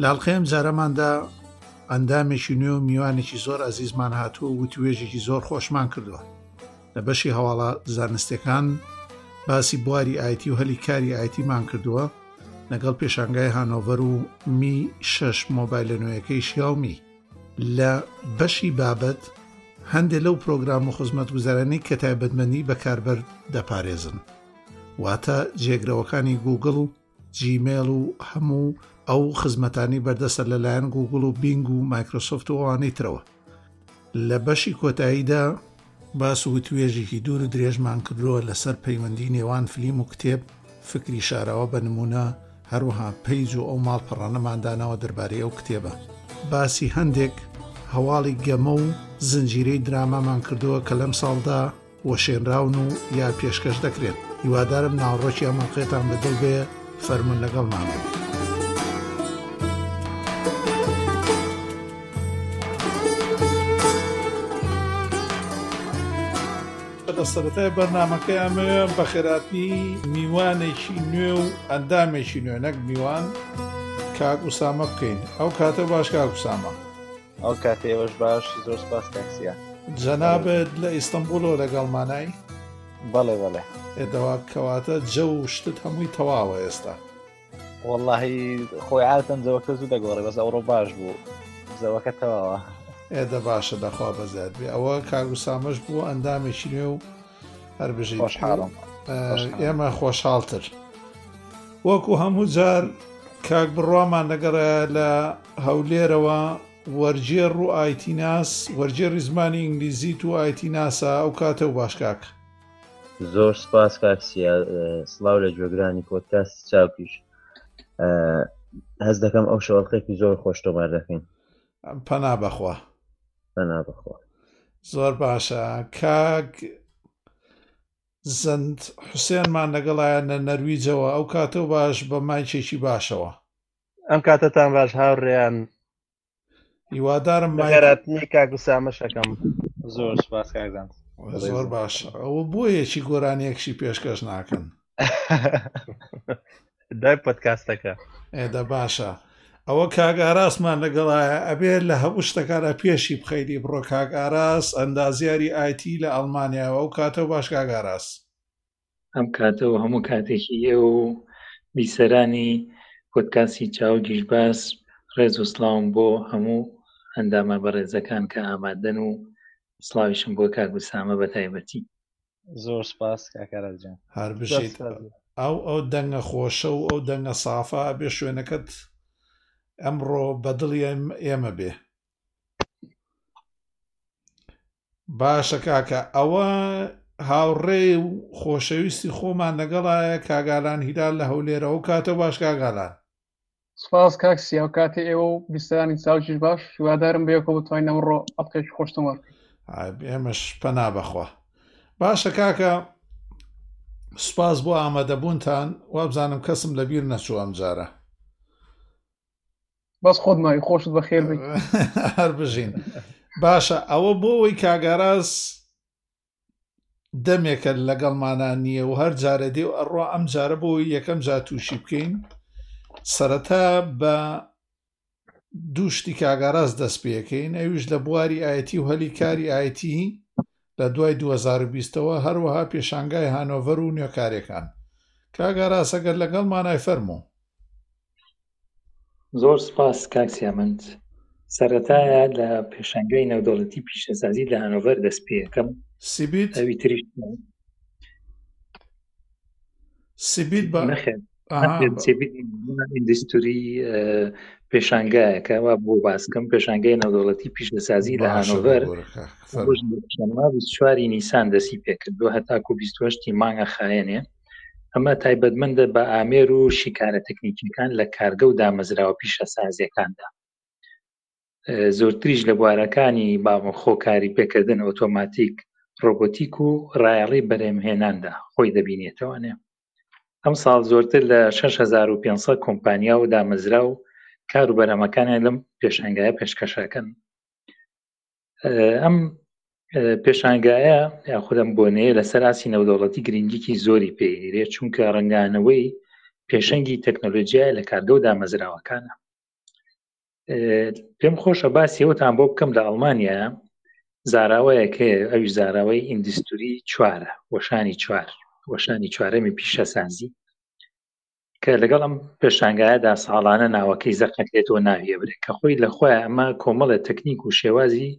لە ئەڵقەی ئەم جارەماندا ئەندامێکی نوێ و میوانێکی زۆر ئازیزمان هاتووە و توێژێکی زۆر خۆشمان کردووە لە بەشی هەواڵە زانستەکان باسی بواری ئایتی و هەلی کاری ئایتیمان کردووە لەگەڵ پێشانگای هانۆڤەر و می شش مۆبایلە نوێیەکەی شیاومی لە بەشی بابەت هەندێک لەو پرۆگرام و خزمەت گوزارانی کە تایبەتمەنی بەکاربەر دەپارێزن واتە جێگرەوەکانی گوگل و جیمێڵ و هەموو ئەو خزمەتانی بەردەستە لەلایەن گوگل و بینگ و مایکرۆسۆفت و ئەوانەی ترەوە لە بەشی کۆتاییدا باس و توێژێکی دوور و درێژمان کردووە لەسەر پەیوەندی نێوان فلیم و کتێب فکری شاراوە بە نمونە هەروها پەیج و ئەو ماڵ پەڕانەماندانەوە دەربارەی ئەو کتێبە باسی هەندێک هەواڵی گەمە و زنجیرەی درامامان کردووە کە لەم ساڵدا وەشێنراون و یا پێشکەش دەکرێن هیوادارم ناوڕۆکی ئەمەڵقێتان بەدڵ بێ فەرمون لەگەڵ مامە. لە سەرەتای بەرنمەکەیان بە خێراتی میوانێکی نوێ و ئەندامێکی نوێنەک میوان کاک وسامە بکەین ئەو کاتە باش کاک وسامە ئەو کاتە ئێوەش باش زۆر سپاس تاکسیا جەنابێت لە ئیستنبولەوە لەگەڵ مانای بەڵێ بەڵێ ئێدەوا کەواتە جە و شتت هەمووی تەواوە ئێستا واللهی خۆی عاتەن جەوەکە زوو دەگۆڕێ بەس ئەوڕۆ باش بوو زەوەکە تەواوە ئێدە باشە دەخوا بەزیاد بێ ئەوە کاگوسامەش بوو ئەندامێکی نوێ و هەر بژی خۆشحاڵم ئێمە خۆشحاڵتر وەکو هەموو جار کاک بڕوامان دەگەڕێ لە هەولێرەوە وەرگێڕ و ئایتی ناس وەرگێڕی زمانی ئینگلیزیت و ئایتی ناسە ئەو کاتەو باش کاک. زۆر سپاس کاک سیار سڵاو لە گوێگرانی پۆدکاستی چاوکیش هەست دەکەم ئەو شەوەڵقێکی زۆر خۆش تۆمار دەکەین پەنا بەخوا پەنا بەخوا زۆر باشە کاک زەند حوسێنمان لەگەڵایە لە نەرویجەوە ئەو کاتەوە باش بە مایکێکی باشەوە ئەم کاتەتان باش هاوڕێیان هیوادارم مایراتنی کاگوسامەشەکەم زۆر سپاس کاگزان زۆر باش ئەوە بۆ یەکی گۆرانیەکشی پێشکەش ناکەن دای پۆتکاستەکە ئێدە باشە ئەوە کاگ ئاراستمان لەگەڵایە ئەبێت لە هەموو شتەکانە پێشی بخەیری بڕۆ کاگ ئاراس ئەندازیاری ئایتی لە ئەڵمانیاوە ئەو کاتەوە باش کاگاراس ئەم کاتە و هەموو کاتێکی ئێوە و بیسەرانی پۆدکاستی چاوگ گیژباز ڕێز و سڵاوم بۆ هەموو ئەندامە بەڕێزەکان کە ئامادەن و سڵاویشم بۆ کاک وسامە بە تایبەتی. زۆر سپاس کاک ئاراد جان. هەر بژیت. دەست خۆش بێت. ئەو ئەو دەنگە خۆشە و ئەو دەنگە سافە ئەبێ شوێنەکەت ئەمڕۆ بە دڵی ئێمە بێ. باشە کاکە ئەوە هاوڕێی و خۆشەویستی خۆمان لەگەڵایە کاگالان هیلال لە هەولێرەوە کاتەو باش کاگالان. سپاس کاک سیا و کاتی ئێوە و بیستەرانی چاوگیش باش هیوادارم بەیەکەوە بتوانین ئەمڕۆ ئەڵقەیەکی خۆش تۆمار بکەین. ئێمەش پەنا بەخوا باشە کاکە سوپاس بۆ ئامادەبوونتان وابزانم کەسم لەبیر نەچوو ئەمجارە. بەس خۆت ماوی خۆشت بە خێر بێت هەر بژین باشە ئەوە بۆەوەی کاگاراز دەمێکە لەگەڵمانە نییە و هەر جارە دێ و ئەڕۆ ئەم جارە بۆ یەکەم جا تووشی بکەین سەرەتا بە دووشتی کاگاراز دەست پێەکەین ئەویش لە بواری ئاەتی و هەلی کاری ئاەتی لە دوای 2020ەوە هەروەها پێشانگای هانۆڤەر و نوێکارەکان کاگاراسەگەر لەگەڵ مانای فەرموو زۆر سپاس کاک سیامەند سەرەتایە لە پێشەنگەی نێودەوڵەتی پیشەسازی لە هەنۆڤەر دەست پێەکەم سیبیت ئەوی تریش سیبیت بە نەخێت ئیندستوری پێشانگایەکە وا بۆ باسکەم پێشانگای نەدەوڵەتی پیشەسازی لە هانۆڤەر چواری نیسان دەسی پێکردووە هەتاکو 28 مانگە خایەنێ ئەمە تایبەتمەندە بە ئامێر و شیکارە تەکنیکیەکان لە کارگە و دامەزراوە پیشەسازیەکاندا زۆرتریش لە بوارەکانی باڵم خۆکاری پێکردن ئۆتۆماتیک ڕۆبۆتیک و ڕایەڵی بەرێمهێناندا خۆی دەبینێتەوەێ ئەم ساڵ زۆرتر لە 6500 کۆمپانیا و دامەزرا و کار و بەرەمەکانیان لەم پێشنگایە پێشکەشەکەن ئەم پێشانگایە یاخودم بۆنەیە لەسەر ئاسی نەودەوڵەتی گرنگیکی زۆری پێگیرێت چونکە ڕنگانەوەی پێشەنگی تەکنۆلۆژیای لە کارگە و دامەزراوەکانە پێم خۆشە باسیەوەتان بۆ بکەم لە ئەڵمانیا زاراوەیەک هەیە ئەوی زاراوەی ئیندستوری چوارە وەشانی چوار وەشانی چوارەمی پیشەسازی کە لەگەڵ ئەم پێشانگایەدا ساڵانە ناوەکەی زەقەکرێتەوە ناویەبرێت کە خۆی لە خۆی ئەمە کۆمەڵە تەکنیک و شێوازی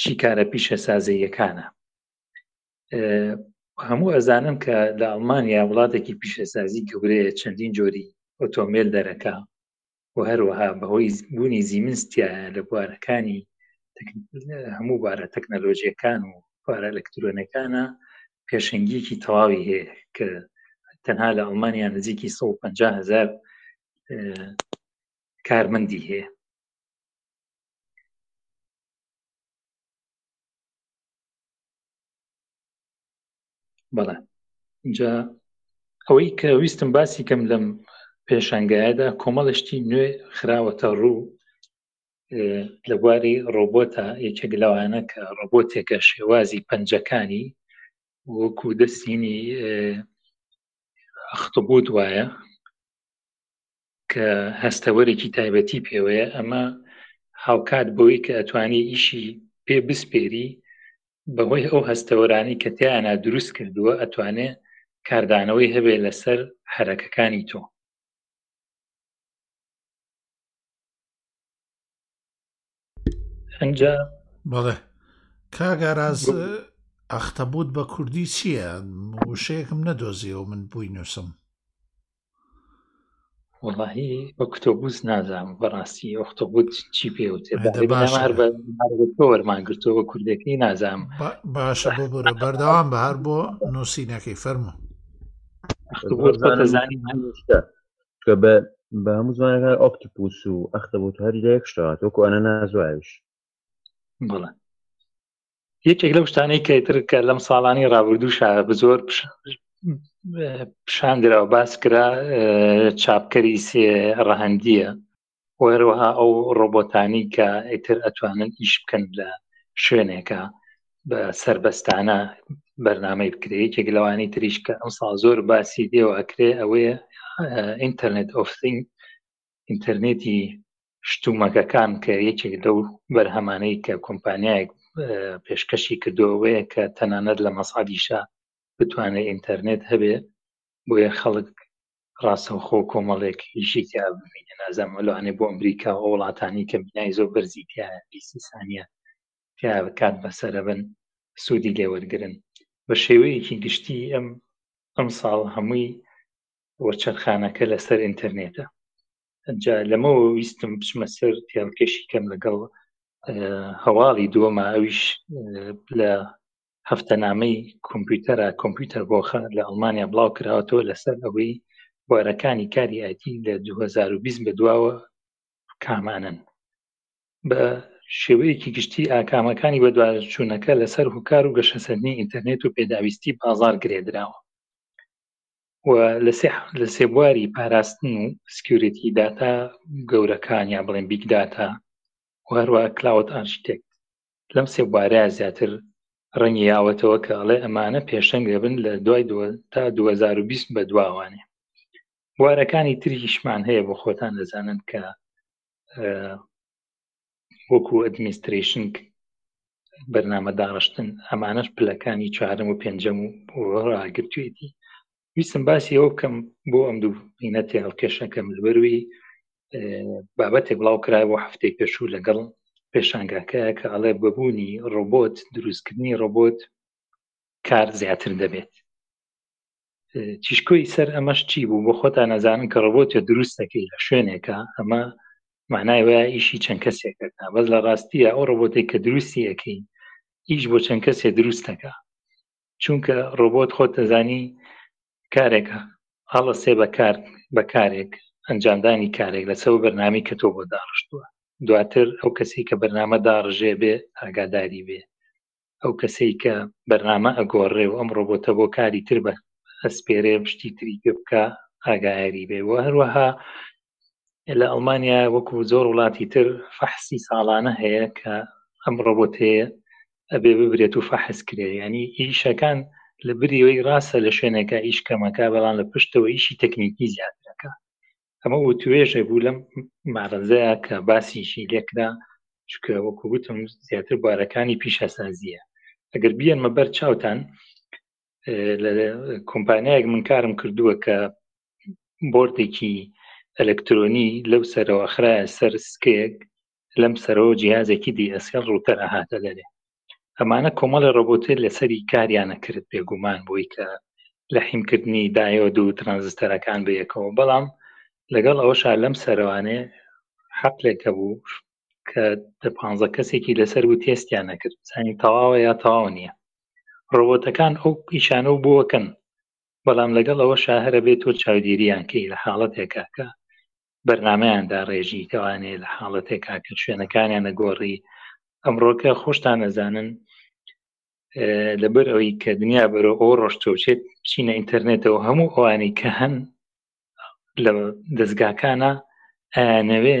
شیکارە پیشە سازەیەکانە هەموو ئەزانن کە لە ئەڵمانیا وڵاتێکی پیشەسازی گەورەیە چەندین جۆری ئۆتۆمبیل دەرەکە و هەروەها بەهۆی بوونی زیمنس تایە لە بوارەکانی هەموو بارە تەکنەلۆژیەکان و بارە ئەلکترۆنەکانە پێشنگیەکی تەواوی هەیە کە تەنها لە ئەڵمانیا نزیکی 150 هزار کارمەندی هەیە بەڵێ جا ئەوەی کە ویستم باسی کەم لەم پێشنگایەدا کۆمەڵشتی نوێ خراوەتە ڕوو لە بواری ڕۆبۆتە یەکێک لەوانە کە ڕۆبۆتێکە شێوازی پەنجەکانی وەکو دەستینی ئەختبوو وایە کە هەستەوەرێکی تایبەتی پێوەیە ئەمە هاوکات بۆی کە ئەتوانی ئیشی پێ بسپێری بەهۆی ئەو هەستەوەرانی کە تیانە دروست کردووە ئەتوانێ کاردانەوەی هەبێ لەسەر حرەکەکانی تۆ ئەجا بەڵێ کاگاراز ئەختەبوت بە کوردی چییە وشەیەکم نەدۆزیەوە من بووی نووسم وڵی بە کتۆبوس نازانم بەڕاستی ئۆختۆبوت چی پێوتێ وەرمان گرتۆ بە کوردەکەی نازانم باشە بۆ بۆرە بەردەوام بە هەر بۆ نووسینەکەی فەرمو کە بە بە هەموو زمانەکان ئۆکتپوس و ئەختەبوت هەری لە یەک شتەوە تۆکو ئەنە نازواویش بڵێ یەکێک لەو شتانەی کەتر کە لەم ساڵانی ڕابردوو شار بزۆر پیشاندرا و باس کرا چاپکەری سێ ڕەهندیە و هەروەها ئەو ڕۆبۆتانی کە ئیتر ئەتوانن ئیش بکەن لە شوێنێکە بە سربەستانە بەرنمەی بکرێ یەکێک لەوانی تریش کە ئەم ساڵ زۆر باسی دێوە ئەکرێ ئەوەیە ئینتەرنێت ئۆفسینگ ئینتەرنێتی شتومەکەکان کە یەکێک لەو بەرهەمانەی کە کۆمپانیایەک پێشکەشی کردوەوەیە کە تەنانەت لە مەسادیشە بتوانێت ئینتەرنێت هەبێ بۆیە خەڵک ڕاستەوخۆ کۆمەڵێک ئیشی تیا ببینە نازام لەوانێ بۆ ئەمریکا و وڵاتانی کە بینای زۆر بەرزی تیا بیسی سانیە تیا کات بەسرە بن سوودی لێوەرگن بە شێوەیەکی گشتی ئەم ئەم ساڵ هەمووی وەچەرخانەکە لەسەر ئینتەرنێتە جا لەمەوە ویستم بچمە سەر تێڵکەشی کەم لەگەڵ هەواڵی دووەمە ئەویش لە هەفتەنامەی کۆمپیوتەرە کۆمپیوتەر ڤۆخە لە ئەڵمانیا بڵاوکراوەتەوە لەسەر ئەوەی بوارەکانی کاری ئایتی لە 2020 بەدواوە کامانەن بە شێوەیەکی گشتی ئاکامەکانی بەدوارچوونەکە لەسەر هوکار و گەشەسەرنی ئینتەرنێت و پێداویستی بازار گرێدراوە و لە سێ بواری پاراستن و سکیورەتی داتا گەورەکان یا بڵێن بیگ داتا و هەروە کلااوت ئارشتێکت لەم سێ بوارە زیاتر ڕەنگی یاوەتەوە کە ئەڵێ ئەمانە پێشەنگ دەبن لە دوای تا 2020 بە دواوانێ بوارەکانی تریشمان هەیە بۆ خۆتان دەزانن کە وەکو ئەدمیستریشن بەرنامە داڕشتن ئەمانەش پلەکانی چارم و پێنجەم و ڕاگرتوێتی ویستم باسی ئەوە بکەم بۆ ئەم دوو بینەتی هەڵکێشەکەم لەبەروی بابەتێک بڵاو کرای بۆ هەفتەی پێشوو لەگەڵ پێشانگاکە کە ئەڵێ بەبوونی ڕۆبۆت دروستکردنی ڕۆبۆت کار زیاتر دەبێت تیشکۆی سەر ئەمەش چی بوو بۆ خۆتان نەزانن کە ڕۆبۆتە دروستەکەی لە شوێنێکە ئەمە مانای وە ئیشی چەند کەسێکەکە بەس لە ڕاستیە ئەو ڕۆبۆتێک کە دروستی ئەەکەین ئیش بۆ چەند کەسێ دروستەکە چونکە ڕۆبۆت خۆت دەزانی کارێکە هەڵە سێ بەکار بە کارێک ئەنجامدانی کارێک لەسەر و بەرنامی کە تۆ بۆ داڕشتووە دواتر ئەو کەسی کە بەرنامە داڕژێ بێ ئاگاداری بێ ئەو کەسەی کە بەرنامە ئەگۆڕێ و ئەم ڕۆبۆتە بۆ کاری تر بە ئەسپێرێ پشتی تری پێ بکە ئاگایری بێ و هەروەها لە ئەڵمانیا وەکو زۆر وڵاتی تر فەحسی ساڵانە هەیە کە ئەم ڕۆبۆتەیە ئەبێ ببرێت و فەحس کرێ ینی ئیشەکان لە بریەوەی ڕاستە لە شوێنێکە ئیش کەمەکە بەڵام لە پشتەوە ئیشی تەکنیکی زیاترەکە ئەمە و توێژێ بوو لەم مارەزەیە کە باسیشی لێکرا چکە وەکو گوتم زیاتر بارەکانی پیشەسازیە ئەگەر بیەنمە بەر چاوتان لە کۆمپانیایەک من کارم کردووە کە بۆردێکی ئەلەکترۆنی لەو سەرەوە خراە سەر سکێک لەم سەرەوە جیازێکی دیئسیل ڕوتەرە هاتە دەرێ ئەمانە کۆمەڵی ڕۆبۆتێت لەسەری کاریانە کرد بێگومان بۆی کە لە حیمکردنی دایۆ دوو ترانزستەرەکان بەیەکەوە بەڵام لەگەڵ ئەوەشا لەم سەروانێ حەقلێکە بوو کە دە پ کەسێکی لەسەر بوو تێستیان نەکرد زانی تەواوە یا تەواو نییە ڕۆبۆتەکان ئەو پیشانە و بۆکەن بەڵام لەگەڵ ئەوەشا هەرە بێت تۆ چاودێریان کەی لە حاڵەتێکا کە بەرنمەیان داڕێژی کەوانەیە لە حاڵەتێکا کە شوێنەکانیان نەگۆڕی ئەمڕۆکە خۆشتان نەزانن لەبەر ئەوی کە دنیا بەرە ئەو ڕۆشتۆچێت چینە ئینتەرنێتەوە هەموو ئەوانی کە هەن لە دەستگاکانە ئەیانەوێ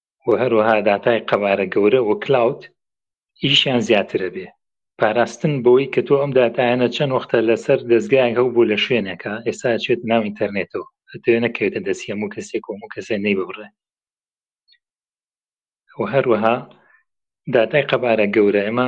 و هەروەها داتای قەبارە گەورە و کلااود ئیشیان زیاترە بێ پاراستن بەوەی کە تۆ ئەم داتایەنە چەند وەختە لەسەر دەستگای هەو بۆ لە شوێنێکە ئێستا چێت ناو ئینتەرنێتەوە ئەتەوێ نەکەوێتە دەستی هەموو کەسێک و هەموو کەسێ نەی ببڕێ و هەروەها داتای قەبارە گەورە ئێمە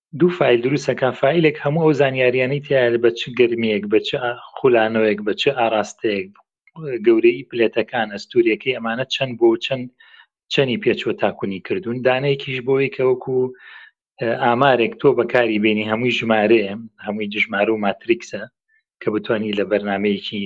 دوو فایل دروستە کە فایلێک هەموو ئەو زانیاریانەی تیاە بە چ گەرمیەک بە چ خولانەوەیەک بە چ ئاراستەیەک گەورەی پلێتەکان ئەستوریەکەی ئەمانە چەند بۆ چەند چەنی پێچوە تاکونی کردوون دانەیەکیش بۆی کەوەکو ئامارێک تۆ بەکاری بینی هەمووی ژمارێ هەمووی دژمار و ماتریکسە کە بتانی لە بەرنمەیەکی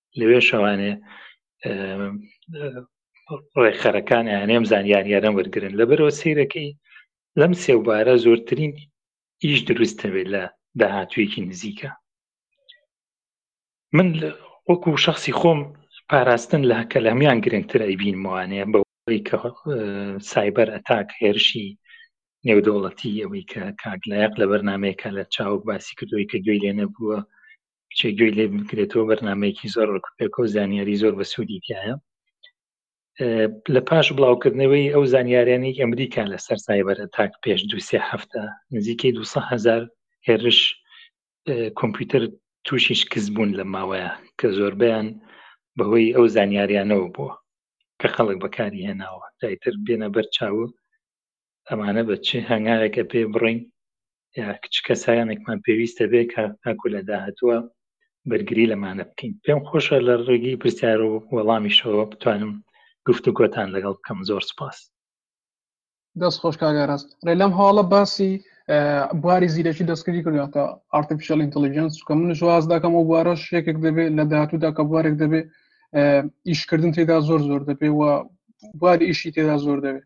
لەوێ شەوانێ ڕێکخەرەکان یانێم زانیاریانم وەرگن لە بەرەوە سیرەکەی لەم سێوبارە زۆرترین ئیش دروست دەبێت لە داهاتوویەکی نزیکە من وەکو شخصی خۆم پاراستن لە کە لەمیان گرنگتر ئەیبینموانەیە بە ئەوەی کە سایبەر ئەتاک هێرشی نێودەوڵەتی ئەوەی کە کاک لایەق لە بەرنمەیەکە لە چاوک باسی کردوی کە گوێی لێ نەبووە کچێک گوێی لێ بکرێتەوە بەرنمەیەکی زۆر ڕکوپێکە و زانیاری زۆر بە سوودی تایە لە پاش بڵاوکردنەوەی ئەو زانیاریانی ئەمریکا لەسەر سایبەرە تاک پێش دو سێ هەفتە نزیکەی 200هزار هێرش کۆمپیوتەر تووشی شکست بوون لە ماوەیە کە زۆربیان بەهۆی ئەو زانیاریانەوە بووە کە خەڵک بەکاری هێناوە دایتر بێنە بەرچاو ئەمانە بە چ هەنگاوێک ئەپێ بڕین یا کچ کەسایانێکمان پێویستە بێ کە تاکو لە داهتووە بەرگری لەمانە بکەین پێم خۆشە لە ڕێگەی پرسیار و وەڵامیشەوە بتوانم گفتو گۆتان لەگەڵ بکەم زۆر سپاس دەست خۆش کاگەڕاز ڕێ لەم هەواڵە باسی بواری زیرەکی دەستکردی کرداتە ئارتفیشل ئینتەلیجنس کە من شواز دەکەم و بوارە شێکێک دەبێت لە داهاتوودا کە بوارێک دەبێت ئیشکردن تێدا زۆر زۆر دەبێت و بواری ئیشی تێدا زۆر دەبێت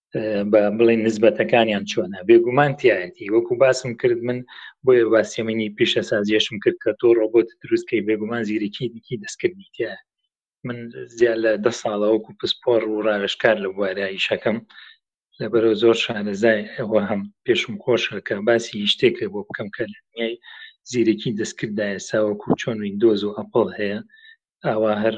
بە بڵێ نسبەتەکانیان چۆنە بێگومان تایەتی وەکو باسم کرد من بۆیە باسیێمەنی پیشە سازیێشم کرد کە تۆ ڕۆبۆت دروستکەی بێگومان زیرەکی دیکی دەستکردنی تایە من زیاد لە ده ساڵە وەکو پسپۆڕ و ڕاوێشکار لە بوارایی شەکەم لەبەرەوە زۆر شارەزای ئەوە هەم پێشم خۆشە کە باسی هی شتێکێ بۆ بکەم کە لە دنیای زیرەکی دەستکردایە ساوەکو چۆن ویندۆز و ئەپڵ هەیە ئاوا هەر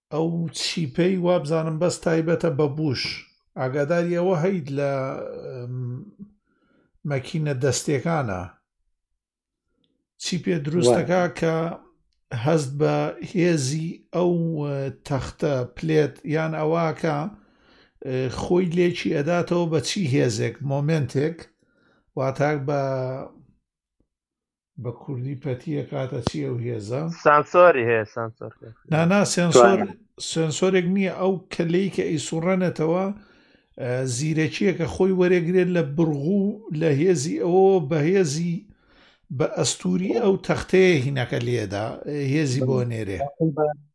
ئەو چیپەی وابزانم بەس تایبەتە بە بوش ئاگاداری ئەوە هەیت لە مەکینە دەستەکانە چی پێ دروستەکە کە هەست بە هێزی ئەو تەختە پلێت یان ئەوەکە خۆی لێکی ئەداتەوە بە چی هێزێک مۆمنتێک واتاک بە بە کوردی پەتیە کاتە چی ئەو هێزە سانسۆری هەیە سانسۆر نانا سنسۆر سنسۆرێک نییە ئەو کەلەی کە ئیسوڕەنەتەوە زیرەکیە کە خۆی وەرەگرێت لە بڕغو لە هێزی ئەوە بەهێزی بە ئەستوری ئەو تەختەیە هینەکە لێدا هێزی بۆ نێرێ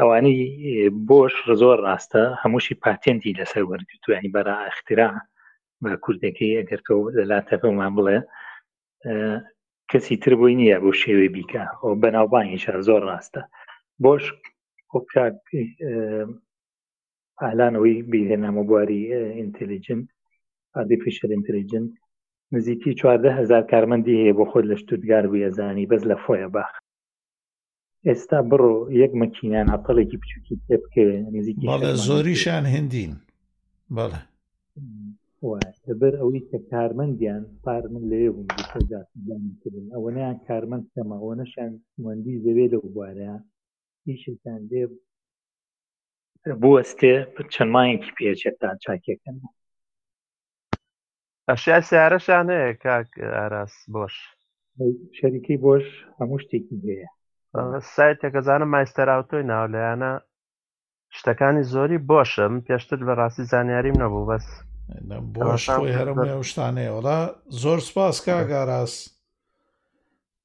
ئەوانەی بۆش زۆر ڕاستە هەمووشی پاتێنتی لەسەر وەرگتوانی بەرا ئەخترا بە کوردەکەی ئەگەر تۆ لەلاتەکەمان بڵێ کەسی تر بۆی نییە بۆ شێوێ بیکە ئەو بەناوبانگیشە زۆر ڕاستە بۆش ئالانەوەی بیرێنامە بواری ئینتلیجن ئادیفیشل ئینتلیجن نزیکی چواردە هزار کارمەندی هەیە بۆ خۆت لە شتودگار بووە زانی بەس لە فۆیە باخ ئێستا بڕۆ یەک مەکینان هەتەڵێکی بچوکی پێ بکەێ نزیکی زۆریشان هندین بەڵێ لەبەر ئەوەی کە کارمەندیان پار من لێ بووم کردن ئەوە نیان کارمەند کەمە ئەوە نەشان وەندی زەوێ لە بوارەیە هیچتان لێ بوەستێ چەند مایەکی پێچێتان چاکێکن ئەشیا سیارەشان هەیە کاک ئاراس بۆش شەریکی بۆش هەموو شتێکی هەیە سایتێکەزانم مایستەراوتۆی ناو لەیانە شتەکانی زۆری بۆشە من پێشتر بە ڕاستی زانیاریم نەبوو بەس بۆش خۆی هەرم شتانەیە وڵا زۆر سپاس کاگاراس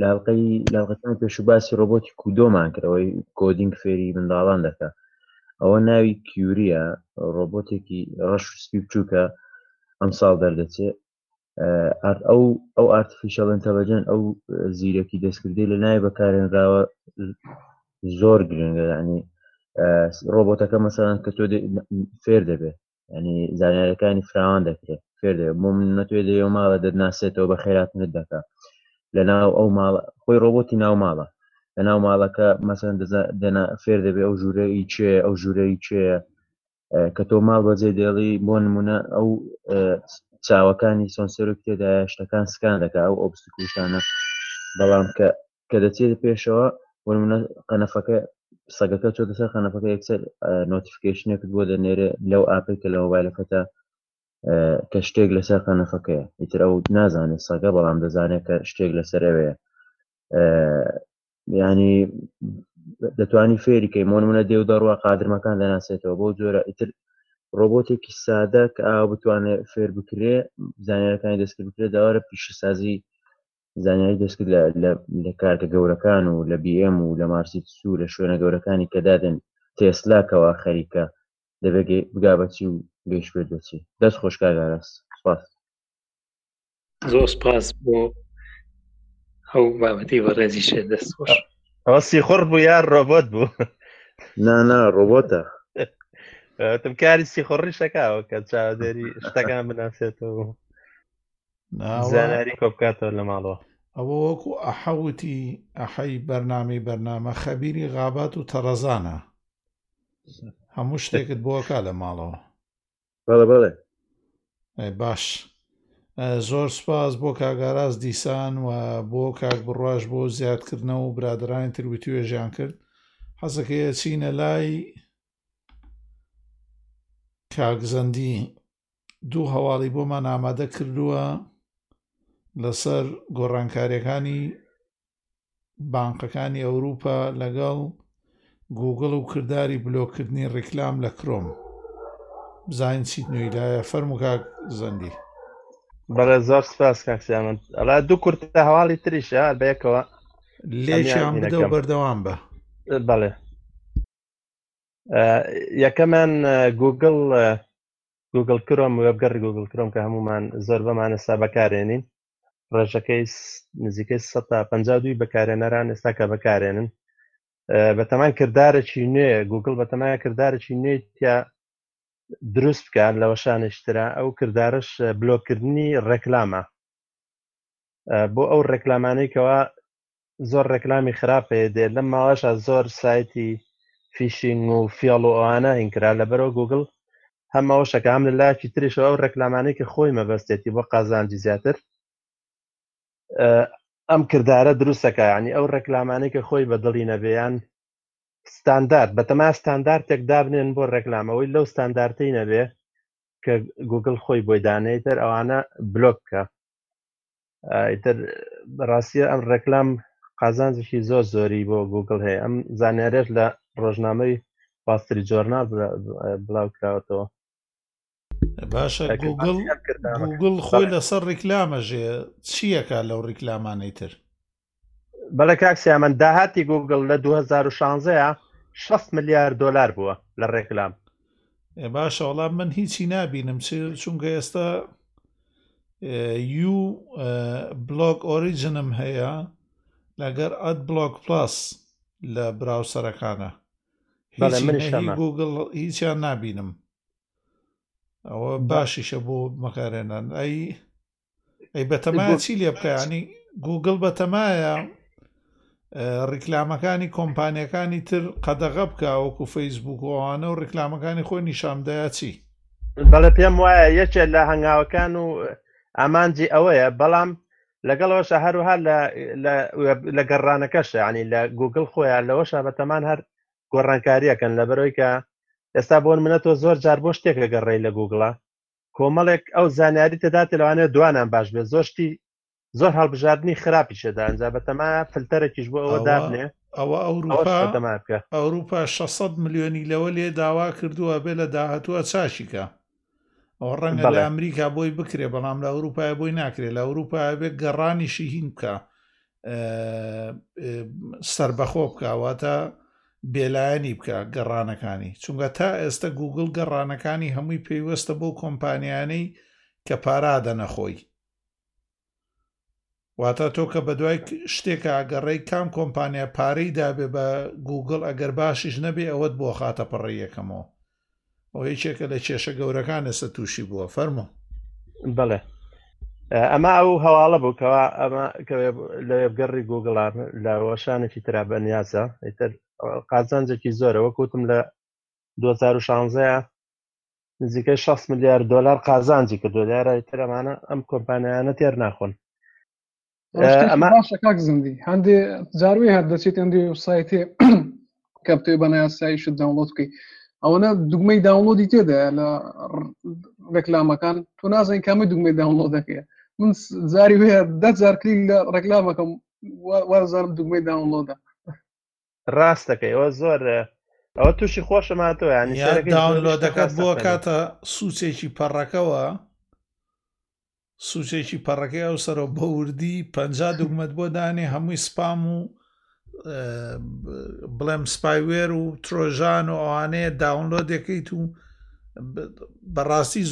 لە هەڵلقەی لاڵقەکان پێش و باسی ڕۆبۆتی کودۆمان کرەوەی کۆدینگ فێری منداڵان دەکە ئەوە ناوی کیوریە ڕۆبۆتێکی ڕەش و سپی بچووکە ئەمساڵ دەردەچێت ئارد ئەو ئەو ئارتفیشەڵ ئەتەلەجەن ئەو زیرەکی دەستکردی لە ناوی بەکارێنراوە زۆر گرنگە یعنی ڕۆبۆتەکە مەسەران کە تۆ فێر دەبێت ینی زانیارەکانی فراوان دەکرێت فێر بۆ من نەتوێت لە ئەو ماڵە دەناسێتەوە بە خێراتنت دەکات لە ناو ئەو ماڵ خۆی ڕۆبۆتی ناو ماڵە لە ناو ماڵەکە مەسەن دەنا فێر دەبێت ئەو ژوورەی چێ ئەو ژوورەی چێ کە تۆ ماڵ بەجێ دێڵی بۆ نمونە ئەو چاوەکانی سۆنسەرۆک تێدایە شتەکان سکان دەکە ئەو ئۆبستکوشتانە بەڵام کە کە دەچێتە پێشەوە وەرمنە قەنەفەکە سەگەکە چۆتە سەر قەنەفەکە یەکسەر نۆتیفیکیشنێکت بۆ دەنێرێ لەو ئاپەی کە لە مۆبایلەکەتە کە شتێک لەسەر قەنەفەکەیە ئیتر ئەو نازانێت سەگە بەڵام دەزانێت کە شتێک لەسەر ئەوەیە ینی دەتوانی فێریکەی مۆن منە دێو دەڕوە قادرمەکان دەناسێتەوە بۆ جۆرە ئیتر ڕۆبۆتێکی سادە کە ئاو بتوانێت فێر بکرێ زانانیەکانی دەستکرد بکرێت داوارە پیشسازی زانیاری دەستکرد لە لە لە کارگە گەورەکان و لە بی ئێم و لە مارسیدس و لە شوێنە گەورەکانی کە دادێن تێسلا کەوا خەریکە دەبێ گەی بگا بە چی و گەیش بێت بە چی دەست خۆش کاک ئاراس سوپاس. زۆر سپاس بۆ ئەو بابەتی بەڕێزی شێ دەست خۆش ئەوە سیخوڕ بوو یار ڕۆبۆت بوو نا نا ڕۆبۆتە تم کاری سیخوڕی شەکاوە کە چاودێری شتەکان بناسێتەوە زاناری کۆبکاتەوە لە ماڵەوە ئەوە وەکو ئەحەوتی ئەحەی بەرنامی بەرنامە خەبیری غابات و تەڕەزانە هەموو شتێکت بۆکە لە ماڵەوە بەڵێ بەڵێ باش زۆر سپاس بۆ کاگاراز دیسان و بۆ کاک بڕواش بۆ زیادکردنەوە و برادرانی ترویتوێژیان کرد حەزەکەیە چینە لای کاکزەندی دوو هەواڵی بۆمان ئامادە کردووە لەسەر گۆڕانکاریەکانی بانقەکانی ئەوروپا لەگەڵ گوگڵ و کردداری بلۆکردنی ڕیکلام لە کرۆم بزین چیت نوێی لایە فەرموکک زەندی بەڵێ زۆر سپاس کاکسیامن ئەلا دوو کورت لە هەواڵی تریشە بەیەکەوە لێشیان بدە بەردەوام بە بەڵێ یەکەمان گوگل گوگڵ کرۆم وێبگەڕی گوگڵ کرۆم کە هەمومان زۆر بەمان ئێستا بەکارێنین ڕێژەکەی نزیکەی 152 بەکارێنەران ئێستا کە بەکارێنن بەتەمان کردارێکی نوێ گوگل بەتەمایە کردارێکی نوێ تیا دروست بکات لە وەشانشترا ئەو کردارش بلۆکردنی ڕێکلامە بۆ ئەو ڕێکلامانەی کەەوە زۆر ڕێکلامی خراپ پێ دێت لەم ماوەشە زۆر سایتی فیشینگ و فیاڵ و ئەوانە هینکرا لەبەرەوە گوگل هەم ئەو شەکە هەم لە لایەکی تریش ئەو ڕێکلامانێکی خۆی مەبەستێتی بۆ قازانجی زیاتر ئەم کردارە دروستەکە ینی ئەو ڕێکلامانەی کە خۆی بە دڵی نەبێیان ستاندارد بەتەما ستاندارتێک دابنێن بۆ ڕێکلامەوەی لەو ستاندارتی نەبێ کە گوگل خۆی بۆی دانێتەر ئەوانە بلۆککە ئیتر بەڕاستیە ئەم ڕێکلام قازانجیشی زۆر زۆری بۆ گوگل هەیە ئەم زانیارێت لە ڕۆژنامەی باستری جۆرنال بڵاو کراوەتەوە باشە گوگل گوگل خۆی لەسەر ڕیکلامەژێ چیەکە لەو ڕیکلامانەی تر بەڵێ کاکسیا من داهاتی گوگل لە 2016 6 ملیار دلار بووە لە ڕێکلام ئێ باشە وەڵام من هیچی نابینم چ چونکە ئێستا یو بلۆک ئۆریجنم هەیە لەگەر ئەد بلۆک پلاس لە براوسەرەکانە بەڵێ هیچی منیش نە هی هەمە گوگڵ هیچیان نابینم ئەوە بە باشیشە بۆ مەکارێنان ئەی ئەی بەتەما چی لێ بکەیانی گوگل بەتەمایە ڕیکلامەکانی کۆمپانیەکانی تر قەدەغە بکە وەکو فەیسبوک ئەوانە و ڕیکلامەکانی خۆی نیشاندایا چی بەڵێ پێم وایە یەکێ لە هەنگاوەکان و ئامانجی ئەوەیە بەڵام لەگەڵەوەشە هەروها لە گەڕانەکەشە ینی لە گوگل خۆیان لەوەشە بەتەمان هەر گۆڕانکاریەکەن لە بەرەوەی کە ئێستا بۆن منە تۆ زۆر جار بۆ شتێک لەگەڕێی لە گوگڵە کۆمەڵێک ئەو زانیاری تێداتێ لەوانەیە دوانان باش بێت زۆر شتی زۆر هەڵبژاردننی خراپی شێدا ئەجا بەتەما فلتەرەکیش بۆ ئەوە دابنێ ئەوە ئەوروپا ئەوروپا 600 ملیۆنی لەوە لێ داوا کردووە بێ لە داهتووە چاشیکە ئەو ڕەنگە لە ئەمریکا بۆی بکرێ بەڵام لە ئەوروپای بۆی ناکرێت لە ئەوروپا بێ گەڕانیشی هین بکە سەربەخۆ بکواتە بێلایەنی بکە گەڕانەکانی چونگە تا ئێستا گوگل گەڕانەکانی هەمووی پێیوەستە بۆ کۆمپانیانەی کە پارادە نەخۆی واتە تۆ کە بە دوای شتێکە ئەگەڕێی کام کۆمپانیا پارەی دابێ بە گوگل ئەگەر باشیش نەبێ ئەوەت بۆ خاتە پەڕی یەکەمەوە ئەوە یەکێکە لە کێشە گەورەکان ئێستا تووشی بووە فەرمو بڵێ ئەمە ئەو هەواڵە بوو کەوا ئەمە لە وێبگەڕی گوگڵان لە وەشانێکی تررا بە نیازە ئیتر قازانجێکی زۆرە وەکوتم لە 2016 نزیکەی 6 میلیارد دلار قازانجی کردو دیارە ترەمانە ئەم کۆمپانیانە تێر ناخۆن باشە کاک زندی هەندێ جاروی هەر دەچێت هەندێ سایتێ کە بتێ بە ناسایی شت داونلۆد بکەی ئەوەنە دوگمەی داونلۆدی تێدا لە ڕێکلامەکان تۆ نازانین کامی دوگمەی داونلۆد دەکەیە من زاری وێ دە جارکلی لە ڕێکلامەکەم وازانم دوگمەی داونلۆدا ڕاستەکەی ئەوە زۆر ئەوە تووشی خۆشم هاتەوە ینی داونلۆدەکە بۆ کاتە سوچێکی پەڕەکەەوە سوچێکی پەڕەکەی ئەو سەرۆ بەوردی پ دوگمەت بۆ دانێ هەمووی سپام و بڵێم سپایوێر و ترۆژان و ئەوانەیە داونلۆ دەکەیت و بەڕاستی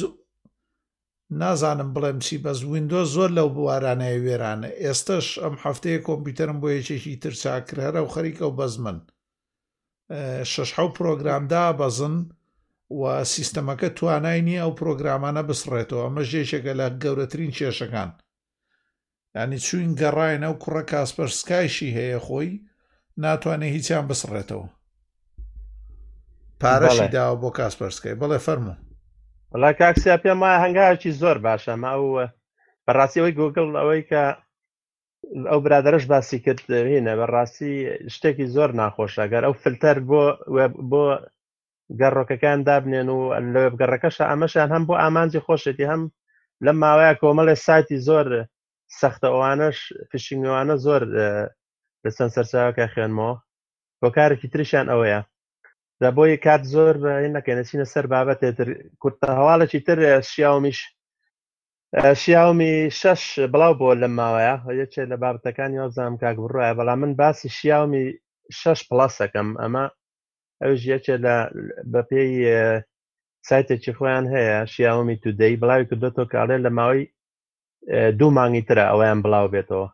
نازانم بڵێم چی بەس ویندۆز زۆر لەو بوارانەیە وێرانە ئێستەش ئەم هەفتەیە کۆمپیوتەرم بۆ یەکێکی تر چاکر هەرە و خەریکە و بەس من شش حەو پرۆگرام دابەزن و سیستەمەکە توانای نییە ئەو پرۆگرامانە بسڕێتەوە ئەمە ژێشێکە لە گەورەترین کێشەکان یانی چوین گەڕاین ئەو کوڕە کاسپەر سکایشی هەیە خۆی ناتوانێ هیچیان بسڕێتەوە پارەشی داوە بۆ کاسپەرسکای بڵێ فەرمو وڵا کاکسیا پێم وایە هەنگاوێکی زۆر باشە ما ئەو بەڕاستی ئەوەی گۆگڵ ئەوەی کە ئەو برادرش باسی کرد هینە بەڕاستی شتێکی زۆر ناخۆشە گەر ئەو فلتەر بۆ بۆ گەڕۆکەکان دابنێن و لە وێبگەڕەکەشە ئەمەشیان هەم بۆ ئامانجی خۆشێتی هەم لەم ماوەیە کۆمەڵێ سایتی زۆر سەختە ئەوانەش فشینگەوانە زۆر لە چەند سەرچاوەکە خوێنمەوە هۆکارێکی تریشیان ئەوەیە دا بۆی کات زۆر نەکەینە چینە سەر بابەتێت کورتە هەواڵێکی تر شیاومیش شیاومی شش بڵاو بۆ لەم ماوەیە یەکێ لە بابەتەکانی وەزانام کاک بڕایە بەڵام من باسی شیاومی شش پلاسەکەم ئەمە ئەوش یەکێ لە بەپێی سایتێکی خۆیان هەیە شیاومی تودەی بڵاوی کردێتەوە کاڵێ لە ماوەی دوو مانگی ترە ئەویان بڵاو بێتەوە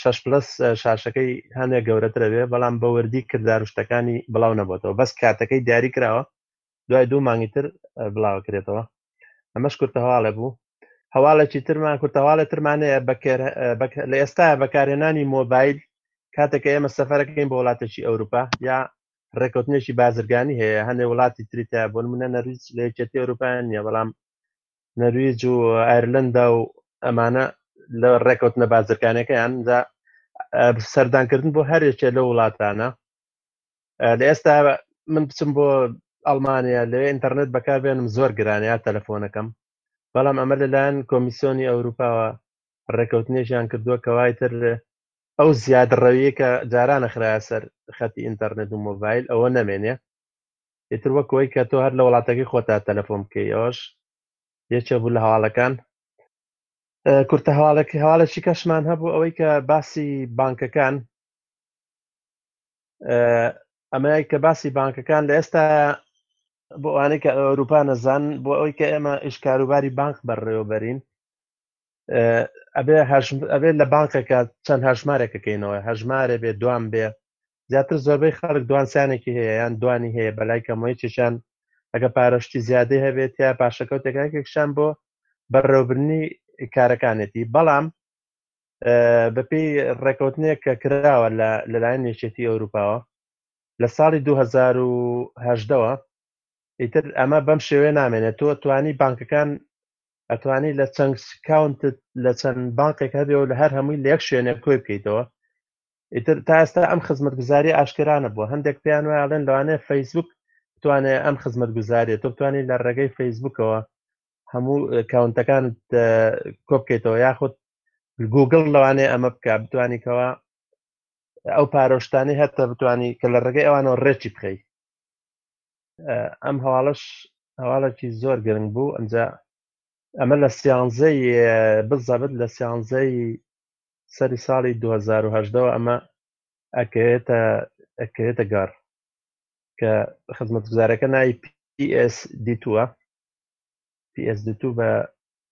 شش پلس شاشەکەی هەندێک گەورەترەوێ بەڵام بەوەردی کردار شتەکانی بڵاو نەبێتەوە بەس کاتەکەی دیاری کراوە دوای دوو مانگی تر بڵاوە کرێتەوە ئەمەش کورتە هەواڵێ بوو هەواڵێکی ترمان کورتە هەواڵێ ترمانەیە بەکر لە ئێستا بەکارهێنانی مۆبایل کاتێککە ئێمە سەفەرەکەین بۆ وڵاتێکی ئەوروپا یا ڕێکوتنێکی بازرگانی هەیە هەندێ وڵاتی تریتە بۆ منە نەرویج لە یەکێتی ئەوروپایان نیە بەڵام نەرویج و ئایرلندا و ئەمانە لە ڕێکوتنە بازرگانەکەیان سەردانکردن بۆ هەرێکێ لە وڵاتانە لە ئێستا من بچم بۆ ئەڵمانیا لەوێ ئینتەرنێت بەکاربێنم زۆر گرانەیە تەلەفۆنەکەم بەڵام ئەمە لەلایەن کۆمیسیۆنی ئەوروپاوە ڕێکەوتنێژیان کردووە کەوای تر ئەو زیاد ڕەویە کە جارانە خراە سەر خەتی ئینتەرنێت و مۆبایل ئەوە نەمێنێ ئیتر وەکەوەی کە تۆ هەر لە وڵاتەکەی خۆتا تەلەفۆن بکەی ئەوش یەکێ بوو لە هەواڵەکان کورتە هەواڵێکی هەواڵێکی کەشمان هەبوو ئەوەی کە باسی بانکەکان ئەمە کە باسی بانکەکان لە ئێستا بۆ ئەوانەی کە ئەوروپا نەزان بۆ ئەوی کە ئێمە ئیشکاروباری بانک بەڕێوەبەرین ئەبێ لە بانکەکە چەند هەژمارێکەکەینەوە هەژمارێ بێ دوام بێ زیاتر زۆربەی خەڵک دوانسانێکی هەیە یان دوانی هەیە بەلای کەمەوەی چشان ئەگە پارەشتی زیادەی هەبێت یا پاشەکەوتێکاکێکشان بۆ بەڕێوبرنی کارەکانێتی بەڵام بەپی ڕێکوتنێک کە کراوە لە لەلایەن یەکێتی ئەوروپاوە لە ساڵی 2010ەوە ئیتر ئەمە بەم شێوێ نامێنێت تۆ توانی بانکەکان ئەتوانی لە چەند کاونت لە چەند بانکێک هەبێ و لە هەر هەمووی لە یەک شوێنێ کۆی بکەیتەوە ئیتر تا ئێستا ئەم خزمەت گوزاری ئاشکرانە بووە هەندێک پێیان وایڵێن لەوانەیە فەیسبوک بتوانێ ئەم خزمەت گوزارێ تۆ بتوانانی لە ڕێگەی فەیسبوکەوە هەموو کاونتەکان کۆبکەیتەوە یاخود گوگڵ لەوانەیە ئەمە بکە بتانی کەەوە ئەو پارۆشتانی هەتە بتانی کە لە ڕێگەی ئەوانەوە ڕێکی بخەی ئەم هەواڵش هەواڵێکی زۆر گرنگ بوو ئەمجا ئەمە لە سیانزەی بزەبت لە سیانزەی سەری ساڵی 2010ەوە ئەمە ئەکەێتە ئەکەێتە گەڕ کە خزمەت گوزارەکە نای PS دیتووە PS دیتوو بە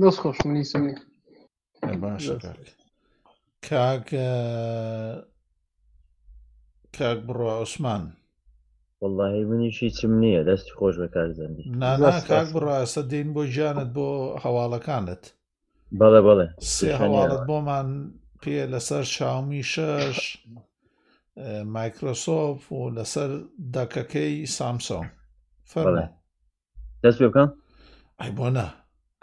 دەست خۆش منی سەمی باش کاک کاک بڕۆ عوسمان واللهی منیش هیچم نییە دەستی خۆش بە کار زەندی نانا کاک بڕاستە دین بۆ گیانت بۆ هەواڵەکانت بەڵێ بەڵێ سێ هەواڵت بۆمان پێ لەسەر شاومی شەش مایکرۆسۆف و لەسەر دەکەکەی سامسۆن فەرمە دەست پێ بکەم ئەی بۆ نا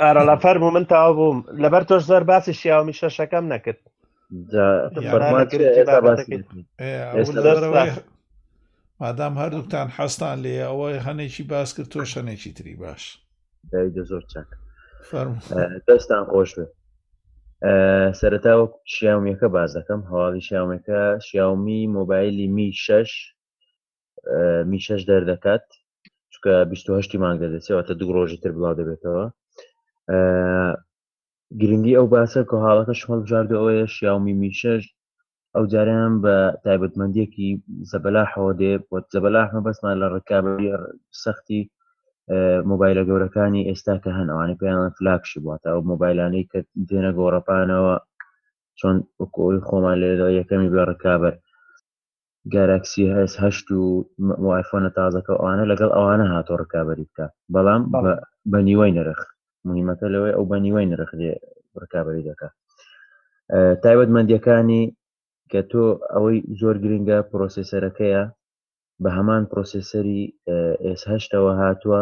ئارە لە فەرمو من تاوا بووم لەبەر تۆش زۆر باسی شیاومی شەشەکەم نەکرد مادام هەردووکتان حەستان لێ ئەوەی هەنێکی باس کرد تۆ شەنێکی تری باش دایدە زۆر چاک دەستان خۆش بێت سەرەتا وەک شیاومیەکە باز دەکەم هەواڵی شیاومەکە شیاومی مۆبایلی می شش می شش دەردەکات چکە 28 مانگ دەدەسێەوەتە دوو ڕۆژی تر بڵاو دەبێتەوە گرنگی ئەو باسە کە حاڵەکە شمەڵ بژاردو ئەوەیە شیاومی میشەش ئەو جاریان بە تایبەتمەندیەکی زەبەلاحەوە دێ بۆ زەبەلاحمە بەسمان لە ڕکابی سەختی مۆبایلە گەورەکانی ئێستا کە هەن ئەوانەی پێیان فلاکشی بواتە ئەو مۆبایلانەی کە دێنە گۆڕەپانەوە چۆن وەکۆی خۆمان لێ یەکەمی بێ ڕکابەر گاراکسی ئێس هەشت و و ئایفۆنە تازەکە و ئەوانە لەگەڵ ئەوانە هاتۆ ڕکابەری بکە بەڵام بە- بە- بە نیوەی نرخ مهمەکە لەوەی ئەو بە نیوەی نرخ لێ ڕکابەری دەکە ئە، تایبەتمەندیەکانی کە تۆ ئەوەی زۆر گرنگە پرۆسسەرەکەیە بە هەمان پرۆسسەری ئێس هەشتەوە هاتووە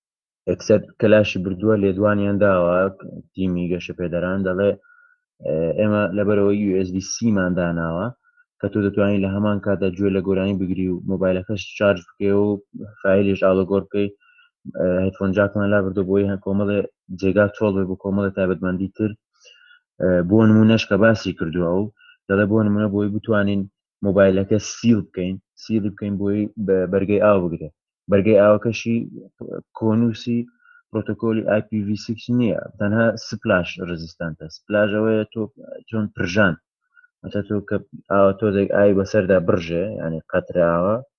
یەکسەر کەلاشی بردووە لێدوانیان داوە تیمی گەشەپێدەران دەڵێ ئێمە لەبەرەوە USD سیمان داناوە کە تۆ دەتوانین لە هەمان کاتدا گوێ لە گۆرانی بگری و مۆبایلەکەش چارج بکەی و فیلش ئاڵۆگۆر بکەی هەتفۆن جاکمان لا بردو بۆی هەن کۆمەڵێ جێگا چۆڵ بێ بۆ کۆمەڵی تایبەتمەندی تر بۆ نمونەش کە باسی کردووە و دەڵێ بۆ نمونە بۆی بتوانین مۆبایلەکە سیل بکەین سیلی بکەین بۆی بە بەرگەی ئاو بگرێ بەرگەی ئاوەکەشی کۆنووسی پرۆتۆکۆلی IPv6 نییە تەنها سپلاش ڕزیستانتە سپلاژەوەیە تۆ چۆن پرژان ئەتە تۆ کە ئاوە تۆزێک ئای بەسەردا بڕژێ ینی قەتراوە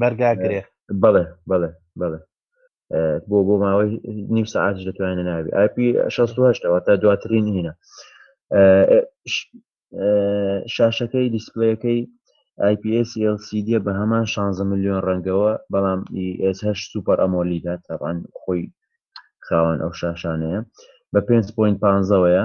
بەرگا گرێ بەڵێ بەڵێ بەڵێ بۆ بۆ ماوەی نیم ساعت دەتوانێت ناوی ئاپی 16ەوە تا دواترین هینە شاشەکەی دیسپلەکەی IPS LCD بە هەمان 16 میلیۆن ڕەنگەوە بەڵام ESH سوپەر ئەمۆلیدا تاوان خۆی خاوەن ئەو شاشانەیە بە 5.5ەوەیە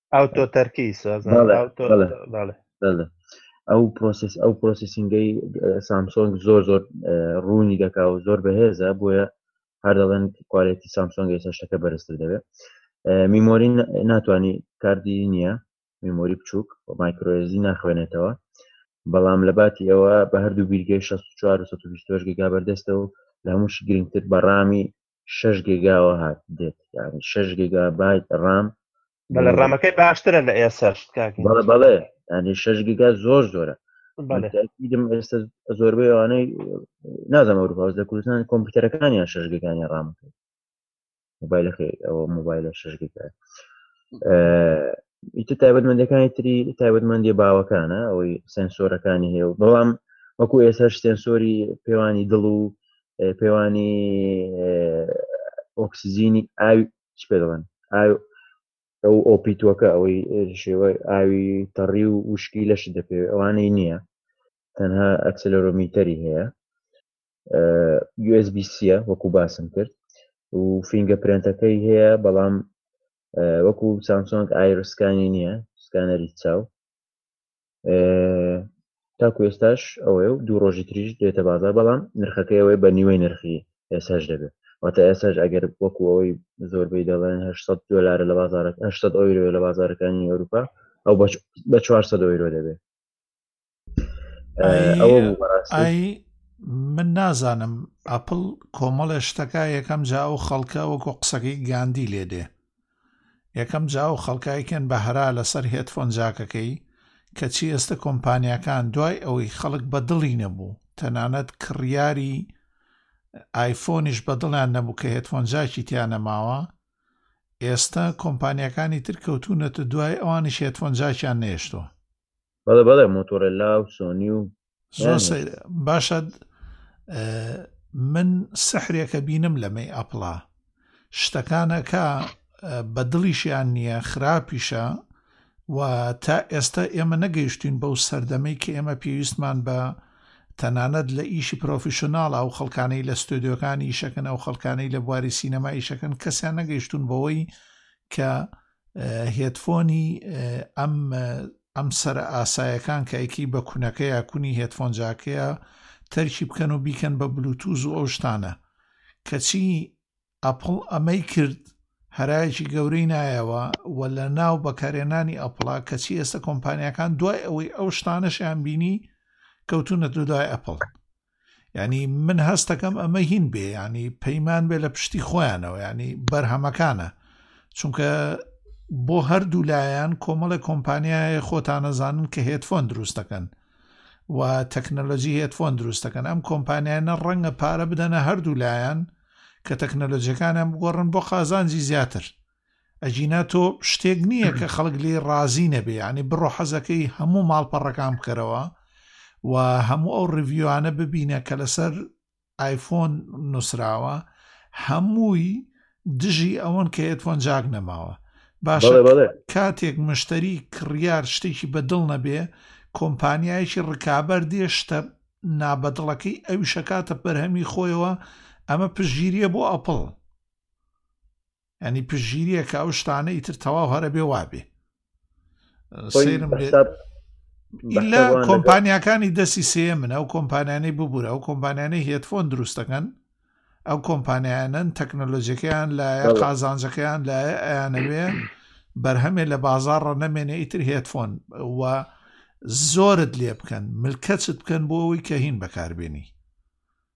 ئەوتۆ تەرکی ئەو پرۆسس ئەو پرۆسسینگەی سامسۆنگ زۆر زۆر ڕوونی دەکا و زۆر بەهێزە بۆیە هەر دەڵێن کوالێتی سامسۆنگ ئێستا شتەکە بەرزتر دەبێت میمۆری ناتوانانی کاردی نییە میمۆری بچووک بە مایکرۆێزی ناخوێنێتەوە بەڵام لە باتی ئەوە بە هەردوو بیرگەی 16 گەگا بەردەستە و لە هەمووش گرنگتر بەڕامی شەش گێگاوە هات دێت یعنی شەش گێگا بایت ڕام بەڵێ ڕامەکەی باشترە لە ئێسش بەڵێ بەڵێ ینی شەش گێگا زۆر زۆرە دیدم ئێستا زۆربەی ئەوانەی نازم ئەوروپاز لە کوردستان کۆمپیوتەرەکانیان شەش گێگانی ڕامەکەی موبایلەکەی ئەوە موبایلە شەش گێگا ئیتر تایبەتمەندەکانی تری تایبەتمەندی باوەکانە ئەوەی سنسۆرەکانی هەیە و بەڵام وەکو ئێسش سنسۆری پێوانی دڵ و پێوانی ئۆکسسیجینی ئاوی پێ دەڵێن ئەو ئۆپیتوەکە ئەوەی شێوە ئاوی تەڕی و وشکی لەش دەپێ ئەوانەی نییە تەنها ئەکسلەرۆمیتەری هەیە USBCە وەکو باسم کرد و فینگە پرێنتەکەی هەیە بەڵام وەکو سامسۆنگ ئایرسکانی نییە سکانەری چاو تاکو ئێستاش ئەوەیە و دوو ڕۆژی تریش دێتە بازار بەڵام نرخەکەی ئەوەی بە نیوەی نرخی ئێساش دەبێت واتە ئێساش ئەگەر وەکو ئەوەی زۆربەی دەڵێن 800 دلارە لە بازارەکە 800 ئەویرۆ لە بازارەکانی ئەوروپا ئەو بە 400 ئەویرۆ دەبێت من نازانم ئەپل کۆمەڵێ شتەکە یەکەم جا و خەڵکە وەکو قسەکەی گاندی لێ دێ یەکەم جا و خەڵکایکەن بە هەرا لەسەر هێتفۆن جاکەکەی کەچی ئێستا کۆمپانیەکان دوای ئەوەی خەڵک بە دڵی نەبوو تەنانەت کڕیاری ئایفۆنیش بە دڵیان نەبوو کە هێتفۆن جاکی تیان نەماوە ئێستا کۆمپانیەکانی تر کەوتونەتە دوای ئەوانی شێتفۆن جاکیان نێشتوە بەڵێ بەڵێ مۆتۆرەلا و سۆنی و زۆر سەیرە باشە من سەحرێکە بینم لەمەی ئەپڵا شتەکانەکە بە دڵیشیان نییە خراپیشە و تا ئێستا ئێمە نەگەیشتین بەو سەردەمەی کە ئێمە پێویستمان بە تەنانەت لە ئیشی پرۆفیشنناڵ ئەو خەڵکانەی لە ستۆدیۆکانی شەکەن ئەو خەڵکانەی لە بواری سینەمای شەکەن کەسیان نەگەیشتون بەوەی کە هێدفۆنی ئەم ئەم سەرە ئاسایەکان کە ئەیکەی بە کونەکە یا کونی هێدفۆن جاکەیە تەرکی بکەن و بیکەن بە بلوتوز و ئەو شتانە کەچی ئەپڵ ئەمەی کرد هەرایەکی گەورەی نایەوە و لە ناو بەکارێنانی ئەپڵا کەچی ئێستا کۆمپانیەکان دوای ئەوەی ئەو شتانەشیان بینی کەوتونە دودای ئەپڵ ینی من هەستەکەم ئەمە هین بێ ینی پەیمان بێ لە پشتی خۆیانەوە ینی بەرهەمەکانە چونکە بۆ هەردوو لایەن کۆمەڵی کۆمپانیایە خۆتانەزانن کە هێتفۆن دروستەکەن و تەکنەلۆجی هێتفۆن دروستەکەن ئەم کۆمپانیانە ڕەنگە پارە بدەنە هەردوو لایەن کە تەکنەلۆجیەکانیان بگۆڕن بۆ قازانجی زیاتر ئەگینا تۆ شتێک نییە کە خەڵک لێ ڕازی نەبێ ینی بڕۆ حەزەکەی هەموو ماڵپەڕەکان بکەرەوە و هەموو ئەو ڕڤیوانە ببینە کە لەسەر ئایفۆن نووسراوە هەمووی دژی ئەوەن کە ئێتفۆن جاک نەماوە باشە کاتێک مشتری کڕیار شتێکی بەدڵ نەبێ کۆمپانیایکی ڕکابەر دێشتە نابەدڵەکەی ئەوی شکاتە بەرهەمی خۆیەوە ئەمە پژگیریە بۆ ئەپڵ ینی پژگیریە کە ئەو شتانە ئیتر تەواو هەرە بێ وابێ سرم لە کۆمپانیەکانی دەسی سێ من ئەو کۆمپانیانی ببوورە ئەو کۆمپانیانی هێتفۆن دروستەکەن ئەو کۆمپانیانن تەکنەلۆژیەکەیان لە قازانجەکەیان لە ئەیانەوێ بەرهەمێ لە بازارڕە نەمێنێ ئیتر هێتفۆن و زۆرت لێ بکەن ملکەچت بکەن بۆ ئەوی کە هین بەکاربیێنی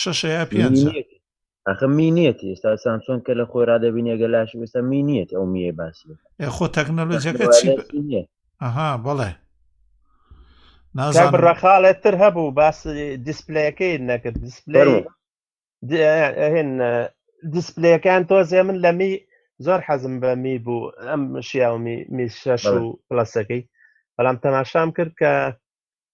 شەشە یا پێنجە مینێت ئەخە مینێت ئێستا سامسۆن کە لە خۆرا دەبینێ گە لاش ئێستا مینێت ئەو میە باسی ئێ خۆ تەکنەلۆجیەکە چی ب- تەکنەوەلەسی نییە ئەها بەڵێ کاک نازانم بڕە خاڵێک تر هەبوو باس دیسپلەیەکەی نەکرد دیسپلەی فەرمو د- هێن دیسپلەکان تۆزێ من لە می زۆر حەزم بە می بوو ئەم شیاومی می شەش بەڵێ و پلەسەکەی بەڵام تەماشام کرد کە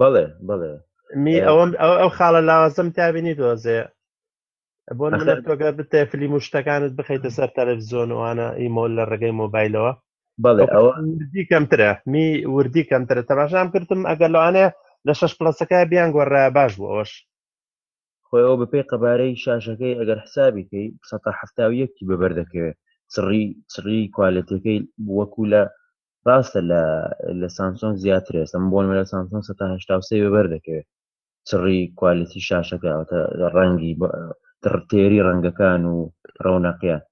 بەڵێ بەڵێ می ئەوەم ئەو ئەو خاڵە لاوازم تابینی دۆزێ بۆ نمونە ئەخر- تۆگە بتێ فیلم و شتەکانت بخیتە سەر تەلەڤزیۆن وانە ئیمۆل لە ڕێگەی مۆبایلەوە بەڵێ ئەوە وردی کەمترە می وردی کەمترە تەماشام کردم ئەگەر لەوانەیە لە شەش پلەسەکە بیان گۆڕرا باش بوو ئەوەش خۆی ئەو بەپێی قەبارەی شاشەکەی ئەگەر حسابی کەی 1970 بەبەر دەکەوێت چڕی چڕی کوالەتەکەی وەکو لە ڕاستە لە لە سامسۆنگ زیاتر هێستە من بۆن لە سامسۆن 1970 وێبەر دەکەوێت چڕی کوالیتی شاشەکەتە ڕەنگی تڕتێری ڕەنگەکان و ڕەونەقیان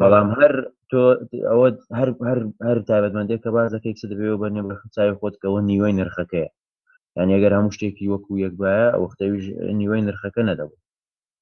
بەڵام هەر تۆ ئەوە هەر تابەتمەندێ کە بازەکەی چ دەبێ بە نێ بەخچوی خۆت کەەوە نیوەی نرخەکەیە یان ئەگەر هەموو شتێکی وەکو یەک باە وەختەویش نیوەی نرخەکە نەدەبوو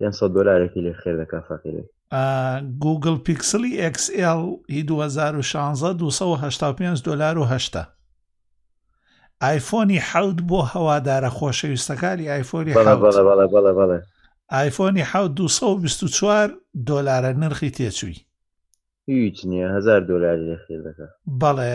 500 دۆلارێکی لێ خێر دەکا فەقیرێک گوگل پیکسلی XL هی 2016 285 دلار و هەشتا ئایفۆنی حەوت بۆ هەوادارە خۆشەویستەکانی ئایفۆنی ئایفۆنی حەوت 224 دلارە نرخی تێچووی هیچ نییە هزار دلاری لەخێ دەکە بەڵێ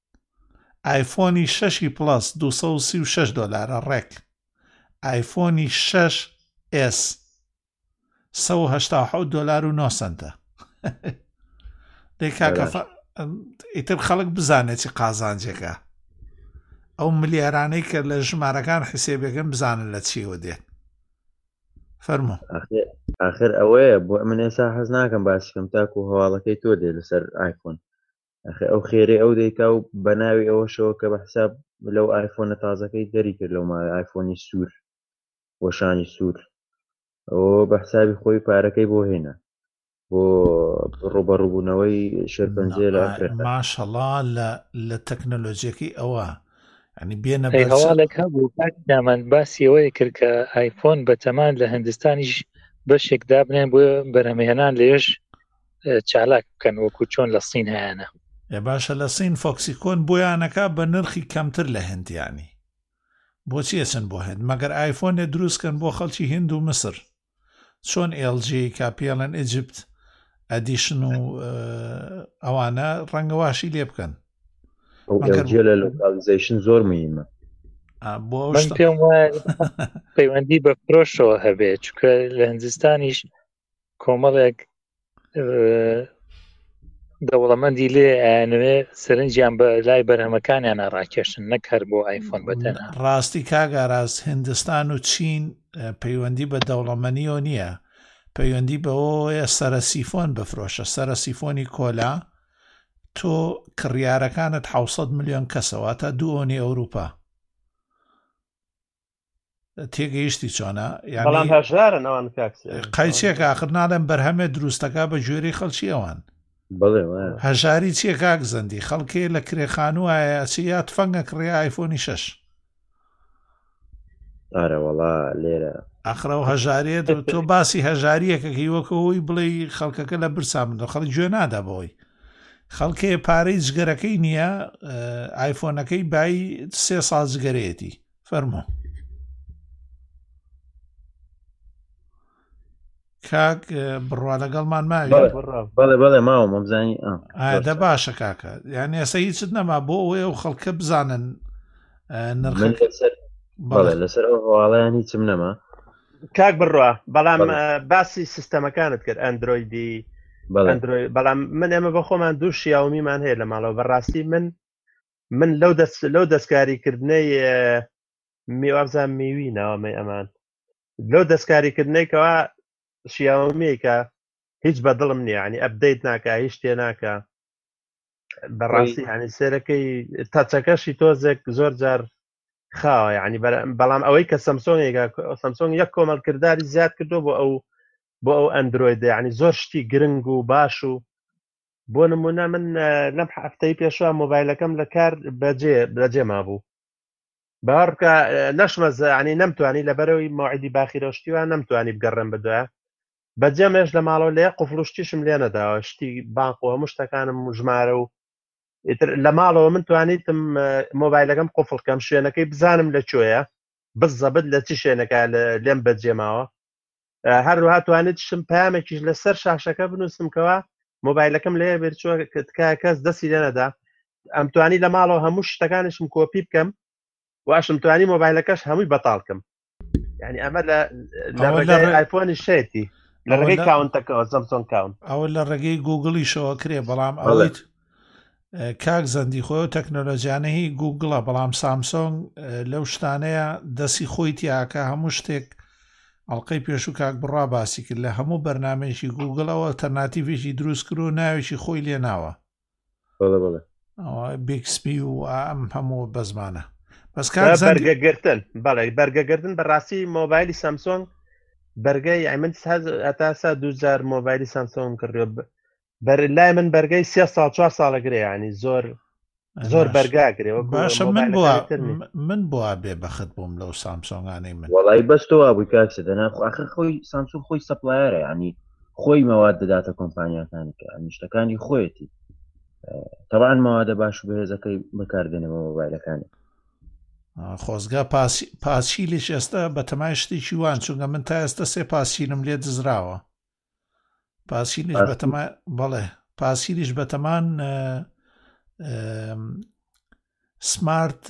ئایفۆنی شەشی پڵەس دوو سەد و سی و شەش دۆلارە ڕێک ئایفۆنی شەش ئێس سە و هەشتا و حەوت دۆلار و نۆ سەنتە دەی کاکە فە- ئەم، ئیتر خەڵک بزانێت چی قازانجێکە ئەو ملیارانەی کە لە ژمارەکان حسێبێکن بزانن لە چیەوە دێت فەرمو ئاخر- ئاخر ئەوەیە بۆ من ئێستا حەز ناکەم باسکەم تاکو هەواڵەکەی تۆ دێ لەسەر ئایفۆن ئەخێ ئەو خێرەی ئەو دەیکا و بە ناوی ئەوەشەوە کە بە حساب لەو ئایفۆنە تازەکەی دەری کرد لەو ماوەی ئایفۆنی سوور وەشانی سوور ئەو بە حسابی خۆی پارەکەی بۆ هێنا بۆ ڕوبەڕوبوونەوەی شێرپەنجێ لە ئەفرەت ماشەڵا لە لە تەکنەلۆژیەکەی ئەوە ئەنی بێنە هەواڵێک هەبوو نامان باسیەوەی کرد کە ئایفۆن بەتەمان لە هندستانیش بەشێک دابنێن بۆ بەرهەمهێنان لێش چالاک بکەن وەکو چۆن لە سین هەیەە ئێ باشە لە سین فۆکسیکۆن بۆیانەکە بە نرخی کەمتر لە هندیانی بۆچی ئەچن بۆ هند مەگەر ئایفۆنێ دروستکەن بۆ خەڵکی هند و مسر چۆن LG کا پێڵەن ئەجیپت ئەدیشن و ئەوانە ڕەنگەواشی لێ بکەن لە لۆکالیزیشن زۆر مهمە بۆ پێم وایە پەیوەندی بە فرۆشەوە هەبێت چکە لە هندستانیش کۆمەڵێک دەوڵەمەندی لێ ئەیانوێ سەرنجیان بە لای بەرهەمەکانیان ڕاکێشن نەک هەر بۆ ئایفۆن بەتەنها ڕاستی کاگاراز هندستان و چین پەیوەندی بە دەوڵەمەنیەوە نییە پەیوەندی بەوەیە سرە سیفۆن بفرۆشە سرە سیفۆنی کۆلا تۆ کڕیارەکانت 600 میلیۆن کەسەوە تا دوو ئەونی ئەوروپا تێگەیشتی چۆنە یان هەژارن ئەوان قایچێک ئاخر نادەم بەرهەمێ دروستەکە بە گوێری خەڵکی ئەوان هەژاری چیە کاک زەندی خەڵکێ لە کرێخان وایە چی یا تفەنگە کڕێ ئایفۆنی شش ئارەوەڵا لێرە ئەخرە و هەژارە تۆ باسی هەژاریەکەکی وەکەوەی بڵێ خەڵکەکە لە برسا منەوە خەڵک گوێ نادا بۆی خەڵکێ پارەی جگەرەکەی نیە ئایفۆنەکەی بای سێ ساڵ جگەرەیەتی فەرمۆ کاک بڕوا لەگەڵمان ماوی بەڵێ بەڵێ ماوە مەبزانی دە باشە کاکە یان ئێستا هیچت نەما بۆ ئەوەی ئەو خەڵکە بزانن نرخ بەڵێ لەسەر ئەو هەواڵیان هیچم نەما کاک بڕە بەڵام باسی سیستەمەکانت کرد ئەندرویدی بەڵام من ئێمە بە خۆمان دوو شیاومیمان هەیە لە ماڵەوە بەڕاستی من من لەو دەست لەو دەستکاریکردنەی میوابزان میوی ناوەمەی ئەمان لەو دەستکاریکردنێکەوە شیاومیکە هیچ بەدڵم نییە ینی ئەبدەیت ناکە هیچ شتێ ناکە بەڕاستی هەنی سێرەکەی تاچەکەشی تۆزێک زۆر جار خاوە یعنی بەڵام ئەوەی کە سمسۆنێکە سمسۆنگ یەک کۆمەڵ کردداری زیاد کردو بۆ ئەو بۆ ئەو ئەندروۆید ینی زۆر شتی گرنگ و باش و بۆ نمونە من لەم هەفتەی پێشوە مۆبایلەکەم لە کار بەجێ بەجێ ما بوو باڕکە نەشمەزانی نەمتوانی لەبەرەوەی ماعیدی باخیرە شتیوە نەمتوانی بگەڕێن بدوە بەجێمێش لە ماڵەوە لێ قفلشتیشم لێ نەداوە شتی باق و هەموو شتەکانم ژمارە و ئیتر لە ماڵەوە من توانیتم مۆبایلەکەم قفڵکەم شوێنەکەی بزانم لە کوێیە بزەبت لە چی شوێنەکە لێم بەجێماوە هەروها توانێت شم پامێکیش لەسەر شاشەکە بنووسم کەەوە مۆبایلەکەم لێ بێرچوە تکای کەس دەستی لێنەدا ئەم توانی لە ماڵەوە هەموو شتەکانشم کۆپی بکەم واشم توانی مۆبایلەکەش هەمووی بەتاڵکەم ینی ئەمە لە ئایفۆنی شێتی لە ڕێگەی کاونتەکەەوە زەمسۆن کاون ئەوە لە ڕێگەی گوگڵی شەوە کرێ بەڵام ئەوەیت کاک زەندی خۆی و تەکنۆلۆژیانەی گوگڵە بەڵام سامسۆنگ لەو شتانەیە دەسی خۆی تیاکە هەموو شتێک ئەڵلقەی پێشوو کاک بڕا باسی کرد لە هەموو بەرنمەیەکی گوگڵەوە تەناتیڤێکی دروست کرد و ناوێکی خۆی لێناوە بیکسپی و ئەم هەموو بە زمانە بەس بەرگەگرتن بەڵێ بەرگەگردن بەڕاستی مۆبایلی سامسۆنگ بەرگەی ئەمن هەتا سا دوجار مۆبایلی سامسۆنگ کردێ بەر لای من بەرگەی سێ ساڵ چوار ساڵە گرێ ینی زۆر زۆر بەرگاگرێ باشە من بووە من بووە بێ بەخت بووم لەو سامسۆنگانەی من وڵی بەستەوە بووی کاکسە دەنا خواخە خۆی سامسۆن خۆی سەپلایەرە ینی خۆی مەواد دەداتە کۆمپانیاکانی کە ئەنی شتەکانی خۆیەتی تەوان مەوادە باش و بەهێزەکەی بەکاردێنەوە مۆبایلەکانی خۆزگە پاچی لێ ئێستا بەتەمای شتێکی وان چونگە من تا ئێستا سێ پاسینم لێ دزراوە پاسینش بەتەما بەڵێ پاسینش بەتەمان سمارت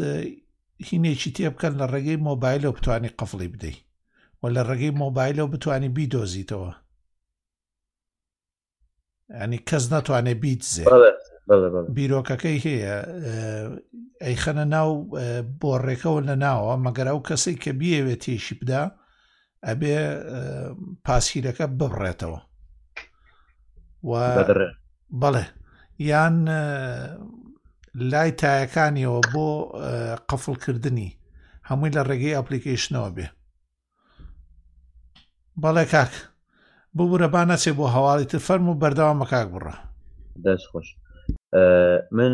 هینێکی تێبکەن لە ڕێگەی مۆبایلەوە بتانی قفڵی بدەی و لە ڕێگەی مۆبایلەوە بتانی بیدۆزیتەوە ینی کەس ناتوانێت بیدزێ بیرۆکەکەی هەیە ئەی خەنە ناو بۆ ڕێکەوە لە ناوە مەگەر ئەو کەسێک کە بیەوێت تێشی بدا ئەبێ پاسیرەکە ببڕێتەوە بەڵێ یان لای تایەکانیەوە بۆ قفڵکردنی هەمووی لە ڕێگەی ئەپلیکیشنەوە بێ بەڵێ کاک ببوورە با نەچێ بۆ هەواڵی تر فەرم و بەرداوە مەکاک بڕە دەست خۆش من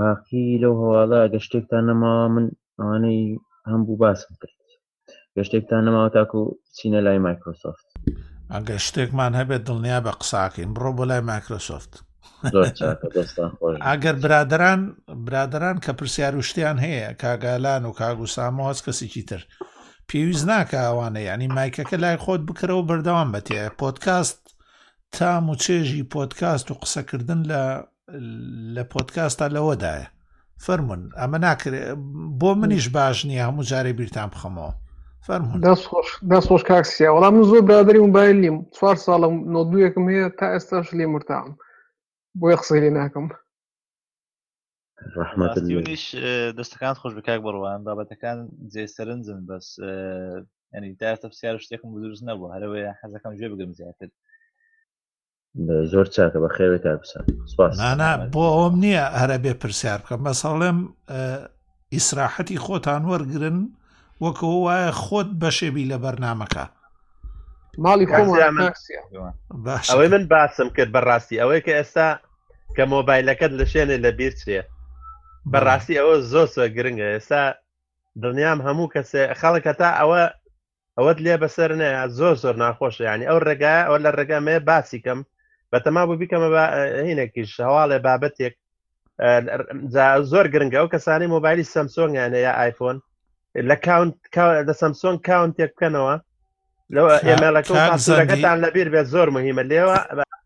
باقی لەو هەواڵە ئەگە شتێکتان نەماوە من ئەوانەی هەم بوو باسم کرد گەشتێکتان نەماوە تاکو چینە لای مایکرۆسۆفت ئەگە شتێکمان هەبێت دڵنیا بە قساکەین بڕۆ بۆ لای مایکرۆسۆفت ئەگەر برادران برادران کە پرسیار و شتیان هەیە کاگالان و کاگوسامۆ هەست کەسێکی تر پێویست ناکە ئەوانە ینی مایکەکە لای خۆت بکەرەوە بەردەوام بەتێ پۆتکاست تام و چێژی پۆتکاست و قسەکردن لە لە پۆتکاستا لەوەدایە فەرمونون ئەمە ناکرێت بۆ منیش باش نییە هەموو جارێ بیرتان بخەمەوە فەرمون دەستخۆش کاکسیا وەڵام من زۆر برادری موبایل نیم چوار ساڵم نۆدوویەکم هەیە تا ئێستاش لێ مرتام بۆیە قسەی لێ ناکەم ڕحمەتنیش دەستەکان خۆش بکک بڕوان بابەتەکان جێ سەرنجن بەس ینی دایتە پرسیار شتێکم بزرز نەبوو هەرەوەی حەزەکەم جێ بگرم زیاتر زۆر چاکە بە خێوێ کار بسە نانا بۆ ئەوم نییە هەرە بێ پرسیار بکەم مەسەڵێم ئیسراحەتی خۆتان وەرگن وەکەوە وایە خۆت بەشێبی لە بەرنمەکە ماڵی ئەوەی من باسم کرد بەڕاستی ئەوەی کە ئێستا کە مۆبایلەکەت لە شوێنێ لە بیرچێ بەڕاستی ئەوە زۆر سۆ گرنگە ئێستا دڵنیام هەموو کەسێ خەڵکە تا ئەوە ئەوەت لێ بەسەر نەیە زۆر زۆر ناخۆشە ینی ئەو ڕێگای ئەو لە ڕێگەمێ باسی کەم بەتەما بوو بیکەمە هینێکیش هەواڵێ بابەتێک زۆر گرنگە ئەو کەسانی مۆبایلی سەمسۆنگ یانە یا ئایفۆن لە کاونت لە سەمسۆن کاونتێک بکەنەوە لەو ئێمەلەکەتان لەبیر بێت زۆر مهمە لێوە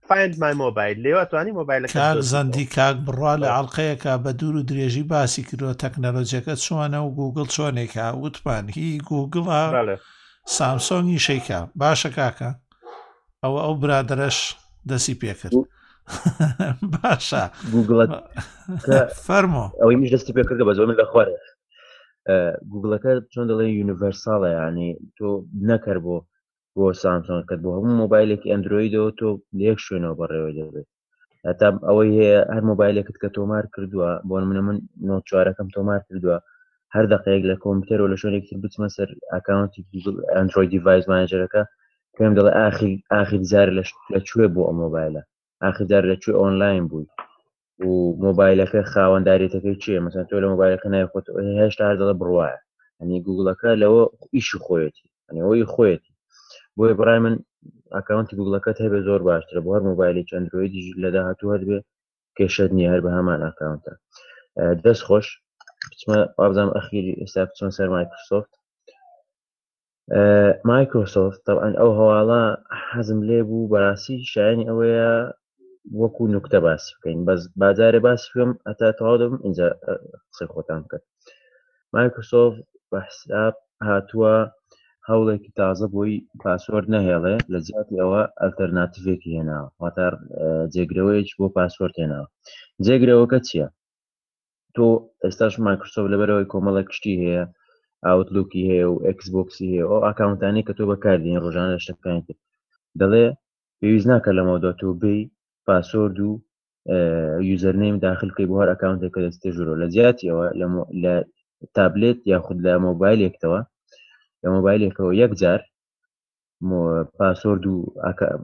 فایند مای مۆبایل لێوا توانی مۆبایل کاک زەندی کاک بڕوا لە ئاڵلقەیەکە بە دوور و درێژی باسی کردوە تەکنەلۆجیەکە چۆنە و گوگل چۆنێکە وتمان هی گوگڵە سامسۆنگی شەیکە باشە کاکە ئەوە ئەو برادرەش دەسی پێکرد باشە گوگڵەت فەرمۆ ئەوەی میش دەستی پێکردە بە زۆر من لە خوارێ گوگڵەکە چۆن دەڵێ یونیڤەرساڵە ینی تۆ نەکەر بۆ بۆ سامسۆنگ کە بۆ هەموو مۆبایلێکی ئەندرویدەوە تۆ لە یەک شوێنەوە بەڕێوە دەبێت هەتا ئەوەی هەیە هەر مۆبایلێکت کە تۆمار کردووە بۆ منە من نۆ چوارەکەم تۆمار کردووە هەر دقەیەک لە کۆمپیوتەر و لە شوێنێکتر بچمە سەر ئاکاونتی ئەندروید دیڤایس مانجەرەکە پێم دەڵێ ئاخی ئاخی جار لە کوێ بۆ ئەو مۆبایلە ئاخیدار لە کوێ ئۆنلاین بووی و مۆبایلەکە خاوەنداریتەکەی چێ مەسەن تۆ لە مۆبایلەکە نایخۆت هێشتا هەر دەڵە بڕواە هەنی گوگڵەکە لەوە ئیشی خۆیەتی ئەنەوەی خۆیەتی بۆیە بڕای من ئەکاونتی گوگڵەکەت هەبێ زۆر باشترە بۆ هەر مۆبایلی چەندرویدی لە داهاتوو هەر بێ کێشت نیە هەر بە هەمان ئەکاونتە دەست خۆش بچمە وابزانام ئەخیری ئێستا بچۆن سەر مایکرسۆفت مایکرۆسۆفت تەبعەن ئەو هەواڵە حەزم لێ بوو بەڕاستی شایانی ئەوەیە وەکو نوکتە باسی بکەین بەس بازارێ باسی بم هەتا تەواو دەبم اینجا قسە خۆتان بکەن مایکرۆسۆفت بە حساب هاتووە هەوڵێکی تازە بۆی پاسۆرد نەهێڵێ لە زیاتی ئەوە ئەلتەرناتیڤێکی هێناوە واتار جێگرەوەیەکی بۆ پاسۆرد هێناوە جێگرەوەکە چییە تۆ ئێستاش مایکرۆسۆف لەبەرەوەی کۆمەڵێک شتی هەیە ئاوتلوکی هەیە و ئەکس بۆکسی هەیە ئەو ئاکاونتانی کە تۆ بەکاردین ڕۆژانە لە شتەکان کرد دەڵێ پێویست ناکە لەمەوە دو تۆ بی پاسۆرد و یوزەرنیم داخلکەی بۆ هەر ئەکاونتێک کە دەستێ ژورۆ لە جیاتی ئەوە لە تابلێت یاخود لە مۆبایلێکتەوە لە مۆبایلێکەوە یەک جار پاسۆرد و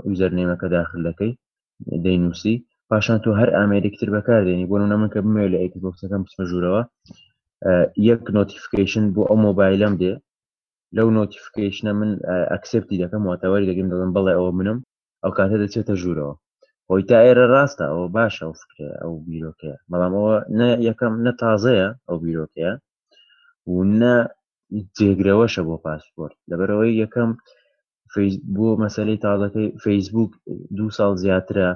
یوزەرنێمەکە داخل دەکەی دەینوسی پاشان تۆ هەر ئامێرێکتر بەکاردێنی بۆ نە من کە بمێ لە ئەیتی بۆکسەکەم بچمە ژوورەوە یەک نۆتیفیکیشن بۆ ئەو مۆبایلم دێ لەو نۆتیفیکیشنە من ئەکسپتی دەکەم واتەواری دەگەم دەڵم بەڵێ ئەوە منم ئەو کاتە دەچێتە ژوورەوە خۆی تا ئێرە ڕاستە ئەوە باشە ئەو فکرێ ئەو بیرۆکەیە بەڵام ئەوە نە یەکەم نە تازەیە ئەو بیرۆکەیە و نە جێگرەوەشە بۆ پاسپۆرت لەبەرەوەی یەکەم بۆ مەسلەی تازەکەی فەیسبوک دوو ساڵ زیاترە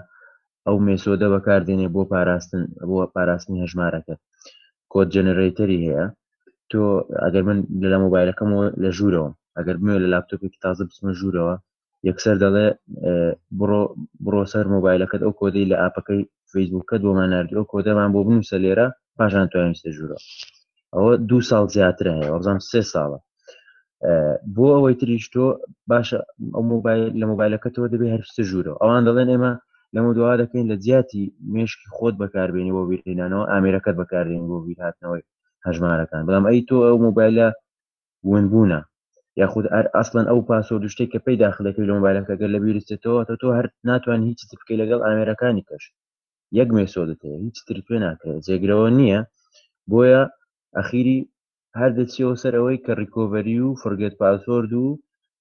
ئەو مێسۆدە بەکاردێنێ بۆ پاراستن بۆ پاراستنی هەژمارەکە کۆت جەنەرەیتەری هەیە تۆ ئەگەر من لە مۆبایلەکەمەوە لە ژوورەوە ئەگەر بمێ لە لاپتۆپێکی تازە بچمە ژوورەوە یەکسەر دەڵێ بڕۆ بڕۆ سەر مۆبایلەکەت ئەو کۆدەی لە ئاپەکەی فەیسبوکەت بۆمان نردی ئەو کۆدەمان بۆ بنووسە لێرە پاشان توانین سەژورە ئەوە دو ساڵ زیاتر هەیە وەزان سێ ساڵە بۆ ئەوەی تریش تۆ باشە ئەو مۆبایل لە مۆبایلەکەتەوە دەبێ هەرستە ژوورەوە ئەوان دەڵێن ئێمە لەمە دوا دەکەین لە جیاتی مێشکی خۆت بەکاربیێنی بۆ بیرهێنانەوە ئامێرەکەت بەکارێن بۆ بیرهاتنەوەی هەژمارەکان بەڵام ئەی تۆ ئەو مۆبایلە ونبوونە یاخود ئەر ئەسڵەن ئەو پاسۆرد و شتێک کە پێی داخل دەکەی لە مۆبایلەکەت گەر لە بیرت چێتەوە ئەتە تۆ هەر ناتوانانی هیچی تر بکەی لەگەڵ ئامێرەکانی کەش یەک مێسۆدت هەیە هیچ تر پێ ناکرێت جێگرەوە نییە بۆیە ئەخیری هەر دەچیەوە سەر ئەوەی کە ڕیکۆڤەری و فڕگێت پاسۆرد و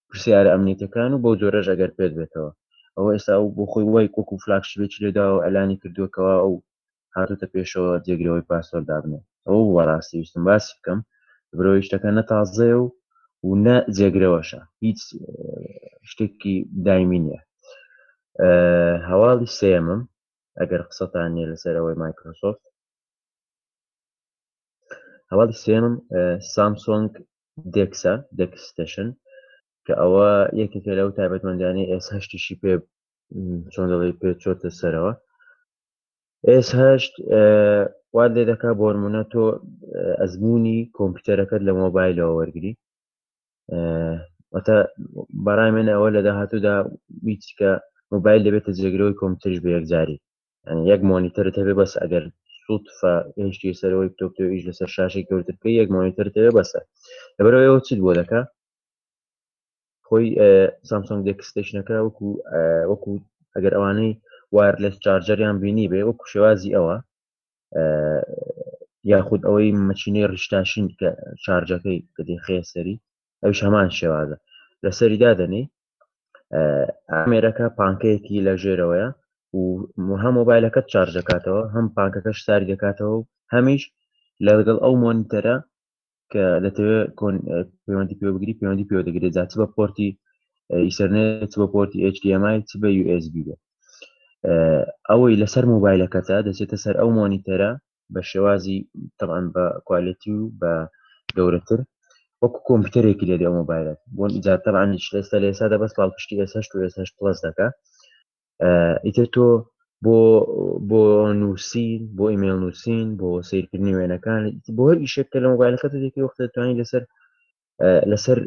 پرسیارە ئەمنیتەکان و بەو جۆرەش ئەگەر پێت بێتەوە ئەوە ئێستا ئەو بۆ خۆی وای وەکو فلاک شبێکی لێداوە و ئەلانی کردووەکەەوە ئەو هاتوتە پێشەوە جێگرەوەی پاسۆر دابنێ ئەوە بووە ڕاستی ویستم باسی بکەم برۆی شتەکە نەتازەیە و و نە جێگرەوەشە هیچ شتێکی دایمی نیە هەواڵی سێمم ئەگەر قسەتان نیە لەسەرەوەی مایکرۆسۆفت هەواڵی سێمم سامسۆنگ دێکسە، Dex Station، کە ئەوە یەکێکە لەو تایبەتمەندیانەی ئێس هەشتیشی پێ چۆن دەڵی پێ چۆتە سەرەوە. ئێس هەشت وات لێ دەکا بۆرمونە تۆ ئەزمموی کۆمپیوتەرەکەت لە مۆبایلەوە وەرگری ئەتە بەڕای من ئەوە لە داهاتوودا بیچکە مۆبایل دەبێتە جێگرەوەی کۆمپیوترش بە یەکجاری یەک مۆنیتەرت هەبێ بەس ئەگەر سوتفە هێشتی سەرەوەی پتۆکتۆ ئیش لەسەر شاشی کەوتر بکە یەک مۆنیتەرت هەبێ بەسە لەبەرەوەەوە چیت بۆ دەکە خۆی سامسۆنگ دەکستشنەکە وەکو وەکو ئەگەر ئەوانەی وایرلس چارجەریان بینی بێ وەکو شێوازی ئەوە یاخود ئەوەی مەچینەی ڕشتاشین کە چارجەکەی کە دەخێ سەری ئەوش هەمان شێوازە لەسەری دادەنی ئامێرەکە پانکەیەکی لە ژێرەوەیە و هەم مۆبایلەکەت چارج دەکاتەوە هەم پانکەکەش ساری دەکاتەوە و هەمیش لە لەگەڵ ئەو مۆنیتەرە کە دەتەوێت پەیوەندی پێ بگری پەیوەندی پێ دەگرێت جاچ بە پۆرتی ئیسەرنێت بە پۆرتی HDMI چ بە USB بێت ئەوەی لەسەر مۆبایلەکەتە دەچێتە سەر ئەو مۆنیتەرە بە شێوازی تەبعەن بە کوالێتی و بە گەورەتر وەکو کۆمپیوتەرێکی لێ ئەو مۆبایلە بۆ جا تەبعەن ئێستا لە ئێستا دەبەست پاڵپشتی ئێستا هەشت و ئێستا هەشت پڵەس دەکا ئیتر تۆ بۆ بۆ نووسین بۆ ئیمێل نووسین بۆ سیرکردنی وێنەکان بۆ هەر ئیشێک کە لە مۆبایلەکە دەێکی وەخت دەتوانانی لەسەر لەسەر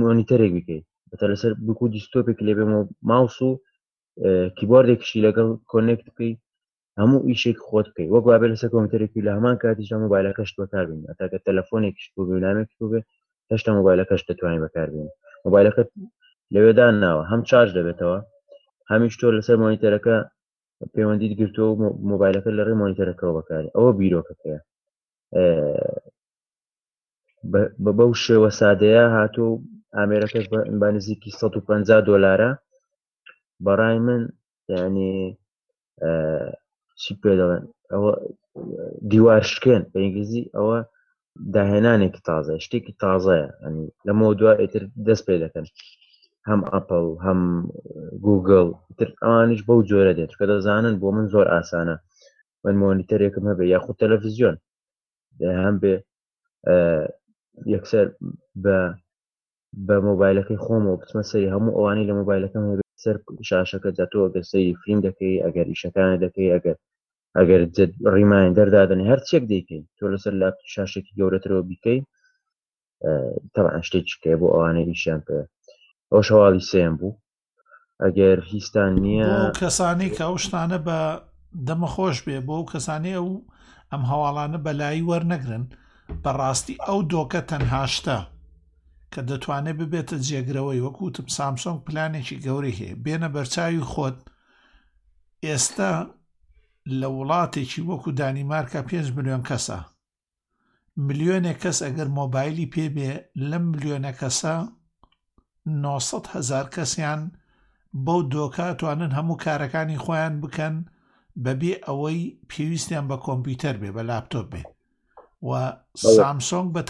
مۆنیتەرێک بکەیت بەتە لەسەر بکو دیستۆپێک لێبێمەوە ماوس و کیبۆردێکشی لەگەڵ کۆنێکت بکەیت هەموو ئیشێک خۆت بکەی وەک وابێ لەسەر کۆمپیوتەرێکی لە هەمان کاتیشدا مۆبایلەکەشت بەکاربین ئەتاکە تەلەفۆنێکیش بۆ بێنامێکیش بۆ بێ هێشتا مۆبایلەکەش دەتوانین بەکاربین مۆبایلەکە لەوێدا ناوە هەم چارج دەبێتەوە هەمیش تۆ لەسەر مۆنیتەرەکە پەیوەندیت گرتووە و مۆبایلەکە لە ڕێ مۆنیتەرەکەەوە بەکاری ئەوە بیرۆکەکەیە بەو شێوە سادەیە هاتوو ئامێرەکەش بە نزیکی 150 دلارە بەڕای من ینی چی پێ دەڵێن ئەوە دیوار شکێن بە ئینگلیزی ئەوە داهێنانێکی تازە شتێکی تازەیە ئەنی لەمە دوا ئیتر دەست پێ دەکەن هەم ئەپل هەم گوگل تر ئەوانش بەو جۆرە دێت کە دەزانن بۆ من زۆر ئاسانە من مۆنیتەرێکم هەبێ یاخود تەلەڤزیۆن هەم بێ یەکسەر بە بە مۆبایلەکەی خۆمەوە بچمە سەری هەموو ئەوانەی لە مۆبایلەکەم هەبێت سەر شاشەکە جاتۆ ئەگەر سەیری فلیم دەکەی ئەگەر ئیشەکانە دەکەی ئەگەر ئەگەر ڕیماین دەردادنی هەرچێک دەیکەین تۆ لەسەر لا شاشێکی گەورەترەوە بیکەی تەعاان شتێکیکە بۆ ئەوانەی ئیشیان پێ ئەو شەواڵی سێم بوو ئەگەر هیچتان نییە بۆ ئەو کەسانەی کە ئەو شتانە بە دەمە خۆش بێ بۆ ئەو کەسانی ئەو ئەم هەواڵانە بەلایی وەرنەگرن بەڕاستی ئەو دۆکە تەنهاشتە کە دەتوانێت ببێتە جێگرەوەی وەکوتم سامسۆنگ پلانێکی گەورەی هەیە بێنە بەرچاوی خۆت ئێستا لە وڵاتێکی وەکو دانیمارکە 5 ملیۆن کەسە ملیۆنێک کەس ئەگەر مۆبایلی پێبێ لەم ملیۆنە کەسە 900 هزار کەسیان بەو دۆکە توانن هەموو کارەکانی خۆیان بکەن بەبێ ئەوەی پێویستیان بە کۆمپیوتەر بێ بە لاپتۆپ بێ و سامسۆنگ بە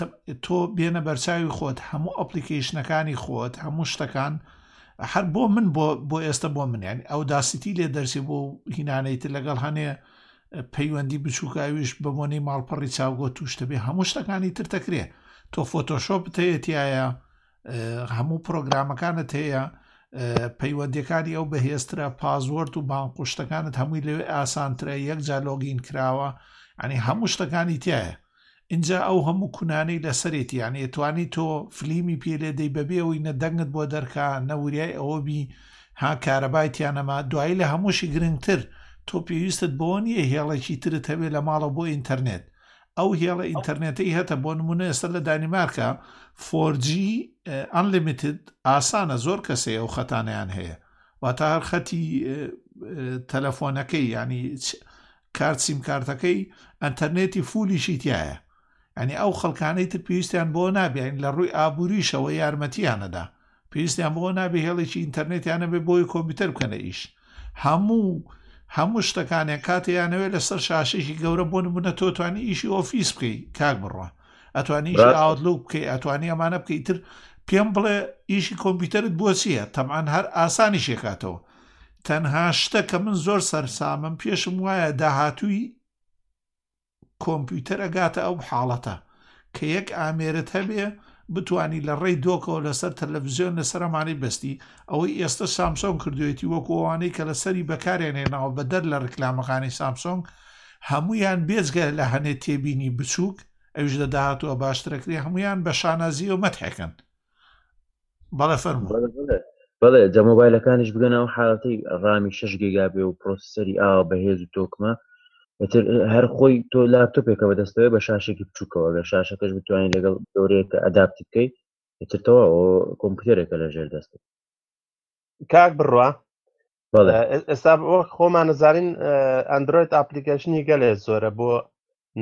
تۆ بێنە بەرچاوی خۆت هەموو ئەپلیکیشنەکانی خۆت هەموو شتەکان هەر بۆ من بۆ بۆ ئێستا بۆ منیان ئەو داسیتی لێ دەرسی بۆ هینانەیت لەگەڵ هەنێ پەیوەندی بچوک ئەویش بەبۆنەی ماڵپەڕی چاوگۆ توش دەبێ هەموو شتەکانی تر دەکرێ تۆ فۆتۆشۆپت هەیە تایە هەموو پرۆگرامەکانت هەیە پەیوەندەکانی ئەو بەهێزترە پازوەرد و بانقشتەکانت هەمووی لەوێ ئاسانترە یەک جالۆگین کراوە ئەنی هەموو شتەکانی تایە ئینجا ئەو هەموو کونانەی لەسەرێتی یانی ئەتوانی تۆ فلیمی پێ لێدەی بەبێ ئەوی نە دەنگت بۆ دەرکا نە وریای ئەوە بی ها کارەبای تیانەما دوایی لە هەمووشی گرنگتر تۆ پێویستت بەوە نییە هێڵێکی ترت هەبێ لە ماڵەوە بۆ ئینتەرنێت ئەو هێڵە ئینتەرنێتەی هەتە بۆ نمونە ئێستا لە دانیمارکە فۆرجی ئەنلیمیتد ئاسانە زۆر کەسێ ئەو خەتانیان هەیە واتە هەر خەتی تەلەفۆنەکەی ینی کارت سیمکارتەکەی ئەنتەرنێتی فولیشی تیایە یانی ئەو خەڵکانەی تر پێویستیان بۆ نابێ یانی لە ڕووی ئابووریشەوە یارمەتییان ئەدا پێویستیان بۆ نابێ هێڵێکی ئینتەرنێتیان نەبێ بۆی کۆمپیوتەر بکەنە ئیش هەموو هەموو شتەکانیان کاتێیانەوێت لەسەر شاشێکی گەورە بۆ نمونە تۆ توانی ئیشی ئۆفیس بکەی کاک بڕە ئەتوانی ئیشی ڕاستە. ئاوتلوک بکەی ئەتوانی ئەمانە بکەی تر پێم بڵێ ئیشی کۆمپیوتەرت بۆ چییە تەمان هەر ئاسانیشێکاتەوە تەنها شتە کە من زۆر سەرسامم پێشم وایە داهاتووی کۆمپیوتەر ئەگاتە ئەو حاڵەتە کە یەک ئامێرت هەبێ بتانی لە ڕێی دۆکەوە لەسەر تەلەڤزیۆن لەسەر ئەمانەی بەستی ئەوەی ئێستا سامسۆنگ کردوێتی وەکو ئەوانەی کە لەسەری بەکارێن هێناوە بە دەر لە ڕکلامەکانی سامسۆنگ هەمویان بێجگە لە هەنێ تێبینی بچووک ئەوش لە داهاتوە باشترەکری هەمویان بە شانازیەوە مەتحەکەن بەڵێ فەرموو بەڵێ بەڵێ بەڵێ جا مۆبایلەکانیش بگەنە ئەو حاڵەتەی ڕامی شش گێگا بێ و پرۆسیسەری ئاوا بەهێز و تۆکمە ئیتر هەر خۆی تۆ لاپتۆپێکە بەدەستەوەی بە شاشێکی بچووکەوە گە شاشەکەش بتوانین لەگەڵ دەورەیەکە ئەداپتی بکەیت ئیتر تەوا ئەو کۆمپیوتەرێکە لە ژێر دەست کاک بڕوا بەڵێ ئێ- ئێستا وەک خۆمانەزانین ئەندروید ئاپلیکیشنی گەلێ زۆرە بۆ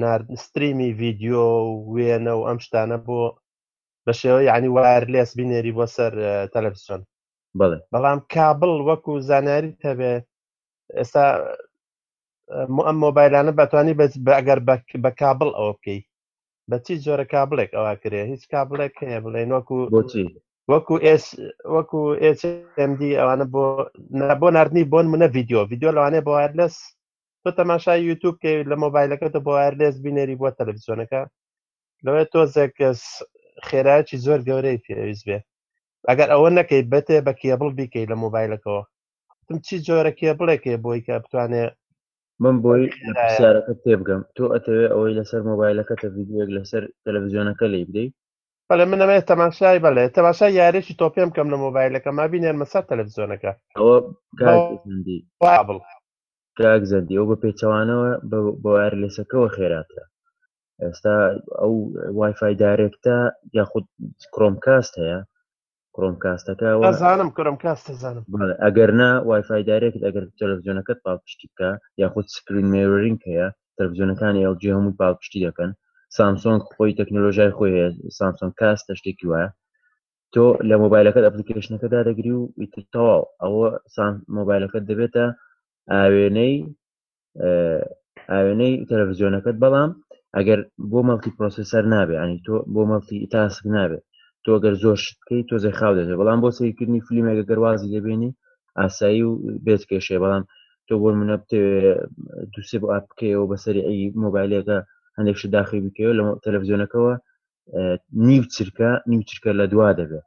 نارد ستریمی ڤیدیۆ و وێنە و ئەم شتانە بۆ بە شێوە یعنی وایرلێس بینێری بۆ سەر تەلەڤزیۆن بڵێ بەڵام کابل وەکو زانیاری هەبێ ئێستا ئەم مۆبایلانە بەتوانی بە ئەگەر بە کابل ئەوە بکەیت بەچی جۆرە کابلێک ئەوە کرێ هیچ کابلێک هەیە بڵێن وەکو بۆچی وەکو ئێس وەکو ئێچMD ئەوانە بۆ بۆ نردنی بۆن منە ڤیددیو ڤیددیو لەوانێ بۆ وایرلس تۆ تەماشای یوتوب کە لە مۆبایلەکەتە بۆ وایرلس بینێری بۆ تەلەڤزیۆنەکە لەوێ تۆزێک خێرایکی زۆر گەورەی پێویست بێ ئەگەر ئەوە نەکەی بەتێ بە کێبڵ بیکەی لە مۆبایلەکەەوە تم چی جۆرە کێبڵێکێ بۆی کە بتوانێ من بۆی لە پرسیارەکە تێبگەم تۆ ئەتەوێ ئەوەی لەسەر مۆبایلەکەتە ڤیددیوەک لەسەر تەلەڤزیۆنەکە لی بدەی بەڵێ من ئەمێ تەماشای بەڵێ تەماشا یاریی تۆ پێم بکەم لە مۆبایلەکە ما بینێن مەسەر تەلەڤزیۆنەکە ئەوە کاکزندی بڵ کاکزندی ئەو بە پێچەوانەوە بە وایرلێسەکەەوە خێراتە ئێستا ئەو وایفای دارێکتە یاخود کرۆم کاست هەیە کرۆم کاستەکە زانم کرم کاستە زانم ئەگەر نا وایفای دارێکت ئەگەر تەلەڤزیۆنەکەت پاڵپشتی بکە یاخود سکرین مێورینگ هەیە تەلەڤزیۆنەکانی ئەو جێ هەموو پاڵپشتی دەکەن سامسۆنگ خۆی تەکنۆلۆژای خۆی هەیە سامسۆن کاستە شتێکی وایە تۆ لە مۆبایلەکەت ئەپلیکیشنەکە دادەگری و تەواو ئەوە سام مۆبایلەکەت دەبێتە ئاوێنەی ئاوێنەی تەلەڤزیۆنەکەت بەڵام ئەگەر بۆ مەڵتی پرۆسسەر نابێ ئەنی تۆ بۆ مەڵتی تاسک نابێ تۆ گەر زۆر شتکەی تۆزێ خاو دەێ بەڵام بۆ سیرکردنی فلیمێکە گەروازی لێبێنی ئاسایی و بێت کێشێ بەڵام تۆ بۆ منە دووسێ بۆ ئاپ بکەیەوە بەسەری ئەی مۆبایلەکە هەندێک شت داخی بکەوە لە تەلەڤزیۆنەکەەوە نیو چرکە نیو چرکە لە دوا دەبێت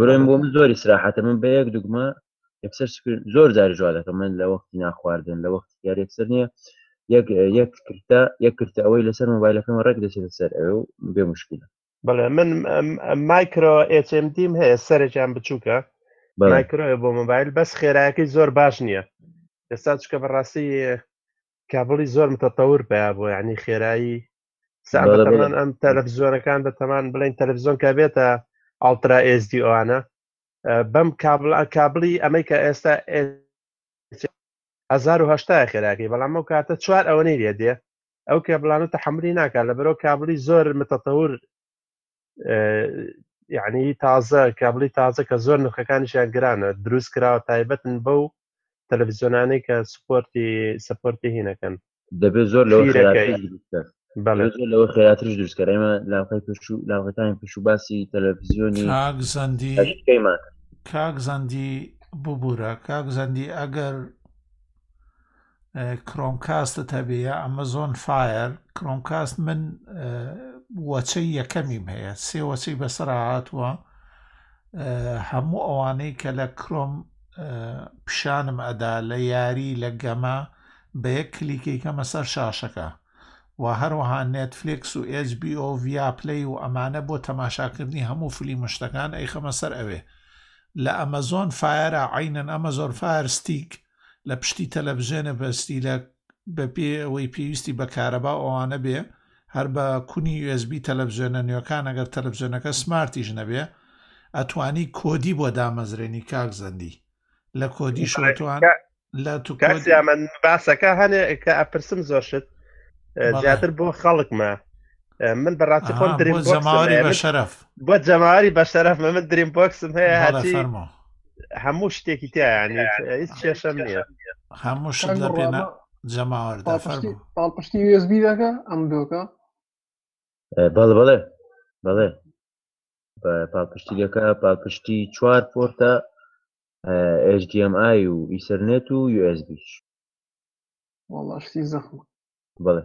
بڕێن بۆ من زۆری سراحەتە من بە یەک دوگمە یەکسەر زۆر جاری جووا دەکەم من لە وەختی ناخواردن لە وەختی یار یەکسەر نییە یەک کرتە یەک کرتە ئەوەی لەسەر مۆبایلەکەمە ڕێک دەچێت سەر ئەو بێ مشکلە بڵێ من مایکرۆ ئچMDیم هەیە سەرێکیان بچووکە مایکرۆە بۆ مۆبایل بەس خێراەکەی زۆر باش نییە ئێستا چکە بەڕاستی کابڵی زۆر متەتەور پیا بۆ ینی خێرایی سامان ئەم تەلەفزیۆنەکان بە تەمان بڵین تەلەفزیۆن کە بێتە ئاڵترا ئێزدی ئەوانە بەم کابل کابلی ئەمریکا ئێستا 1970 خێراکەی بەڵام ئەو کاتە چوار ئەوەی لێ دێ ئەو کێبلانە تەحملی ناکات لە بەرەو کابلی زۆر متەتەور یعنی تازە کابلی تازە کە زۆر نرخەکانیشیان گرانە دروست کراوە تایبەتن بەو تەلەڤزیۆنانەی کە سپۆرتی سپۆرتی هینەکەن دەبێت زۆر لەوە خێراترش دروستکەر ئێمە لاقی پشوو لاقەکانی پشوو باسی تەلەڤزیۆنی زەندی کاک زەندی ببوورە کاک زەندی ئەگەر کرۆمکاستت هەبێ یا ئەمەزۆن فایەر کرۆمکاست من وەچەی یەکەمیم هەیە سێ وەچەی بەسەرا هاتووە هەموو ئەوانەی کە لە کرۆم پیشانم ئەدا لە یاری لە گەمە بە یەک کلیکێکەمە سەر شاشەکە و هەروەها نێتفلکس و HBO ڤیا پلی و ئەمانە بۆ تەماشاکردنی هەموو فلی مشتەکان ئەیخەمە سەر ئەوێ لە ئەمەزۆن فایرە عینەن ئەمەزۆر فایرستیک لە پشتی تەلەفزێنە بەستی لە بە پێ ئەوەی پێویستی بە کارەبا و ئەوانە بێ هەر بە کونی USB تەلەفزێنە نوێکان ئەگەر تەلەفزێنەکە سمارتیش نەبێ ئەتوانی کۆدی بۆ دامەزرێنی کاک زەندی لە کۆدی شۆتوان لە تو من باسەکە هەنێ کە ئەپرسم زۆر شت زیاتر بۆ خەڵکمە من بەڕاستی خۆم دریم بەشەرف بۆ جەماواری بەشەرف من دریم بۆکسم هەیە هەچی هەموو شتێکی تیانی هیچ کێشەم نیە هەموو شت لە پێ جەماوار پاڵپشتی USB دەکە ئەم دۆکە بەڵێ بەڵێ بەڵێ پاڵپشتی دەکە پاڵپشتی چوار پۆرتە HDMI و ئیسەرنێت و USB وڵاشتی زەخم بڵێ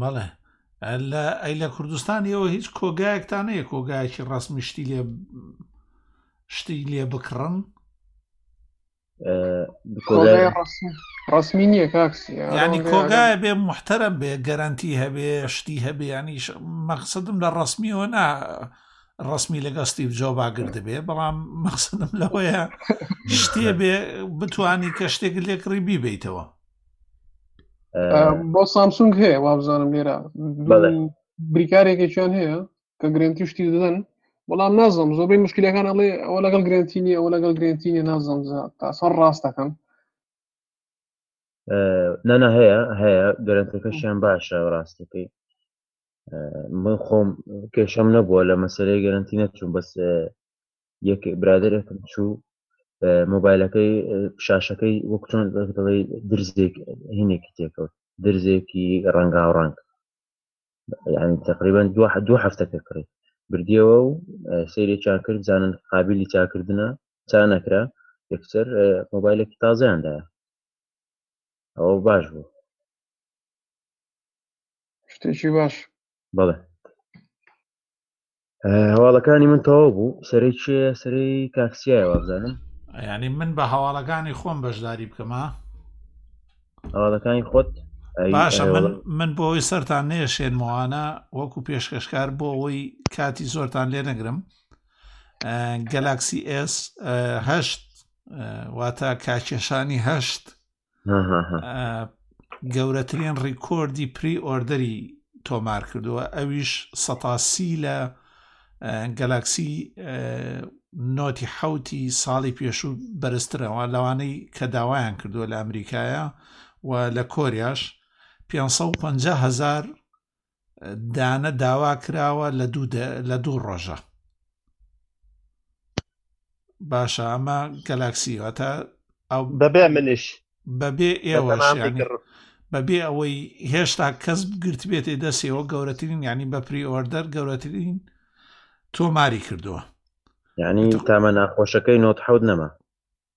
بەڵێ لە ئەی لە کوردستان ئێوە هیچ کۆگایەکتان هەیە کۆگایەکی ڕسمی شتی لێ شتی لێ بکڕن ڕسمی نییە کاکسی ینی کۆگای بێ محتەرم بێ گەرانتی هەبێ شتی هەبێ ینی مەقصدم لە ڕسمیەوە نا ڕسمی لەگە ستیف جۆ باگرد بێ بەڵام مەقصدم لەوەیە شتێ بێ بتانی کە شتێک لێکڕی بیبیتەوە بۆ سامسونگ هەیە وابزانم لێرە بریکارێکێکیان هەیە کە گرنتی شتی دەدەن بەڵام نازم زۆربەی مشکلەکان ئەڵێ ئەوە لەگەڵ گرنتینی ئەوە لەگەڵ گرنتینی نازم تا سەر ڕاستەکەم نانا هەیە هەیە گەرنتەکەشیان باشە ڕاستەکەی من خۆم کێشەم نەبووە لە مەسلەی گەرنتی نەچوون بەس یەک برادێکم چوو مۆبایلەکەی شاشەکەی وەک چۆن دەڵی درزێک هینێکی تێکەوت درزێکی ڕەنگا و ڕەنگ یعنی تقریبان دو دو هەفتە پێ کڕی بردیەوە و سریێکیان کرد زانن قابلی چاکردە چا نەکرا یەکسەر مۆبایلێکی تازەیاندا ئەوە باش بوو شتێکی باش بەڵێ هەواڵەکانی من تەواو بوو سەرەی چێ سەرەی کاکسیایە وابزانم ینی من بە هەواڵەکانی خۆم بەشداری بکەمە هەواڵەکانی خۆت باشە من بۆ ئەوی سەران نێشێنمەوانە وەکو پێشکەشکار بۆ ئەوەی کاتی زۆرتان لێ نەگرم گەلاکسی ئسهشت واتە کاکێشانی هەشت گەورەترین ڕیکۆردی پری ئۆردەری تۆمار کردووە ئەویش سەتاسی لە گەلاکسی نۆتی حوتی ساڵی پێشوو بەرزترەوە لەوانەی کە داوایان کردووە لە ئەمریکایە و لە کۆریاش 550 هزار دانە داوا کراوە لە دوو لە دوو ڕۆژە باشە ئەمە گەلاکسیواتە ئەو بەبێ منش بەبێ ئێوە بەبێ ئەوەی هێشتا کەس گرت بێتێ دەسێەوە گەورەترین ینی بە پریۆردەر گەورەترین تۆماری کردووە ینی تامە ناخۆشەکەی نۆت حەوت نەما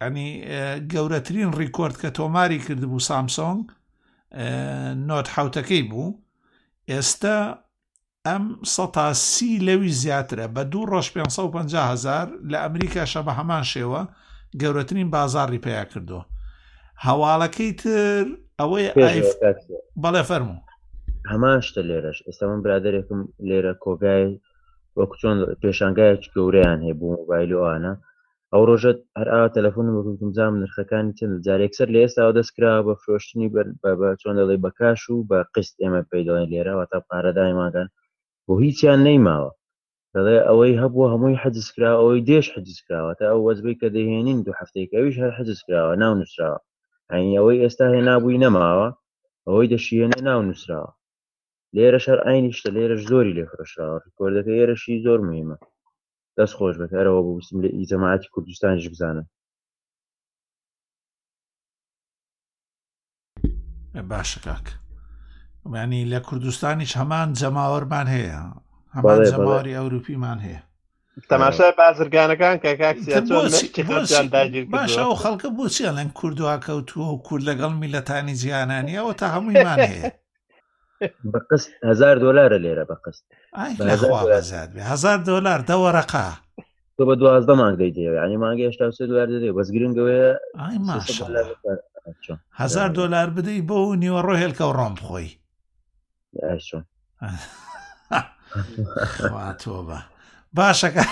یانی گەورەترین ڕیکۆرد کە تۆماری کردبوو سامسۆنگ نۆت حوتەکەی بوو ئێستا ئەم سەتاسی لەوی زیاترە بە دوو ڕۆژ 550 هزار لە ئەمریکا شە بە هەمان شێوە گەورەترین بازاری پیا کردو هەواڵەکەی تر ئەوەی بەڵێ فەرمو هەمان شتە لێرەش ئێستا من برادێکم لێرە کۆگای وەکو چۆن پێشانگایەکی گەورەیان هەیە بۆ مۆبایلوانە ئەو ڕۆژە هەر ئاوا تەلەفۆنم بە گوتم زام نرخەکانی چەند جار یەکسەر لە ئێستاوە دەست کراوە بە فرۆشتنی بەر بە بە چۆن دەڵێ بە کاش و بە قست ئێمە پێی دەڵێن لێرە واتا پارەدانی ماگان بۆ هیچیان نەیماوە دەڵێ ئەوەی هەبووە هەمووی حەجز کرا ئەوەی دێش حەجز کراوە تا ئەو وەجبەی کە دەهێنین دوو هەفتەیەک ئەویش هەر حەجز کراوە ناو نووسراوە ئەین ئەوەی ئێستا هێنابووی نەماوە ئەوەی دەشیێنێ ناو نووسراوە لێرە شەر ئاینی شتە لێرەش زۆری لێ فرۆشراوە ڕیکۆردەکە ئێرەشی زۆر مهمە دەست خۆش بێت ئەرە وە بووستم لە ئی جەماعەتی کوردستانیش بزانم باشە کاک ینی لە کوردستانیش هەمان جەماوەرمان هەیە هەمان جەماوەری ئەوروپیمان هەیە تەماشای بازرگانەکان کە کاکسیان داگیر باشە و خەڵکە بۆچیان لەن کوردوا کەوتووە و کورد لەگەڵ میلەتانی جیانانی ئەوە تا هەموویمان هەیە بەقست هزار دلارە لێرە بەقست هزار دلار دە وەرەقا تۆ بە دوازدە مانگەی دێ ینی مانگە هشتا سێ دوار دەێ بەس گرنگەوەیە هزار دلار بدەی بۆ و نیوەڕۆ هێلکە و ڕۆم بخۆی چۆن تۆ بە باشەکە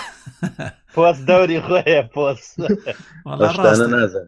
پۆست دەوری خۆێ پۆست نازم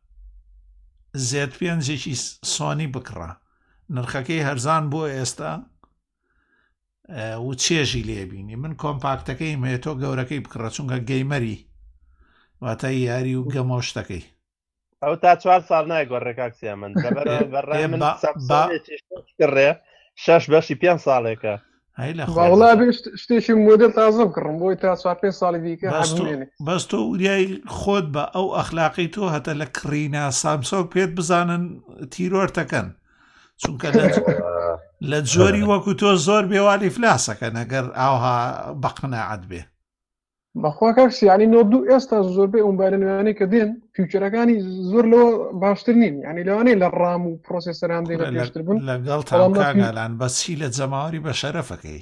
زێد پێنجێکی سۆنی بکڕە نرخەکەی هەرزان بۆ ئێستا و چێژی لێبینی من کۆمپاکتەکەی مێ تۆ گەورەکەی بکڕە چونکە گەیمەری واتە یاری و گەمۆ شتەکەی ئەو تا چوار ساڵ نایگۆڕێ کاکسیا من بەڕێ شش بەشی پێ ساڵێکە وڵا بێ شتێکی مۆدل تازە بکڕم بۆی تا چوار پێ ساڵی دیکە بەس تۆ وریای خۆت بە ئەو ئەخلاقی تۆ هەتە لە کڕینا سامسۆک پێت بزانن تیرۆرتەکەن چونکە لە جۆری وەکو تۆ زۆر بێواری فلاسەکە نەگەر ئاها بەقنەعات بێ بەخوا کاک سیانی نۆ دوو ئێستا زۆربەی ئەو موبایلە نوێیانەی کە دێن فیوچەرەکانی زۆر لەوە باشتر نین یعنی لەوانەیە لە ڕام و پرۆسێسەران دێ لە لە- پێشتر بوون لەگەڵ بەڵام تام لە فیو- کاگالان بەس چی لە جەماوەری بە شەرەفەکەی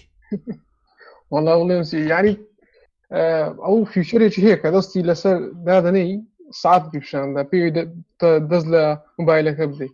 وەڵا بڵێم سی یعنی اه، ئەو فیوچەرێکی هەیە کە دەستی لەسەر دادەنەی سعات پیشاندا پێوی دە- دە- دەست لە موبایلەکە بدەیت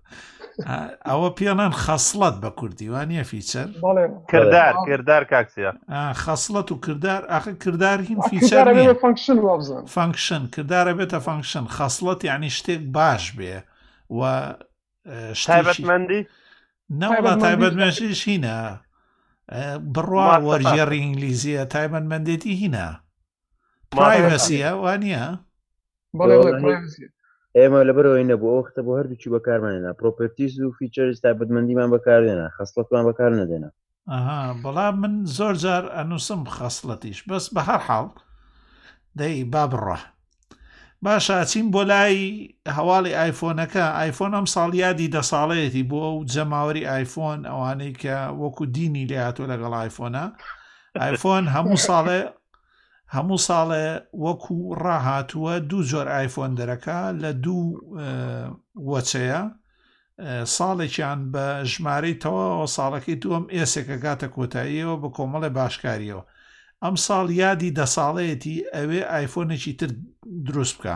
ئەوە پێڵەن خەسڵەت بە کوردیوانە فیچەر کردار کردار کاکسە خەسڵەت و کردار ئاخ کردار هین فیچەر فانکشن کردارە بێتە فانکشن خەسڵەت یعنی شتێک باش بێ و شتابەتمەندی نەوەڵا تایبەت مێشیش هینە بڕوا وەرجێڕی ئینگلیزیە تایبەتمەندێتی هینە پرایڤسیە وانە ئێمە لەبەرەوەی نەبوو ئەو وختە بۆ هەردووچی بەکارمانێنا پرۆپەرتیز و فیچەرز تا بدمەندیمان بەکاردێنا خەسڵەتمان بەکار نەدێنا بەڵام من زۆر جار ئەنووسم خەسڵەتیش بەس بە هەر حاڵ دەی با بڕە باشە چین بۆ لای هەواڵی ئایفۆنەکە ئایفۆن ئەم ساڵ یادی دە ساڵەیەتی بۆ ئەو جەماوەری ئایفۆن ئەوانەی کە وەکو دینی لاتۆ لەگەڵ ئایفۆنە ئایفۆن هەموو ساڵێ هەموو ساڵێ وەکو ڕاهاتووە دوو جۆر ئایفۆن دەرەکا لە دوو وەچەیە ساڵێکیان بە ژمارەی تەواوە ساڵەکەی دووەم ئێسێکە کاتە کۆتاییەوە بە کۆمەڵی باشکاریەوە ئەم ساڵ یادی دەساڵەیەتی ئەوێ ئایفۆنێکی تر دروست بکە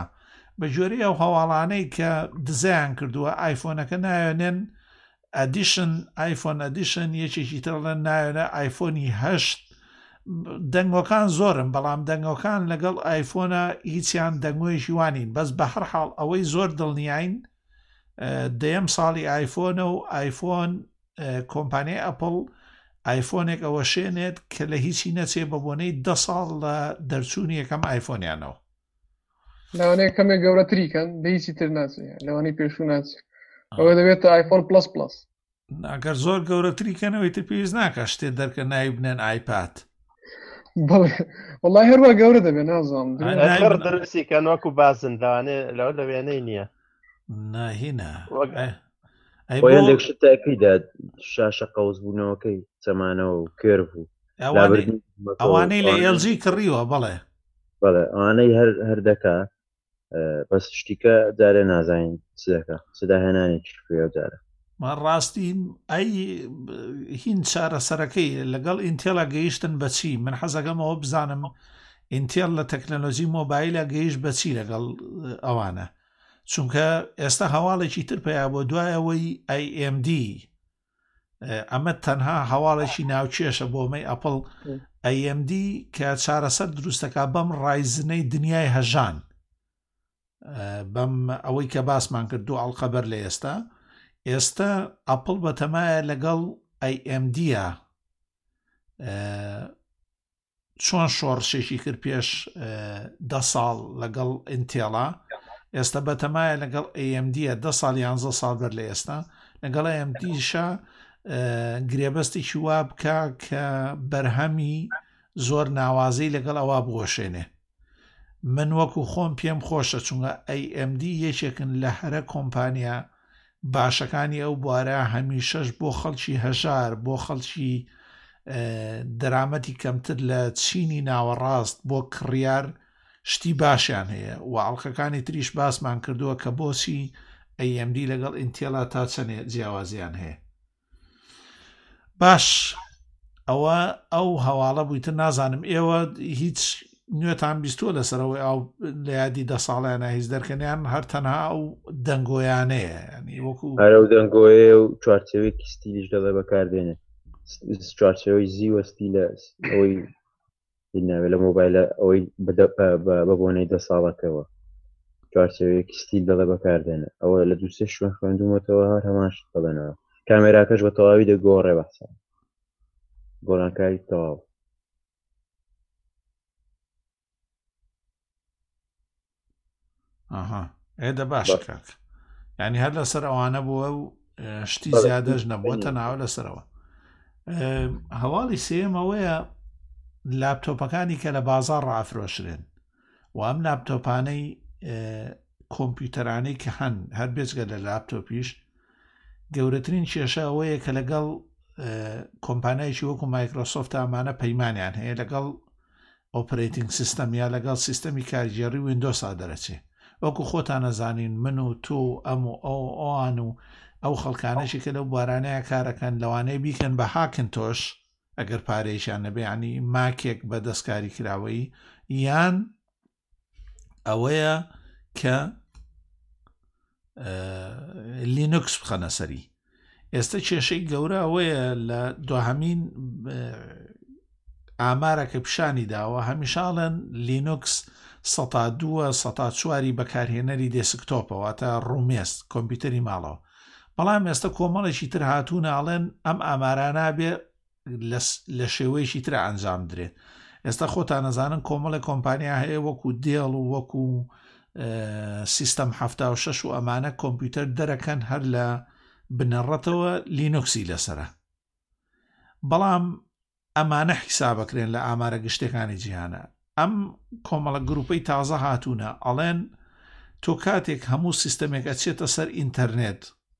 بە جۆری ئەو هەواڵانەی کە دزیان کردووە ئایفۆنەکە ناوێنێن ئەدیشن، ئایفۆن ئەدیشن، یەکێکی تر ئەڵێن نایەنە ئایفۆنی هەشت دەنگۆکان زۆرن بەڵام دەنگۆکان لەگەڵ ئایفۆنە هیچیان دەنگۆیەکی وانین بەس بە هەر حاڵ ئەوەی زۆر دڵنیین دەیەم ساڵی ئایفۆنە و ئایفۆن کۆمپانیای ئەپل ئایفۆنێک ئەوە شێنێت کە لە هیچی نەچێ بە بۆنەی ده ساڵ لە دەرچوونی یەکەم ئایفۆنیانەوە لەوانەیە کەمێک گەورەتری کەن بە هیچی تر ناچێ لەوانی پێشوو ناچێ ئەوە دەبێت آیفۆن پلس پلس ئەگەر زۆر گەورەتری کەنەوەی تر پێویست ناکە شتێ دەرکە ناوی بنێن ئایپات بڵێ وڵی هەروە گەورە دەبێ نازانم دەرسی کە نۆکو بازن لەوانێ لەو لە وێنەی نییە ناهینا لێک شتاکیدا شاشە قەوز بوونەوەکەی چەمانەوە و کێرب و ئەوانەی لە ئێلجی کڕیوە بڵێ بەڵێ ئەوانەی هەر هەر دەکا بەس شتیکە جارێ نازانین چ دەکا سداهێنانێکی خوێ جارە من ڕاستی ئەی هین چارەسەرەکەی لەگەڵ ئینتێڵە گەیشتن بەچی من حەزەکەمەوە بزانم ئینتێل لە تەکنەلۆژی مۆبایلە گەیش بەچی لەگەڵ ئەوانە چونکە ئێستا هەواڵێکی تر پیا بۆ دوایەوەی ئەMD ئەمە تەنها هەواڵێکی ناوچێشە بۆمەی ئەپل ئەMD کە چارەسەر دروستەکە بەم ڕایزنەی دنیای هەژان بەم ئەوەی کە باسمان کرد دوو ئەڵلقەبەر لە ئێستا ئێستا ئەپل بەتەمایە لەگەڵ ئەMDە چۆن شۆڕشێکی کرد پێش دە ساڵ لەگەڵ ئینتێڵا ئێستا بەتەمایە لەگەڵ ئەمدیە دە ساڵ یانزە ساڵ بەر لە ئێستا لەگەڵ ئەمدیشە گرێبەستێکی وا بکە کە بەرهەمی زۆر ناوازەی لەگەڵ ئەوە بگۆشێنێ من وەکو خۆم پێم خۆشە چونگە AMD یەکێکن لە هەرە کۆمپانیا باشەکانی ئەو بوارە هەمیشەش بۆ خەڵکی هەژار بۆ خەڵکی دەرامەتی کەمتر لە چینی ناوەڕاست بۆ کڕیار شتی باشیان هەیە و ئەڵلقەکانی تریش باسمان کردووە کە بۆچی ئەیMD لەگەڵ ئینتێلا تا چەنێ جیاوازیان هەیە باش ئەوە ئەو هەواڵە بوویتە نازانم ئێوە هیچ نوێتان بیستوە لەسەرەوەی ئەو لە یادی دە ساڵیانە هیچ دەرکەنیان هەر تەنها ئەو دەنگۆیانەیە ینی وەکو هەرە و دەنگۆیە و چوارچەوەی کیستیلیش دەڵێ بەکاردێنێت چوارچەوەی زیوەستی لە ئەوەی ناوێت لە مۆبایلە ئەوەی بە بۆنەی دە ساڵەکەەوە چوارچەوەیەکی ستیل دەڵێ بەکاردێنە ئەوە لە دووسێ شوێن خوێندومەتەوە هەر هەماش دەڵێنەوە کامێراکەش بە تەواوی دەگۆڕێ بەسا گۆرانکاری تەواو ئەها ئێدە باش بە- کاک ینی هەر لەسەر ئەوانە بووە و ئە، شتی بەڵێ. زیادەش نەبووە تەناوە لەسەرەوە ئە، هەواڵی سێمەوەیە لاپتۆپەکانی کە لە بازار ڕافرۆشرێن و ئەم لاپتۆپانەی ئە، کۆمپیوتەرانەی کە هەن هەر بێجگە لە لاپتۆپیش گەورەترین کێشە ئەوەیە کە لەگەڵ ئە، کۆمپانایکی وەکو مایکرۆسۆفت ئامانە پەیمانیان هەیە لەگەڵ ئۆپرەیتینگ سیستەم یا لەگەڵ سیستەمی کارگێڕی ویندۆسا دەرەچێ وەکو خۆتان ئەزانین من و تۆ و ئەم و ئەو و ئەوان و ئەو خەڵکانەشی کە لەو بوارانەیە کارەکەن لەوانەیە بیکەن بە هاکینتۆش ئەگەر پارەیەکیان نەبێ یانی ماکێک بە دەستکاریکراوەیی یان ئەوەیە کە لینوکس بخەنە سەری ئێستا کێشەی گەورە ئەوەیە لە دوهمین ئامارە کە پیشانی داوە هەمیشاڵێن لینوکس سەتا دووە سەتا چواری بەکارهێنەری دێسکتۆپەوە تا ڕومێست کۆمپیوتەری ماڵەوە بەڵام ئێستا کۆمەڵێکی تر هاتوو ناڵێن ئەم ئامارانابێ لە شێوەیەکی ترە ئەنجام درێت ئێستا خۆتان نەزانن کۆمەڵی کۆمپانیا هەیە وەکو دێڵ و وەکو سیستەم ه شش و ئەمانە کۆمپیوتەر دەرەکەن هەر لە بنەڕەتەوە لینوکسی لەسرە بەڵام ئەمانە حیسابەکرێن لە ئامارە گشتەکانی جیهانە ئەم کۆمەڵە گروپەی تازە هاتوونە ئەڵێن تۆ کاتێک هەموو سیستەمێک ئەچێتە سەر ئینتەرنێت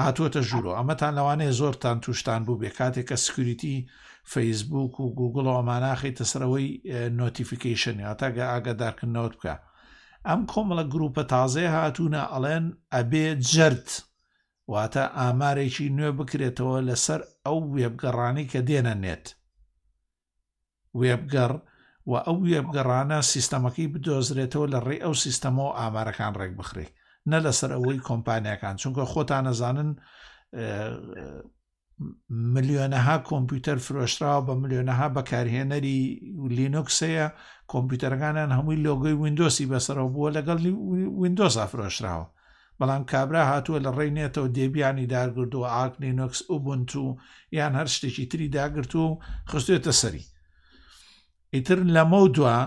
هاتووەتە ژوورەوە ئەمەتان لەوانەیە زۆرتان تووشتان بوو بێ کاتێک کە سکیوریتی فەیسبوک و گوگڵ و ئەماناخی تەسەرەوەی نۆتیفیکیشن یا تاگە ئاگادارکردنەوەت بکە ئەم کۆمەڵە گروپە تازەیە هاتوونە ئەڵێن ئەبێ جرد واتە ئامارێکی نوێ بکرێتەوە لەسەر ئەو وێبگەڕانی کە دێنە نێت وێبگەڕ، و ئەو وێبگەڕانە سیستەمەکەی بدۆزرێتەوە لە ڕێی ئەو سیستەمەوە ئامارەکان ڕێکبخرێ نە لەسەر ئەوەی کۆمپانیاکان چونکە خۆتان ئەزانن ملیۆنەها کۆمپیوتەر فرۆشراوە بە ملیۆنەها بەکارهێنەری لینوکسەیە کۆمپیوتەرەکانیان هەمووی لۆگەی وینندۆسی بەسەرەوە بووە لەگەڵ وینندۆسا فرۆشراوە بەڵام کابرا هاتووە لە ڕێی نێتەوە دێبیانی داگرتووە ئاک لینۆکس ئوبونتو یان هەر شتێکی تری داگرتووە و خستێتە سەری ئیتر لەمە دوا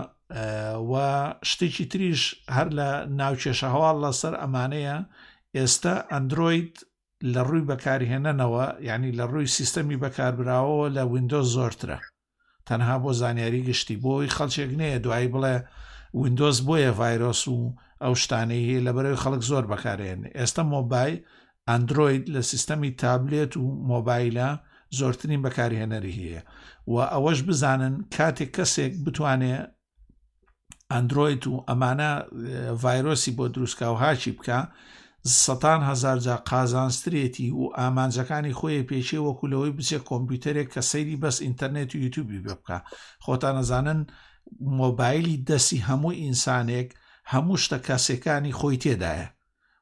و شتێکی تریش هەر لە ناوکێشە هەواڵ لەسەر ئەمانەیە ئێستا ئەندروید لە ڕووی بەکارهێنەنەوە ینی لە ڕووی سیستەمی بەکاربراوەوە لە وینندۆ زۆرترە تەنها بۆ زانیاری گشتی بۆ ئەوەی خەڵکێک نەیە دوایی بڵێ ویندۆز بۆیە ڤایرۆس و ئەو شتانەی هەیە لەبەرەوەی خەڵک زۆر بەکارێن ئێستا مۆبای ئەندرۆید لە سیستەمی تابلێت و مۆبایلە زۆرترین بەکارهێنەری هەیە و ئەوەش بزانن کاتێک کەسێک بتوانێ ئەندرۆید و ئەمانە ڤایرۆسی بۆ دروستکە و هاچی بکە سەان هزار جا قازانسترێتی و ئامانجەکانی خۆی پێچێ وەکو لەوەی بچێت کۆمپیوتەرێک کە سەیری بەس ئینتەرنێت و یوتوبی بێ بکە خۆتان نەزانن مۆبایلی دەستی هەموو ئینسانێک هەموو شتە کاسەکانی خۆی تێدایە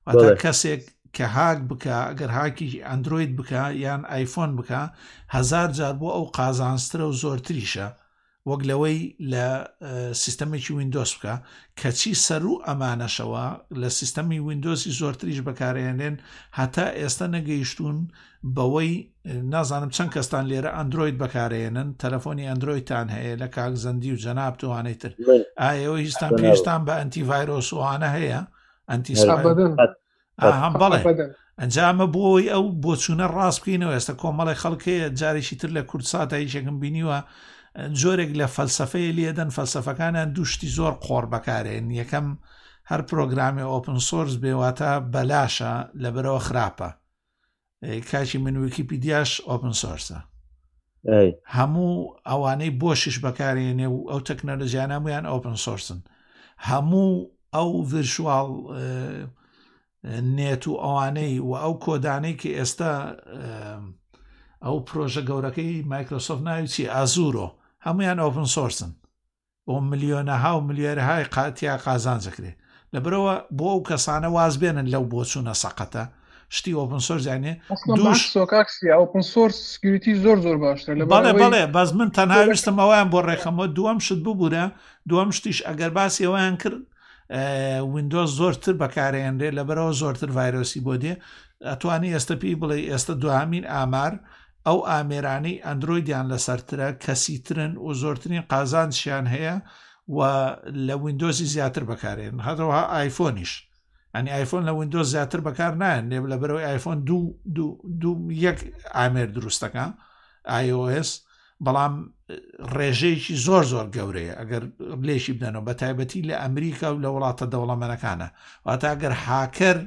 ئەتا کەسێک کە هاک بکە گەر هاکی ئەندروید بکە یان ئایفۆن بکە هزار جار بۆ ئەو قازانسترە و زۆرتریشە وەک لەوەی لە سیستەمێکی وینندۆس بکە کەچی سەر و ئەمانەشەوە لە سیستەمی وینندۆسی زۆرتریش بەکارێنێن هەتا ئێستا نەگەیشتون بەوەی نازانم چەند کەستان لێرە ئەندروید بەکارێنن تەلەفۆنی ئەندرویدتان هەیە لە کاک زەندی و جەنابتوانێتتر ئایەوە هیچستان پێشتان بە ئەتیڤایرۆسوانە هەیە ئەنجامە بۆی ئەو بۆچوونە ڕاست بکەینەوە ئێستا کۆمەڵی خەڵکەیە جارێکی تر لە کورد ساتا یەکێکم بینیوە جۆرێک لە فەلسفەیە لێدەن فەلسفەکانیان دوشتی زۆر قۆڕ بەکارێن یەکەم هەر پرۆگرامی ئۆپن سۆرس بێواتە بەلاشە لەبەرەوە خراپە کاکی من ویکیپیدیاش ئۆپن سۆرسە هەموو ئەوانەی بۆشیش بەکارێنێ و ئەو تەکنەلۆژیانەمویان ئۆپن سۆرسن هەموو ئەو ڤرشواڵ نێت و ئەوانەی و ئەو کۆدانەی کە ئێستا ئەو پرۆژە گەورەکەی مایکرۆسۆف ناوی چی ئازورۆ هەمویان ئۆپن سۆرسن و ملیۆنەها و ملیارهای قاتیا قازانج کرێ لەبرەوە بۆ ئەو کەسانە وازبێنن لەو بۆچوونە سەقەتە شتی ئۆپن سۆر زانێ ئۆپن سۆر سکیوریتی زۆر زۆر باشتر لە بەڵێ بڵێ بەس من تەناویستم ئەویان بۆ ڕێکەمەوە دووەم شت ببوورە دووەم شتیش ئەگەر باسی ئەویان کرد وینندۆز زۆرتر بەکارێنرێ لەبەرەوە زۆرتر ڤایرۆسی بۆ دێ ئەتوانی ئێستا پێی بڵێ ئێستا دوامین ئامار ئەو ئامێرانەی ئەندرۆیدیان لەسەرترە کەسیترن و زۆرترین قازانجشیان هەیە و لە ویندۆزی زیاتر بەکارێن هەروەها ئایفۆنیش ئەنی ئایفۆن لە وینندۆز زیاتر بەکار نایەن لێ لە بەرەوەی ئایفۆن دو یەک ئامێر دروستەکە iOS بەڵام ڕێژەیەکی زۆر زۆر گەورەیە ئەگەر لێشی بدەنەوە بە تایبەتی لە ئەمریکا و لە وڵاتە دەوڵەمەنەکانە واتە ئەگەر هاکەر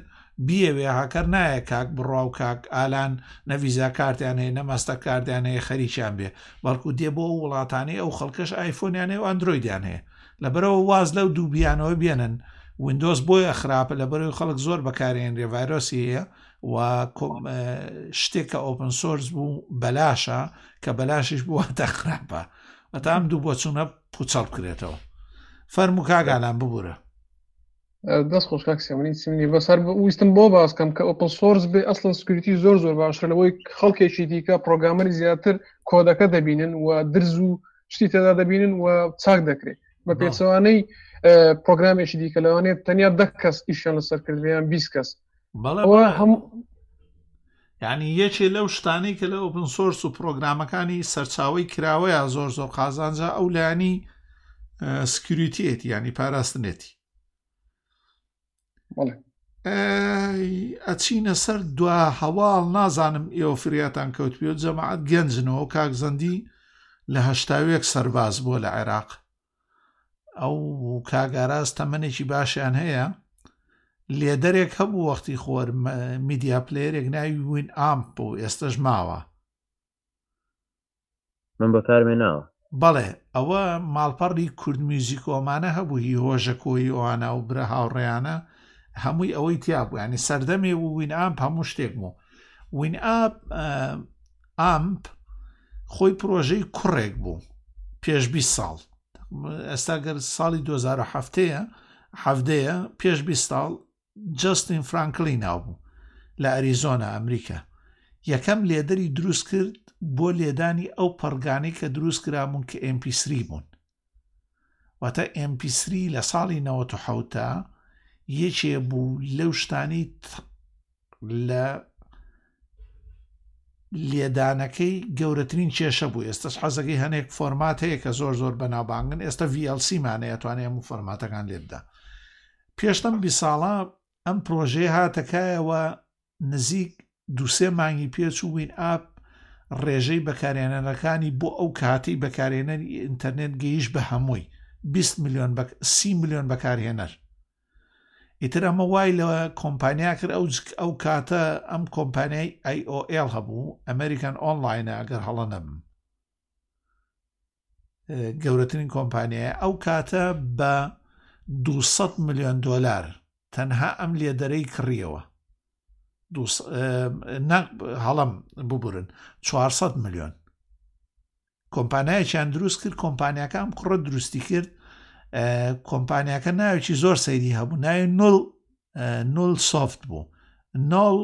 بیەوێ هاکەر نایە کاک بڕوا و کاک ئالان نە ڤیزا کارتیان هەیە نە ماستەر کاردیان هەیە خەریکیان بێ بەڵکو دێ بۆ ئەو وڵاتانەی ئەو خەڵکەش ئایفۆنیان هەیە و ئەندرۆیدیان هەیە لەبەرەوە واز لەو دوو بیانەوە بێنن ویندۆز بۆیە خراپە لە بەرەوەی خەڵک زۆر بەکارێنرێ ڤایرۆسی هەیە و شتێک کە ئۆپن سۆرس بوو بەلاشە کە بەلاشیش بوواتە خراپە ئەتام دوو بۆچوونە پوچەڵ بکرێتەوە فەرمو کاگالان ببوورە دەست خۆش کاک سێمەنی چیم نیە بەس هەر ویستم بۆ باسکەم کە ئۆپن سۆرس بێ ئەسڵن سکریتی زۆر زۆر باشتر لەوەی خەڵکێکی دیکە پرۆگرامەری زیاتر کۆدەکە دەبینن و درز و شتی تێدا دەبینن و چاک دەکرێت بە پێچەوانەی پرۆگرامێکی دیکە لەوانێت تەنیا دە کەس ئیشان لەسەر کردیان 20 کەس ینی یەکێ لەو شتانی کە لە ئۆپن سۆرس و پرۆگرامەکانی سەرچاوی کراوەیە زۆر زۆر قازانجا ئەو لایانی سکریتیەتی ینی پاراستنێتی ئەچینە سەر دوا هەواڵ نازانم ئێوە فریاتان کەوت پێ جەماعات گەنجنەوە کاکزەندی لە هەشتاوێک سەرباز بووە لە عێراق ئەو کاگاراز تەمەێکی باشیان هەیە لێدەرێک هەبوو وەختی خۆر میدیا پلێرێک ناوی وین ئامپ و ئێستش ماوە من بەکارمێ ناوە بەڵێ ئەوە ماڵپەڕی کورد میوزیکۆمانە هەبوو هی هۆژە کۆی ئەوانە و برە هاوڕێیانە هەمووی ئەوەی تیابوو ینی سەردەمێ و وین ئامپ هەموو شتێک بوو وین ئاپ ئامپ خۆی پرۆژەی کوڕێک بوو پێش بیست ساڵ ئێستا گەر ساڵی دوو هەزار و حەفتەیە حەڤدەیە پێش بیست ساڵ جەستین فرانکلی ناو بوو لە ئەریزۆنا ئەمریکا یەکەم لێدەری دروست کرد بۆ لێدانی ئەو پەڕگانەی کە دروست کرابوون کە MP3 بوون واتە ئێم پی سری لە ساڵی نەوەت و حەوتا یەکێ بوو لەو شتانی لە لێدانەکەی گەورەترین کێشە بوو ئێستش حەزەکەی هەنێک فۆرمات هەیە کە زۆر زۆر بەناوبانگن ئێستا VLCمانەیەتوانێ هەموو فۆرماتەکان لێبدا پێشتم بی ساڵە ئەم پرۆژەیە هاتە کایەوە نزیک دوسێ مانگی پێچ و وین ئاپ ڕێژەی بەکارێنەرەکانی بۆ ئەو کاتی بەکارێنەری ئینتەرنێت گەیش بە هەمووی 20 میلیۆن سی میلیۆن بەکارهێنەر ئیتر ئەمە وای لە کۆمپانیا کرد ئەو ئەو کاتە ئەم کۆمپانیای ئایOL هەبوو ئەمریکان ئۆنلاینە ئەگەر هەڵە نەبم گەورەترین کۆمپانیایە ئەو کاتە بە 200 میلیۆن دلار تەنها ئەم لێدەرەی کڕیەوە هەڵم ببورن 400 میلیۆن کۆمپانایەکیان دروست کرد کۆمپانیەکە ئەم کوڕە دروستی کرد کۆمپانیەکە ناوێکی زۆر سەیری هەبوو ناوی نۆل نۆل سوفت بوو نۆڵ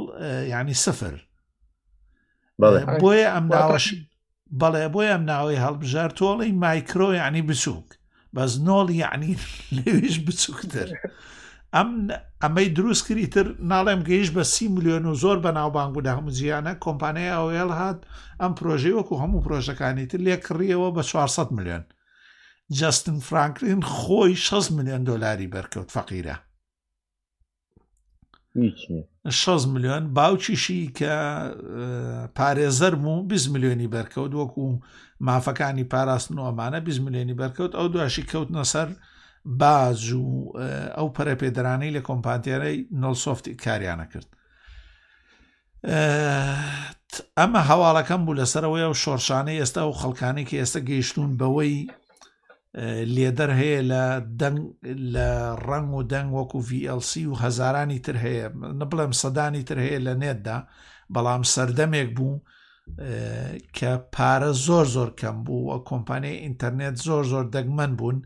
ینی سفر بۆیە ئەم ناوەش بەڵێ بۆیە ئەم ناوەی هەڵبژار تۆڵەی مایکرۆ یعنی بچووک بەس نۆڵ یعنی لەویش بچووکتر ئەم ئەمەی دروست کری تر ناڵێم گەیش بە سی میلیۆن و زۆر بە ناوبانگ و لە هەموو جیانە کۆمپانیای ئەوێڵ هاات ئەم پرۆژەی وەکو هەموو پرۆژەکانی تر لێ کڕیەوە بە 400 میلیۆن جستن فرانکلین خۆی 6 میلیۆن دلاری بەرکەوت فەقیرە شەز میلیۆن باوکیشی کە پارێزەر بوو 20 میلیۆنی بەرکەوت وەکو مافەکانی پاراستن و ئەمانە 20 میلیۆنی بەرکەوت ئەو دواشی کەوتنە سەر باز و ئەو پەرە پێدرانەی لە کۆمپانتیارەی نۆلسۆفت کاریانە کرد ئەمە هەواڵەکەم بوو لەسەرەوەی و شۆرشانەی ئێستا و خەڵکانی کە ئێستا گەیشتون بەوەی لێدەر هەیە لە دەنگ لە ڕنگ و دەنگ وەکو VLC و هەزارانی تر هەیە نەبڵێم سەدانی تر هەیە لە نێتدا بەڵام سەردەمێک بوو کە پارە زۆر زۆر کەم بوو و کۆمپانیای ئینتەرنێت زۆر زۆر دەگمەن بوون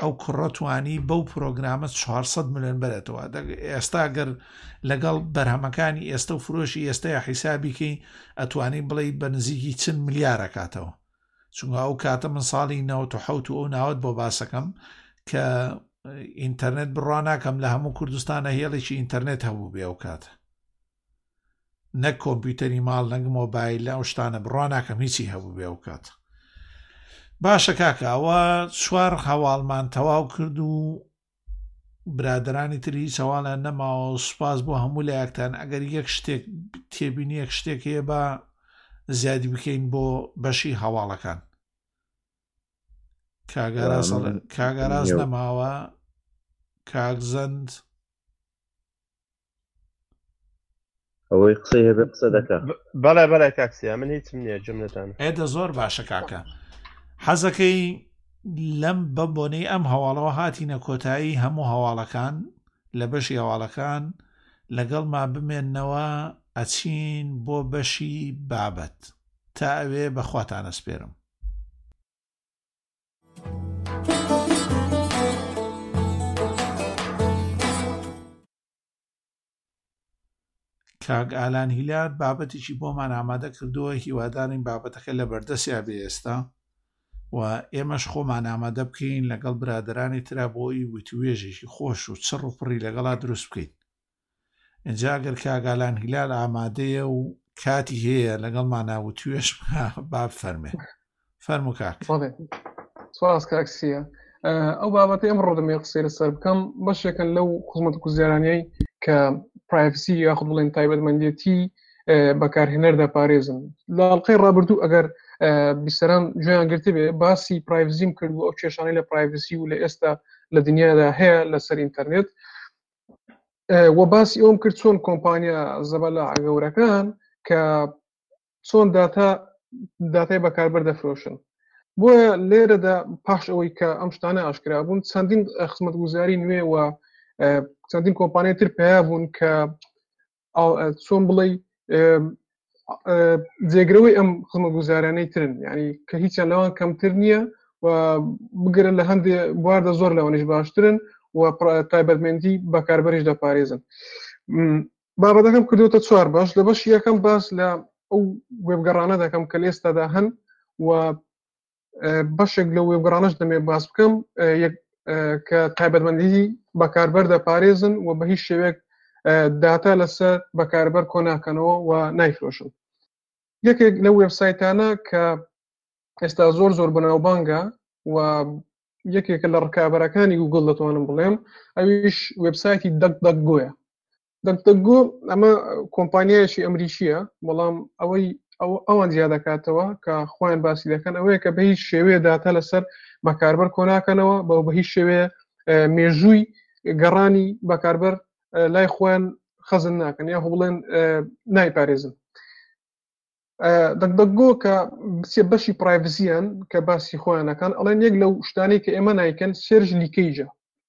ئەو کوڕەتوانی بەو پرۆگرامە 400 میلیۆن بەرێتەوە ئێستا گەر لەگەڵ بەرهەمەکانی ئێستا و فرۆشی ئێستا حیسابیکەی ئەتوانی بڵێ بە نزیکی چند ملیارە کاتەوە چونگە ئەو کاتە من ساڵی نەوە و حوت و ئەو ناوت بۆ باسەکەم کە ئینتەرنێت بڕوا ناکەم لە هەموو کوردستانە هێڵێکی ئینتەرنێت هەبوو بێ ئەو کاتە نەک کۆمپیوتەری ماڵ نەنگ مۆبایل لە ئەو شتانە بڕوا ناکەم هیچی هەبوو بێ ئەو کات باشە کاکە ئەوە چوار هەواڵمان تەواو کرد و برادەرانی تر هیچ هەواڵیان نەماوە سوپاس بۆ هەموو لایەکتان ئەگەر یەک شتێک تێبینی یەک شتێک هەیە بە زیادی بکەین بۆ بەشی هەواڵەکان کاگەراز کاگەراز نەماوە کاکزەند ئەوەی قسەی هەبێ قسە دەکە بەڵێ بەڵێ کاکسیا من هیچم نییە جملتان ئێدە زۆر باشە کاکە حەزەکەی لەم بەم بۆنەی ئەم هەواڵەوە هاتینە کۆتایی هەموو هەواڵەکان لە بەشی هەواڵەکان لەگەڵ ما بمێنەوە ئەچین بۆ بەشی بابەت تا ئەوێ بەخواتانە سپێرم کاک ئالان هیلار بابەتێکی بۆمان ئامادە کردووە هیوادارین بابەتەکە لە بەردەسیا بێ ئێستا و ئێمەش خۆمان ئامادە بکەین لەگەڵ برادرانی ترا بۆی وتوێژێکی خۆش و چڕ و پڕی لەگەڵا دروست بکەین ئینجا گەر کاک ئالان هیلال ئامادەیە و کاتی هەیە لەگەڵمانە و توێش با فەرمێ فەرمو کاک بەڵێ سواز کاکسیە ئەو بابەتی ئەم ڕۆدەمێ قسەی لەسەر بکەم بەشێکن لەو خزمەت گوزیارانەی کە پرایفسی یاخود بڵێن تایبەتمەندێتی بەکارهێنەر دەپارێزن لاڵقەی ڕابردوو ئەگەر بیسەران جویان گرتبێ باسی پرایڤزیم کرد و ئەو کێشانەی لە پرایڤسی و لە ئێستا لە دنیادا هەیە لەسەر ئینتەرنێت وە باسی ئەوم کرد چۆن کۆمپانیا زەبەلا ئەگەورەکان کە چۆن داتا داتای بەکاربەر دەفرۆشن بۆیە لێرەدا پاش ئەوەی کە ئەم شتانە ئاشکرا بوون چەندین خزمەت گوزاری نوێ و چەندین کۆمپانیای تر پیا بوون کە چۆن بڵێ جێگرەوەی ئەم خزمە گوزارانەی ترن ینی کە هیچیان لەوان کەمتر نییە و بگرن لە هەندێ بواردە زۆر لەوانش باشترن و تایبەتمەندی بەکاربەرش دەپارێزن بابەتەکەم کردوتە چوار باش لە بەش یەکەم باس لە ئەو وێبگەڕانە دەکەم کە لێستادا هەن و بەشێک لە وێبگەڕانەش دەمێ باس بکەم کە تایبەتمەندی بەکاربەر دەپارێزن و بە هیچ شێوێک داتا لەسەر بەکاربەر کۆناکەنەوە و نایفرۆشن یەکێک لە وێبسایتانە کە ئێستا زۆر زۆر بەناوبانگە و یەکێکە لە ڕکابەرەکانی گوگل دەتوانم بڵێم ئەویش وبسایتی دەک دەک گوۆە دەنتەگۆ ئەمە کۆمپانیایشی ئەمریکیە بەڵام ئەوەی ئەو ئەوان زیادەکاتەوە کە خۆیان باسی دەکەن ئەوەیە کە بە هیچ شێوەیە داتا لەسەر بەکاربەر کۆناکەنەوە بە بە هیچ شێوەیە مێژووی گەڕانی بەکاربەر لای خۆیان خەزن ناکەن یا هەڵێن نایپارێزن دەگدەگۆ کە بچێ بەشی پرایڤزیان کە باسی خۆیانەکان ئەڵێن یەک لەو شتانی کە ئێمە نیکەن سێرژ لیکەیجە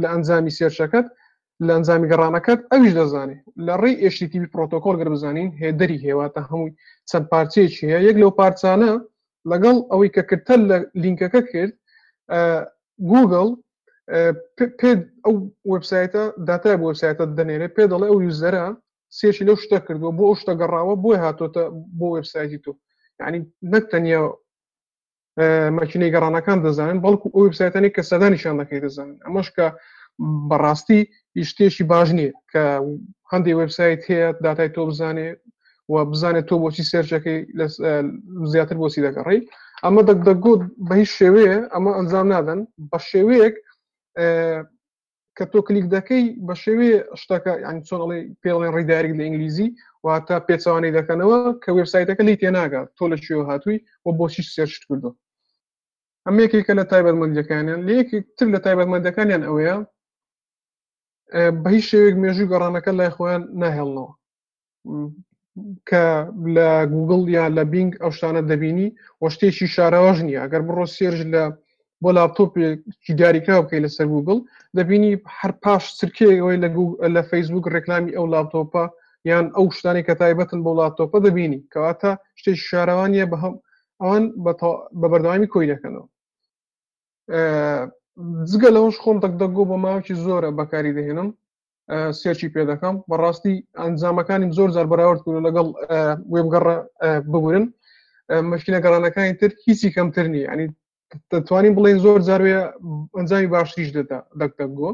لە ئەنجامی سێرچەکەت لە ئەنجامی گەڕانەکەت ئەویش دەزانێت لە ڕێی HTTP پرۆتۆکۆل گەر بزانین هێدەری هێواتە هەمووی چەند پارچەیەکی هەیە یەک لەو پارچانە لەگەڵ ئەوەی کە کردتە لە لینکەکە کرد گوگل پێ ئەو وبسایتە داتای بۆ وبسایتە دەنێرێت پێ دەڵێ ئەو یوزەرە سێشی لەو شتە کردووە بۆ ئەو شتە گەڕاوە بۆی هاتۆتە بۆ وبسایتی تۆ یعنی نەک تەنیا ماکینەی گەڕانەکان دەزانن بەڵکو ئەو وبسایەتانی کە سەدانیشان دەکەی دەزانن ئەمەش کە بەڕاستی شتێکی باش نییە کە هەندی وبسایت هەیە داتای تۆ بزانێ و بزانێت تۆ بۆچی سێرچەکەی زیاتر بۆچی دەگەڕی ئەمە دەک دەگوت بە هیچ شێوەیە ئەمە ئەنجام نادەن بە شێوەیەک کە تۆ کلیک دەکەی بە شێوێ شتەکە ینی چۆن ئەڵێ پێڵێن ڕیدایرک لە ئینگلیزی واتە پێچوانەی دەکەنەوە کە وبسایتەکە لی تێناگات تۆ لە شێوە هاتووی و بۆچیش سێرشت کردو ئەم یەکێکە لە تایبەتمەندەکانیان لە یەکتر لە تایبەتمەندەکانیان ئەوەیە بە هیچ شێوێک مێژوو گەڕانەکە لای خۆیان ناهێڵنەوە کە لە گوگل یا لە بینگ ئەو شتانە دەبینی وە شتێکی شاراوەژ نیە ئەگەر بڕۆ سێرج لە بۆ لاپتۆپێکی دیاریکراو بکەی لەسەر گوگل دەبینی هەر پاش سرکەوەی لە لە فەیسبوک ڕێکلامی ئەو لاپتۆپە یان ئەو شتانی کە تایبەتن بۆ لاپتۆپە دەبینی کەواتە شتێک شارەوانیە بە هەم ئەوان بە بەردەوامی کۆی دەکەنەوە جگە لەەوەش خۆم دەکدەگۆ بۆ ماوەکی زۆرە بەکاری دەهێنم سێرچی پێ دەکەم بەڕاستی ئەنجامەکانیم زۆر زار بەراورد کردو لەگەڵ وێبگەڕە ببورن مەشکینە گەڕانەکانی تر هیچی کەمتر نیە ینی دەتوانین بڵێن زۆر زاروێ ئەنجامی باشتریش دەدا دەکتەک گۆ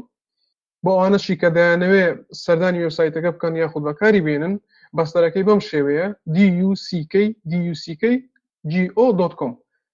بۆ ئەوانەشی کە دەیانەوێ سەردانی وێبسایتەکە بکەن یاخود بەکاری بێنن بەستەرەکەی بەم شێوەیە DUCK DUCK GO.com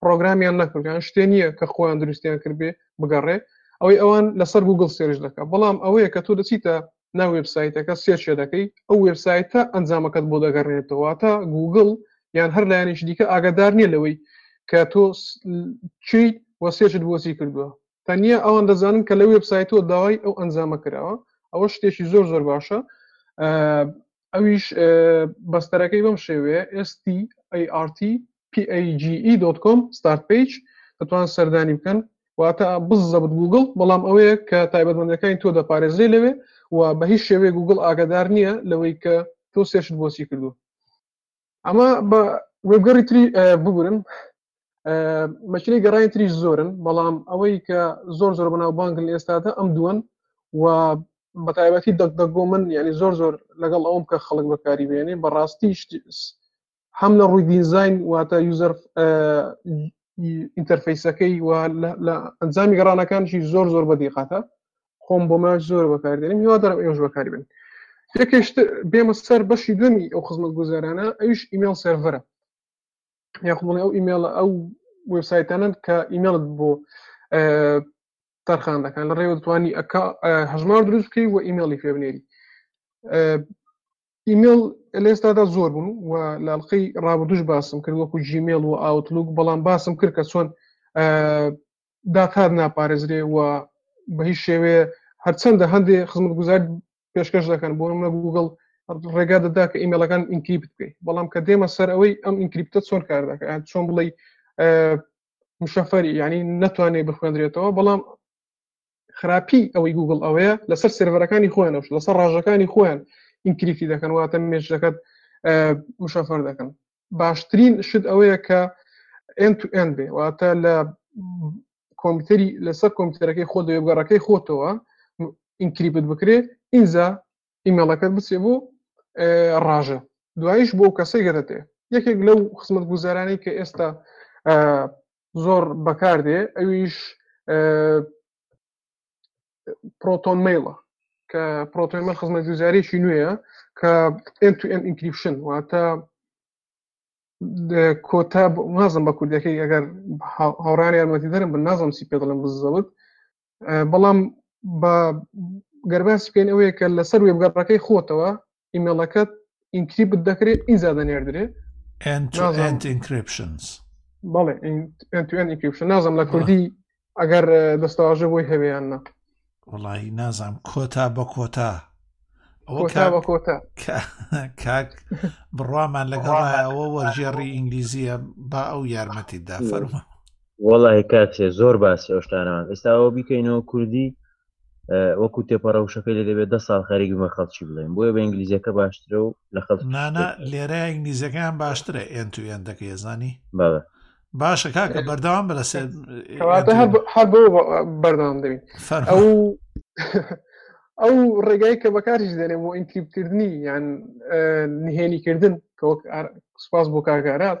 پرۆگرامیان نەکردیان شتێ نییە کە خۆیان دروستیان کردێ بگەڕێ ئەوەی ئەوان لەسەر گوگل سێرش دەکە بەڵام ئەوەیە کە تۆ دەچیتە ناو وبسایتەکە سێرچێ دەکەی ئەو وبسایتە ئەنجامەکەت بۆ دەگەڕێتەوە تا گوگل یان هەر لایەنێک دیکە ئاگادار نییە لەوەی کە تۆ چی وە سێرچت بۆچی کردووە تەنیا ئەوان دەزانن کە لە وبسایتەوە داوای ئەو ئەنجامە کراوە ئەوە شتێکی زۆر زۆر باشە ئەویش بەستەرەکەی بەم شێوێ STARTPAGE دۆت کۆم ستارت پیج دەتوان سەردانی بکەن واتە بزەبت گوگل بەڵام ئەوەیە کە تایبەتمەندەکانی تۆ دەپارێزرێ لەوێ و بە هیچ شێوەیە گوگل ئاگادار نییە لەوەی کە تۆ سێشت بۆچی کردو ئەمە بە وێبگەڕی تری ببورن مەکینەی گەڕانی تریش زۆرن بەڵام ئەوەی کە زۆر زۆر بەناو بانگن لە ئێستادا ئەم دووەن و بە تایبەتی دەگۆ من ینی زۆر زۆر لەگەڵ ئەوم کە خەڵک بەکاری بێنێ بەڕاستی هەم لە ڕووی دیزین واتە یوزەر ئینتەرفیسەکەی و لە ئەنجامی گەڕانەکانشی زۆر زۆر بەدیقاتە خۆم بۆ ماچ زۆر بەکاردێنم هیوادارم ئێوەش بەکاری بن یەکێشت بێمە سەر بەشی دومی ئەو خزمەت گوزارانە ئەوش ئیمێل سەرڤەرە یاخڵی ئەو ئیمێل ئەو وبسایتانن کە ئیمێڵت بۆ تەرخان دەکەن لە ڕێوە دەتوانانی هەژمار دروست بکەی و ئیمێڵی پێ بنێری ئیمێل لێستادا زۆر بوون و لاڵقەی ڕابردوش باسم کرد وەکو جیمێل و ئاوتلوک بەڵام باسم کرد کە چۆن داتار ناپارێزرێ و بە هیچ شێوەیە هەرچەندە هەندێک خزمەتگوزار پێشکەش دەکەن بۆ منە گوگل ڕێگا دەدا کە ئیمێلەکان ئینکریپت بکەیت بەڵام کە دێمە سەر ئەوەی ئەم ئینکریپتە چۆن کار دەکە چۆن بڵی مشەفەری ینی نەتوانێت بخوێندرێتەوە بەڵام خراپی ئەوەی گوگل ئەوەیە لەسەر سێرڤەرەکانی خۆیانەوش لەسەر ڕژەکانی خۆیان ئینکریپتی دەکەن واتە مێش دەکات مشەفەر دەکەن باشترین شت ئەوەیە کە ئەن تو ئەن بێ واتە لە کۆمپیوتەری لەسەر کۆمپیوتەرەکەی خۆ دەوێبگەڕەکەی خۆتەوە ئینکریبت بکرێ ئینجا ئیمێڵەکەت بچێ بۆ ڕاژە دوایش بۆ کەسەی گەرەتێ یەکێک لەو خزمەت گوزارانی کە ئێستا زۆر بەکاردێ ئەویش پرۆتۆن میلە کە پرۆتۆنمە خزمە گوزارێکی نوێیە کە ئەم تو ئەم ئینکریپشن واتە کۆتا نازم بە کوردەکەی ئەگەر هاوڕان یارمەتی دەرم بە نازم سی پێ دەڵم بزەوت بەڵام بە گەرباس پێن ئەوەیە کە لەسەر وێبگەڕەکەی خۆتەوە ئیمێڵەکەت ئینکریپت دەکرێت ئینجا دەنێردرێت بەڵێ ئینکریپشن نازم لە کوردی ئەگەر دەستەواژە بۆی هەوێیان نە وڵی نازام کۆتا بە کۆتا کاک بڕوامان لەگەڵایەوە وەژێڕی ئینگلیزیە با ئەو یارمەتی دا فەرمە وڵی کاکسێ زۆر باسی ئەوشتانەوان ئێستاەوە بیکەینەوە کوردی وەکو تێپەڕە وشەکەی لێ دەبێت دە ساڵ خەریک بمە خەڵکی بڵێن بۆیە بە ئینگلیزیەکە باشترە و لە خەڵ نانا لێرە ئینگلیزەکەیان باشترە ئێن تو ئێن دەکە ێزانی باشە کاکە بەردەوام بە لەسێ هەر بۆ بەردەوام دەبین ئەو ئەو ڕێگای کە بەکاریش دەێ بۆ ئینکریبکردنی یان نهێنیکردن کە وەک سپاس بۆ کاگارات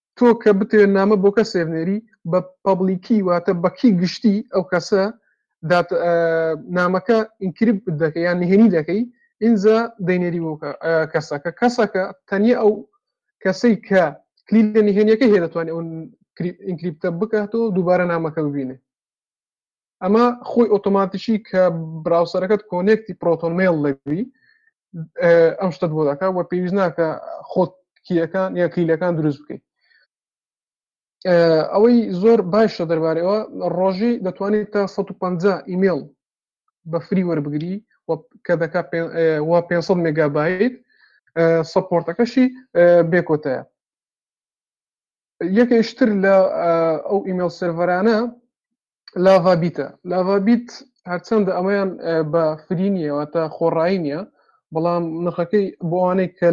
تۆ کە بتەوێت نامە بۆ کەسێ بنێری بە پبلیکی واتە بەکی گشتی ئەو کەسە نامەکە ئینکرب دەکە یان نهێنی دەکەی ئینجا دەینێری بۆ کەسەکە کەسەکە تەنیا ئەو کەسەی کە کلی لە نهێنیەکە هێ دەتوانێت ئەو ئینکریپتە بکاتەوە دووبارە نامەکە ببینێ ئەمە خۆی ئۆتۆماتیکی کە براوسەرەکەت کۆنێکتی پرۆتۆن مێڵ لەوی ئەم شتت بۆ دەکە و پێویست ناکە خۆت کیەکان یا کلیلەکان دروست بکەیت ئەوەی زۆر باشە دەربارەوە ڕۆژی دەتوانیت تا 150 ئیمێل بە فری وەربگری کە دەکا 500 مگابیت سپۆرتەکەشی بێکۆتەیە یەکێش تر لە ئەو ئیمێل سرڤەرانە لاڤابیتە لاڤابیت هەرچەندە ئەمەیان بە فرینیەوە تا خۆڕایی نیە بەڵام نرخەکەی بۆ ئەوانەی کە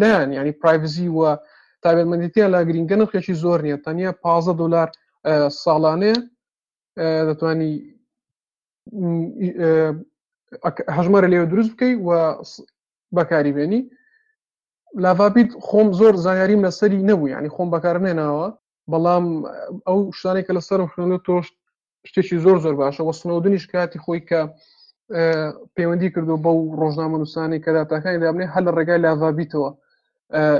لایەن ینی پرایڤزی و تابێتمەندیتیان لا گرینگە نرخێکی زۆر نیە تەنیا 15 دلار ساڵانەیە دەتوانی هەژمارە لێوە دروست بکەی و بەکاری بێنی لاڤابیت خۆم زۆر زانیاریم لەسەری نەبوو ینی خۆم بەکارمێناوە بەڵام ئەو شتانێک کە لەسەر خوێنە تۆش شتێکی زۆر زۆر باشە وەسنەوەدنیش کاتی خۆی کە پەیوەندی کردو بەو ڕۆژنامە نووسانی کە داتاکانی دابنێ هەر لە ڕێگای لاڤابیتەوە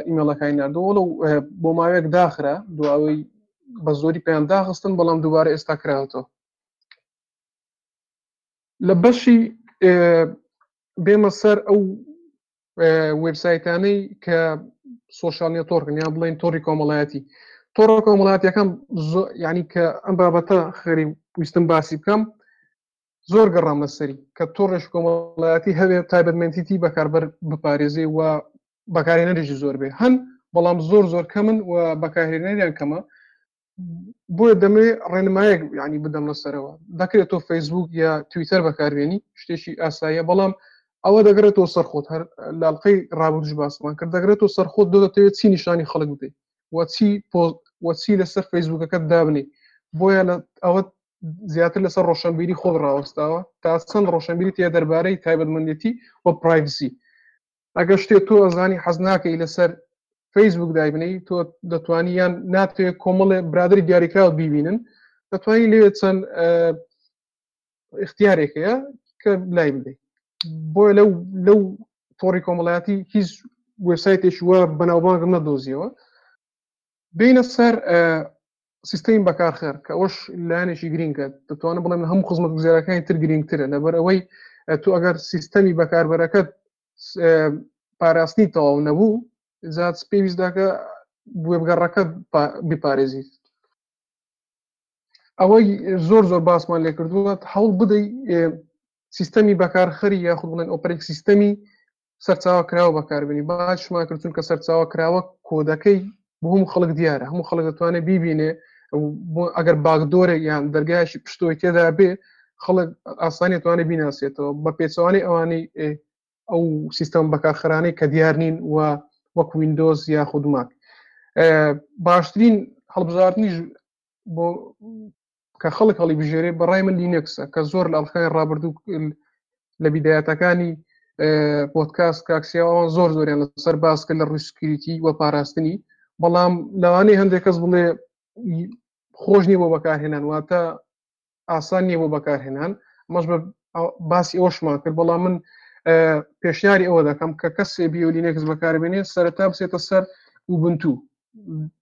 ئیمەڵەکانی نردەوە و بۆ ماوەیەک داخرا دواوەی بە زۆری پێیان داخستن بەڵام دووبارە ئێستا کراوەتەوە لە بەشی بێمە سەر ئەو وبسایتانەی کە سۆشالیە تۆڕکن یا بڵین تۆری کۆمەڵایەتی تۆڕە کۆمەڵاتیەکان ینی کە ئەم بابەتە خەری ویستم باسی بکەم زۆر گەڕام لەسەری کە تۆڕێش کۆمەڵایەتی هەوێت تایبەتمەندیتی بەکاربەر بپارێزی و بەکارێنەرێکی زۆر بێ هەن بەڵام زۆر زۆر کەمن و بەکارهێنەریان کەمە بۆیە دەمەوێت ڕێنمایەک ینی بدەم لەسەرەوە دەکرێت تۆ فەیسبوک یا تویتەر بەکاربیێنی شتێکی ئاساییە بەڵام ئەوە دەگرێتەوە سەرخۆت هەر لاڵقەی ڕابوتش باسمان کرد دەگرێتەوە سەرخۆت دۆ دەتەوێت چی نیشانی خەڵک بدەیت وەچی وەچی لەسەر فەیسبوکەکە دابنی بۆیە لە ئەوە زیاتر لەسەر ڕۆشنبیری خۆڵ ڕاوەستاوە تا چەند ڕۆشنبیری تێ دەربارەی تایبەتمەندێتی وە پرایڤسی ئەگە شتێ تۆ ئەزانی حەز ناکەی لەسەر فەیسبوک دایبنەی تۆ دەتوانی یان ناتوێت کۆمەڵێ برادری دیاریکراوت بیبینن دەتوانانی لێ چەند اختیارێکەیە کە لای بدەیت بۆیە لەو لەو تۆڕی کۆمەڵایەتی هیچ وێسایتێکی وە بەناوبانگ نەدۆزیەوە بینە سەر سیستەمی بەکارخێر کە ئەوش لایەنێکی گرینگە دەتوانم بڵێم هەموو خزمەت گوزارەکانی تر گرنگترە لەبەر ئەوەی تو ئەگەر سیستەمی بەکاربەرەکەت پاراستنی تەواو نەبوو زیاد پێویست داکە وێبگەڕەکە بپارێزیت ئەوەی زۆر زۆر باسمان لێکردووە هەوڵ بدەی سیستەمی بەکارخەری یاخود بڵێن ئۆپەرێک سیستەمی سەرچاوە کراوە بەکاربنی باشمان کرد چونکە سەرچاوە کراوە کۆدەکەی بۆ هەموو خەڵک دیارە هەموو خەڵک دەتوانێت بیبینێ بۆ ئەگەر باگدۆرێک یان دەرگایشی پشتەوەی تێدا بێ خەڵک ئاسانی توانێت بیناسێتەوە بە پێچوانی ئەوانی ئەو سیستەم بەکارخرانەی کە دیار نین و وەک وینندۆز یا خودماک باشترین هەڵبژاردنیش بۆ کە خەڵک هەڵیبژێرێ بەڕای من لینەکسە کە زۆر لە ئەڵلقەکانی ڕابردوو لە بیدایەتەکانی پۆتکاست کاکسیاوان زۆر زۆریان لەسەر باسکە لە ڕووی سکریتی و پاراستنی بەڵام لەوانەیە هەندێک کەس بڵێ خۆش نیە بۆ بەکارهێنان واتە ئاسان نیە بۆ بەکارهێنان مەش بە باسی ئەوشمان کرد بەڵام من پێشنیاری ئەوە دەکەم کە کەسێ بیۆلینێکس بەکاربێنێ سەرتا بسێتە سەر وبنتو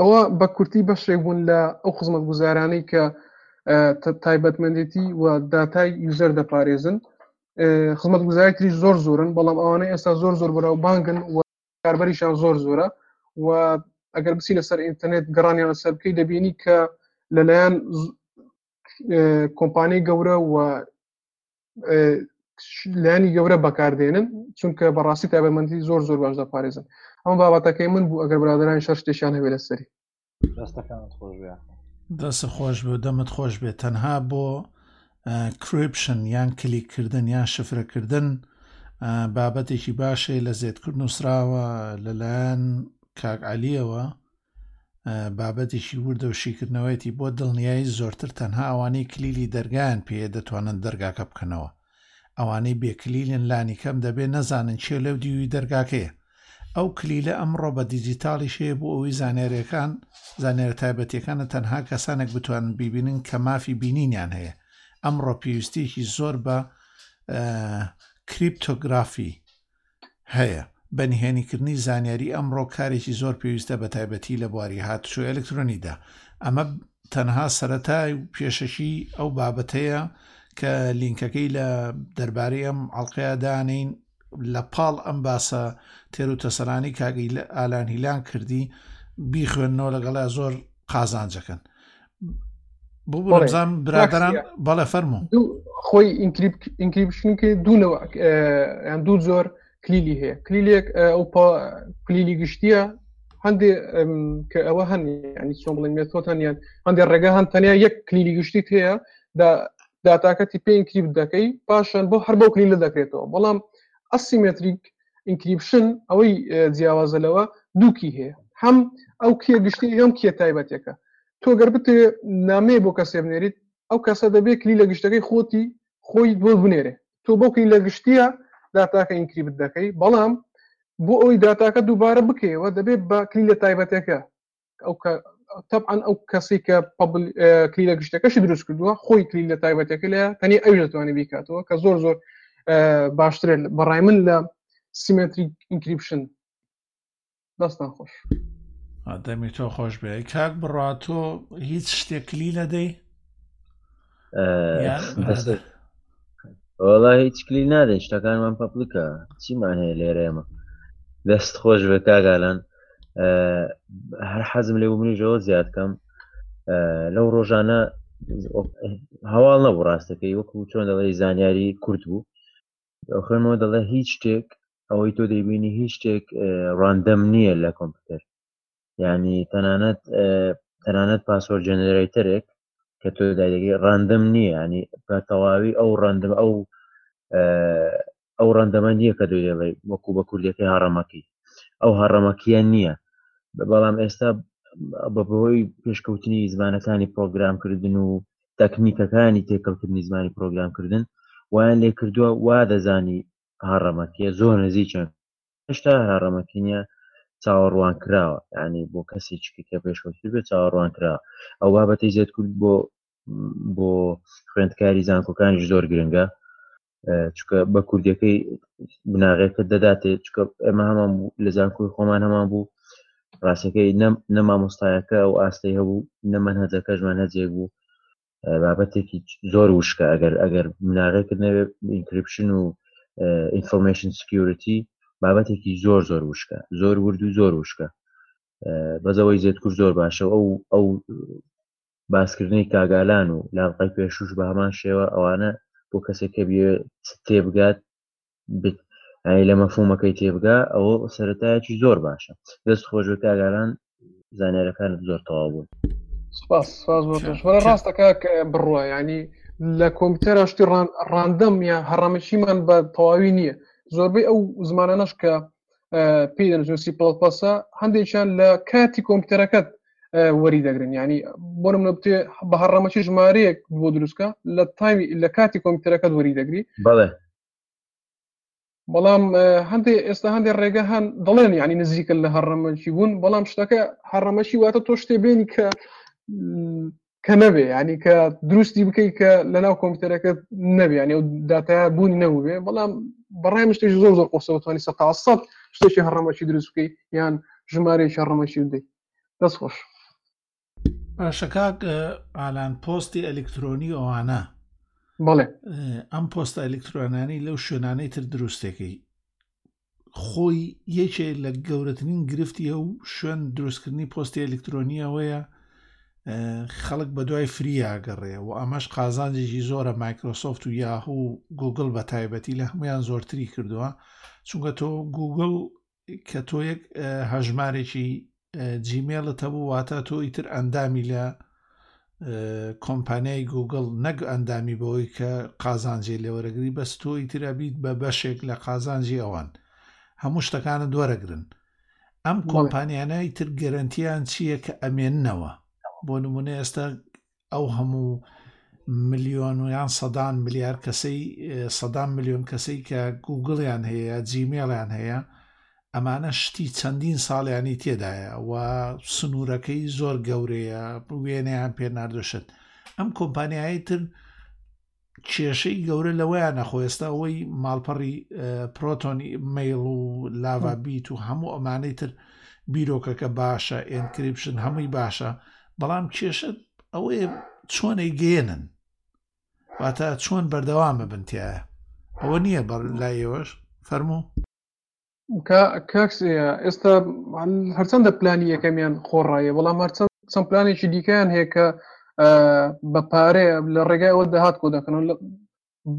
ئەوە بە کورتی بەشێک بوون لە ئەو خزمەتگوزارانەی کە تایبەتمەندێتی و داتای یوزەر دەپارێزن خزمەتگوزاری تری زۆر زۆرن بەڵام ئەوانە ئێستا زۆر زۆر بەراو بانگن و کاربەریشان زۆر زۆرە و ئەگەر بسی لەسەر ئینتەرنێت گەڕانیان لەسەر بکەی دەبینی کە لەلایەن کۆمپانیای گەورە و لانی گەورە بەکاردێنن چونکە بەڕاستی تابەمەندی زۆر زۆر باش دەپارێزن ئەم بابەتەکەی من بوو ئەگەر برادران شەر شتێکیان هەبێ لەسەری دەست خۆش بۆ دەمت خۆش بێت تەنها بۆ کریپشن یان کلیکردن یان شفرەکردن بابەتێکی باشێ لە زێتکرد نووسراوە لەلایەن کاک علیەوە بابەتێکی وردە و شیکردنەوەیەتی بۆ دڵنیایی زۆرتر تەنها ئەوانەی کلیلی دەرگایان پێە دەتوانن دەرگاکە بکەنەوە ئەوانەی بێکلیلن لانیکەم دەبێ نەزانن چێ لەو دیوی دەرگاکەیە ئەو کلیلە ئەمڕۆ بە دیجیتاڵی شەیە بۆ ئەوی زانێرەکان زانێرە تایبەتەکانە تەنها کەسانێک بتوانن ببینن کە مافی بینینیان هەیە ئەمڕۆ پێویستێکی زۆر بە کریپتۆگرافی هەیە. بە نهێنی کردنی زانیاری ئەمڕۆ کارێکی زۆر پێویستە بە تایبەتی لە بواری هاتوچۆی ئەلکترۆنیدا. ئەمە تەنها سەرەتای و پێشەکی ئەو بابەتەیە کە لینکەکەی لە دەربارەی ئەم ئەڵقەیە دانین لە پاڵ ئەم باسە تێر و تەسەرانی کاگەی لە ئالان هیلان کردی بیخوێنەوە لەگەڵا زۆر قازانجەکەن. بزان برادران بەڵێ فەرمو خۆی ئینکریپشنی کرد دوونەوە یان دوو زۆر کلیلی هەیە کلیلێک ئەو کلیلی گشتیە هەندێ کە ئەوە هەن ینی چۆن بڵین مێتۆت هەنیان هەندێک ڕێگە هەن تەنیا یەک کلیلی گشتیت هەیە داتاکەتی پێین کریپ دەکەی پاشان بۆ هەر بەو کلیلە دەکرێتەوە بەڵام ئەسیمتریک ئینکریپشن ئەوەی جیاوازە لەوە دووکی هەیە هەم ئەو کێ گشتی هەم کێ تایبەتێکە تۆ گەر بتێ نامەیە بۆ کەسێ بنێریت ئەو کەسە دەبێت کلی لە گشتەکەی خۆتی خۆی بۆ بنێرێ تۆ بۆکی لە گشتیە داتاکە ئینکریبت دەکەی بەڵام بۆ ئەوی داتاکە دووبارە بکەیەوە دەبێت بە کلی لە تایبەتەکە ئەو تەبعاان ئەو کەسی کە کلیلە گشتەکەشی دروست کردووە خۆی کلیل لە تایبەتەکە لە تەنی ئەوی دەتوانانی بیکاتەوە کە زۆر زۆر باشترێت بەڕای من لە سیمەتری ئینکریپشن دەستان خۆش دەمی تۆ خۆش بێ کاک بڕاتۆ هیچ شتێک کلی لەدەی وڵا هیچ کلی نادەی شتەکانمان پەپلکە چیمان هەیە لێرەێمە دەست خۆش بە کاگالان هەر حەزم لێ منیژەوە زیاد کەم لەو ڕۆژانە هەواڵ نەبوو ڕاستەکەی وەکو چۆن دەڵێ زانیاری کورت بوو خوێنەوە دەڵێ هیچ شتێک ئەوەی تۆ دەیبینی هیچ شتێک ڕاندەم نییە لە کۆمپیوتەر یعنی تەنانەت تەنانەت پاسۆر جەنەرەیتەرێک کە تۆ دایدەگری ڕاندەم نییە ینی بە تەواوی ئەو ڕەندم ئەو ئەو ڕەندەمە نییە کە دوێ وەکو بە کوردەکەی هاڕەمەکی ئەو هاڕەمەکیە نییە بەڵام ئێستا بە بەهۆی پێشکەوتنی زمانەکانی پرۆگرامکردن و تەکنیکەکانی تێکەڵکردنی زمانی پرۆگرامکردن وایان لێ کردووە وا دەزانی هاڕەمەکیە زۆر نزیکیان هێشتا هەرەڕەمەکی نیە چاوەڕوان کراوە یعنی بۆ کەسێکی کە پێشکەوتوو بێت چاوەڕوان کراوە ئەو بابەتی زێت کورد بۆ بۆ خوێندکاری زانکۆکانیش زۆر گرنگە چکە بە کوردەکەی بناغێکە دەداتێ چکە ئێمە هەمان بوو لە زانکۆی خۆمان هەمان بوو ڕاستەکەی نەم نەمامۆستایەکە ئەو ئاستەی هەبوو نەمەەن هەزەکەشمان هەزێک بوو بابەتێکی زۆر وشکە ئەگەر ئەگەر مناغێکرد نەوێت ئینکرپشن و ئینفۆمشن سکیورتی بابەتێکی زۆر زۆر وشکە زۆر ورد و زۆر وشکە بەزەوەی زێتکور زۆر باشە ئەو ئەو باسکردنی کاگالان و لاقای پێشوش بە هەمان شێوە ئەوانە بۆ کەسێک کە بێ تێبگات بت ئەی لە مەفهومەکەی تێبگا ئەوە سەرەتایەکی زۆر باشە دەست خۆش بە کاگالان زانیارەکانت زۆر تەواو بوون سپاس سپاس زۆر دەش وەڵا ڕاستە کاک بڕوە ینی لە کۆمپیوتەرە شتی ڕاندەم یان هەڕەمەکیمان بە تەواوی نییە زۆربەی ئەو زمانانەش کە پێی دەنووسن سی پڵ پەسە هەندێکیان لە کاتی کۆمپیوتەرەکەت وەری دەگرن ینی بۆ منە بتێ بە هەڕەمەکی ژمارەیەک بۆ دروستکە لە تاوی لە کاتی کۆمپیوتەرەکەت وەری دەگری بەڵێ بەڵام هەندێک ئێستا هەندێک ڕێگە هەن دەڵێن ینی نزیکە لە هەڕەمەکی بوون بەڵام شتەکە هەڕەمەکی واتە تۆ شتێ بێنی کە کە نەبێ ینی کە دروستی بکەیت کە لەناو کۆمپیوتەرەکە نەبیان و داتا بوونی نەبووێ بەڵام بەڕای مشتێک زۆر زۆر قۆسەوتانی سە تا سە شتێکی هەڕەمەکی دروست بکەیت یان ژمارەیەکی هەڕەمەکی بدەیت دەست خۆش باشەکات ئالان پۆستی ئەلکترۆنی ئەوانە بەڵێ ئەم پۆستە ئەلکترۆنانی لەو شوێنانەی تر دروستێکی خۆی یەکێ لە گەورەترین گرفتی ئەو شوێن دروستکردنی پۆستی ئەلکترۆنیەوەیە خەڵک بە دوای فریاگەڕێ و ئەمەش قازانجێکی زۆرە مایکرۆسۆفت و یاهو و گوگل بە تایبەتی لە هەمویان زۆرتری کردووە چونکە تۆ گوگل کە تۆ یەک هەژمارێکی جیمێڵت هەبوو واتا تۆ ئیتر ئەندامی لە کۆمپانیای گوگل نەک ئەندامی بەوەی کە قازانجێ لێوەرەگری بەس تۆی ترە بیت بە بەشێک لە قازانجی ئەوان هەموو شتەکانە دوەرەگرن ئەم کۆمپانیانای تر گەرنتیان چییە کە ئەمێننەوە بۆ نمونە ئێستا ئەو هەموو ملیۆن و یان سەدان ملیار کەسەی سەدان ملیۆن کەسەی کە گوگڵیان هەیە جیمێڵیان هەیە ئەمانە شتی چەندین ساڵیانی تێدایە و سنوورەکەی زۆر گەورەیە وێنەیان پێناردۆشت ئەم کۆمپانیایتر کێشەی گەورە لەوەیانە خۆ ئێستا ئەوەی ماڵپەڕی پرۆتۆنی میل و لاڤ بیت و هەموو ئەمانەی تر بیرۆکەکە باشە ئێنکریپشن هەمووی باشە بەڵام کێشە ئەوەی چۆنەی گەێنن واتە چۆن بەردەوامە بنتیایە ئەوە نییە بەر لایەوەش فەرموو کاکس ئێستا هەرچەندە پلانی یەکەمیان خۆڕایە بەڵام هەرچەند چەند پلانێکی دیکەیان هەیە کە بە پارێ لە ڕێگای ئەوە داهات کۆ دەکەن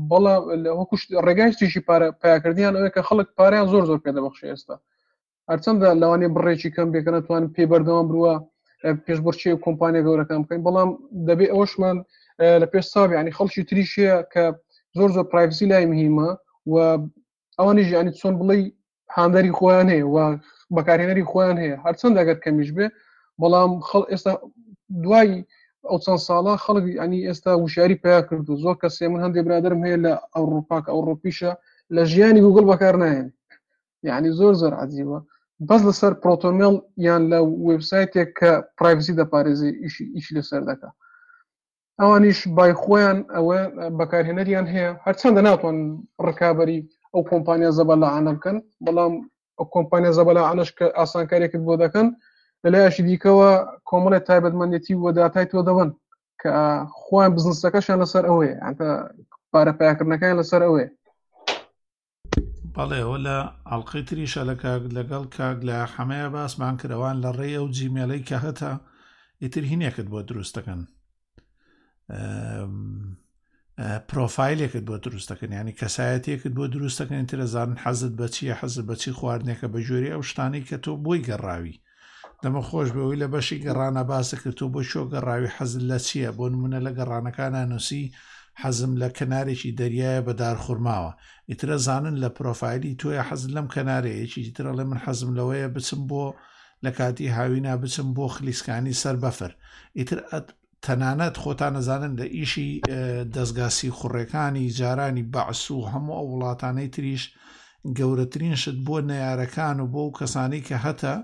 بەڵام لە وەکوش ڕێگایشتیشی پاکردیان ئەوەیە کە خەڵک پاریان زۆر زۆر پێ دەبخش ئێستا هەرچەندە لەوانێ بڕێکی کەم بێکە نەتوان پێ بەردەوام بروە پێشبڕچی کۆمپانیا گەورەکان بکەین بەڵام دەبێت ئەوشمان لە پێش ساابی ینی خەڵکی تریشەیە کە زۆر زۆر پرایڤسی لای مهمە و ئەوانیش ینی چۆن بڵی هاندەری خۆیان هەیە و بەکارهێنەری خۆیان هەیە هەرچەند دەگەر کەمیش بێ بەڵام خەڵ ئێستا دوای ئەو چەند ساڵە خەڵک ئەنی ئێستا وشاری پیا کرد و زۆر کەسێ من هەندێک برادرم هەیە لە ئەوروپاک ئەوروپیشە لە ژیانی گوگل بەکار نایەن یعنی زۆر زۆر عجیبە بەس لەسەر پرۆتۆمێڵ یان لە وبسایتێک کە پرایڤسی دەپارێزی ئیشی لەسەر دەکە ئەوانیش بای خۆیان ئەوە بەکارهێنەریان هەیە هەرچەندە ناتوان ڕکابی ئەو کۆمپانیا زەبە لە عانە بکەن بەڵام کۆمپانیا زەبە لە عانش کە ئاسانکارێکت بۆ دەکەن لەلایشی دیکەوە کۆمەڵی تایبەتمەندێتی وەداتای تۆ دەبن کە خۆیان بزنسەکەشیان لەسەر ئەوەیە ئەتە پارە پیاکردنەکان لەسەر ئەوەیە بەڵێ ئەوە لە ئەڵلقەی تریشە لە کاک لەگەڵ کاک لە حەمەیە باسمان کرەوان لە ڕێی ئەو جیمێڵی کە هەتا ئیتر هینێکت بۆ دروستەکەن پرۆفایلێکت بۆ دروستەکەن ینی کەسایەتێکت بۆ دروستەکەن ترەزانن حەزت بەچیە حەز بەچی خواردنێکە بە جۆری ئەو شتانی کە تۆ بۆی گەڕاوی دەمە خۆش بەوەی لە بەشی گەڕانە باسە کرد و بۆ شۆ گەڕاوی حەزل لە چییە بۆ نمونە لە گەڕانەکانە نووسی حەزم لە کەنارێکی دەریایە بە دارخورماوە ئیترە زانن لە پرۆفایلی تۆیە حەز لەم کەنارەیەکی ترەڵێ من حەزم لەوەیە بچم بۆ لە کاتی هاوینا بچم بۆ خلیسکانی سەر بەفر ئیتر تەنانەت خۆتان ئەزانن لە ئیشی دەزگا سیخوڕێکانی جارانی بەعس و هەموو ئەو وڵاتانەی تریش گەورەترین شت بۆ نەیارەکان و بۆ و کەسانی کە هەتە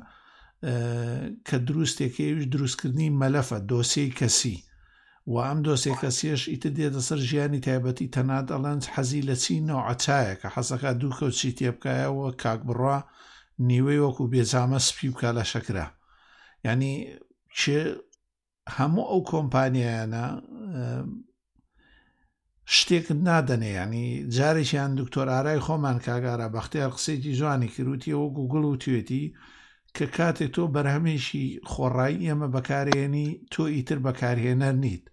کە دروستێکەویش دروستکردنی مەلەفە دۆسیی کەسی و ئەم دۆسێ کەسیش ئیتر دێتە سەر ژیانی تایبەتی تەنات ئەڵەنج حەزی لە چی نەوعەچایە کە حەزەکە دوو کەوچی تێبکایەوە کاک بڕە نیوەی وەکو بێجامە سپی بکە لە شەکرە ینی چێ هەموو ئەو کۆمپانیایانە شتێکت نادەنێ ینی جارێکیان دکتۆر ئارای خۆمان کاگارە بەختیار قسێکی جوانی کروتیەوە گوگل و توێتی کە کاتێک تۆ بەرهەمێکی خۆڕایی ئێمە بەکارێنی تۆ ئیتر بەکارهێنەر نیت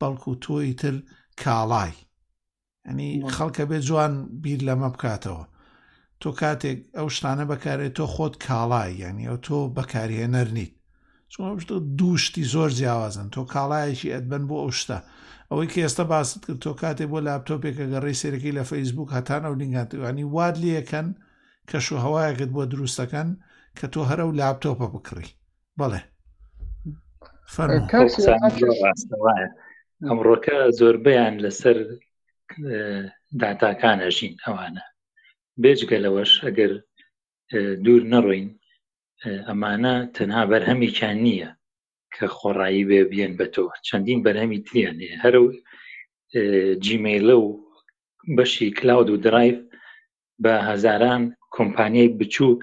بەڵکو تۆی تر کاڵای ئەنی خەڵکە بێ جوان بیر لەمە بکاتەوە تۆ کاتێک ئەو شتانە بەکارێت تۆ خۆت کاڵای یعنی ئەو تۆ بەکارهێنەر نیت چۆشتۆ دوو شتی زۆر جیاوازن تۆ کاڵایەکی ئەدبەن بۆ ئەو شتە ئەوەی کە ئێستا باست کرد تۆ کاتێ بۆ لاپتۆپێکە گەڕی سێرەکەی لە فەیسبوک هەتان ئەو لینگاتوانی واد لەکەن کەش و هەوایەکت بۆ دروستەکەن کە تۆ هەرە و لاپتۆپە بکڕی بەڵێ ئەمڕۆکە زۆربیان لەسەر داتاکان ئەژین ئەوانە بێجگە لەوەش ئەگەر دوور نەڕۆین ئەمانە تەنها بەرهەمێکیان نییە کە خۆڕایی بێ بێن بە تۆ چەندین بەرهەمی تریان هەیە هەرو جیمەیلە و بەشی کلااود و درایف بە هەزاران کۆمپانیای بچووک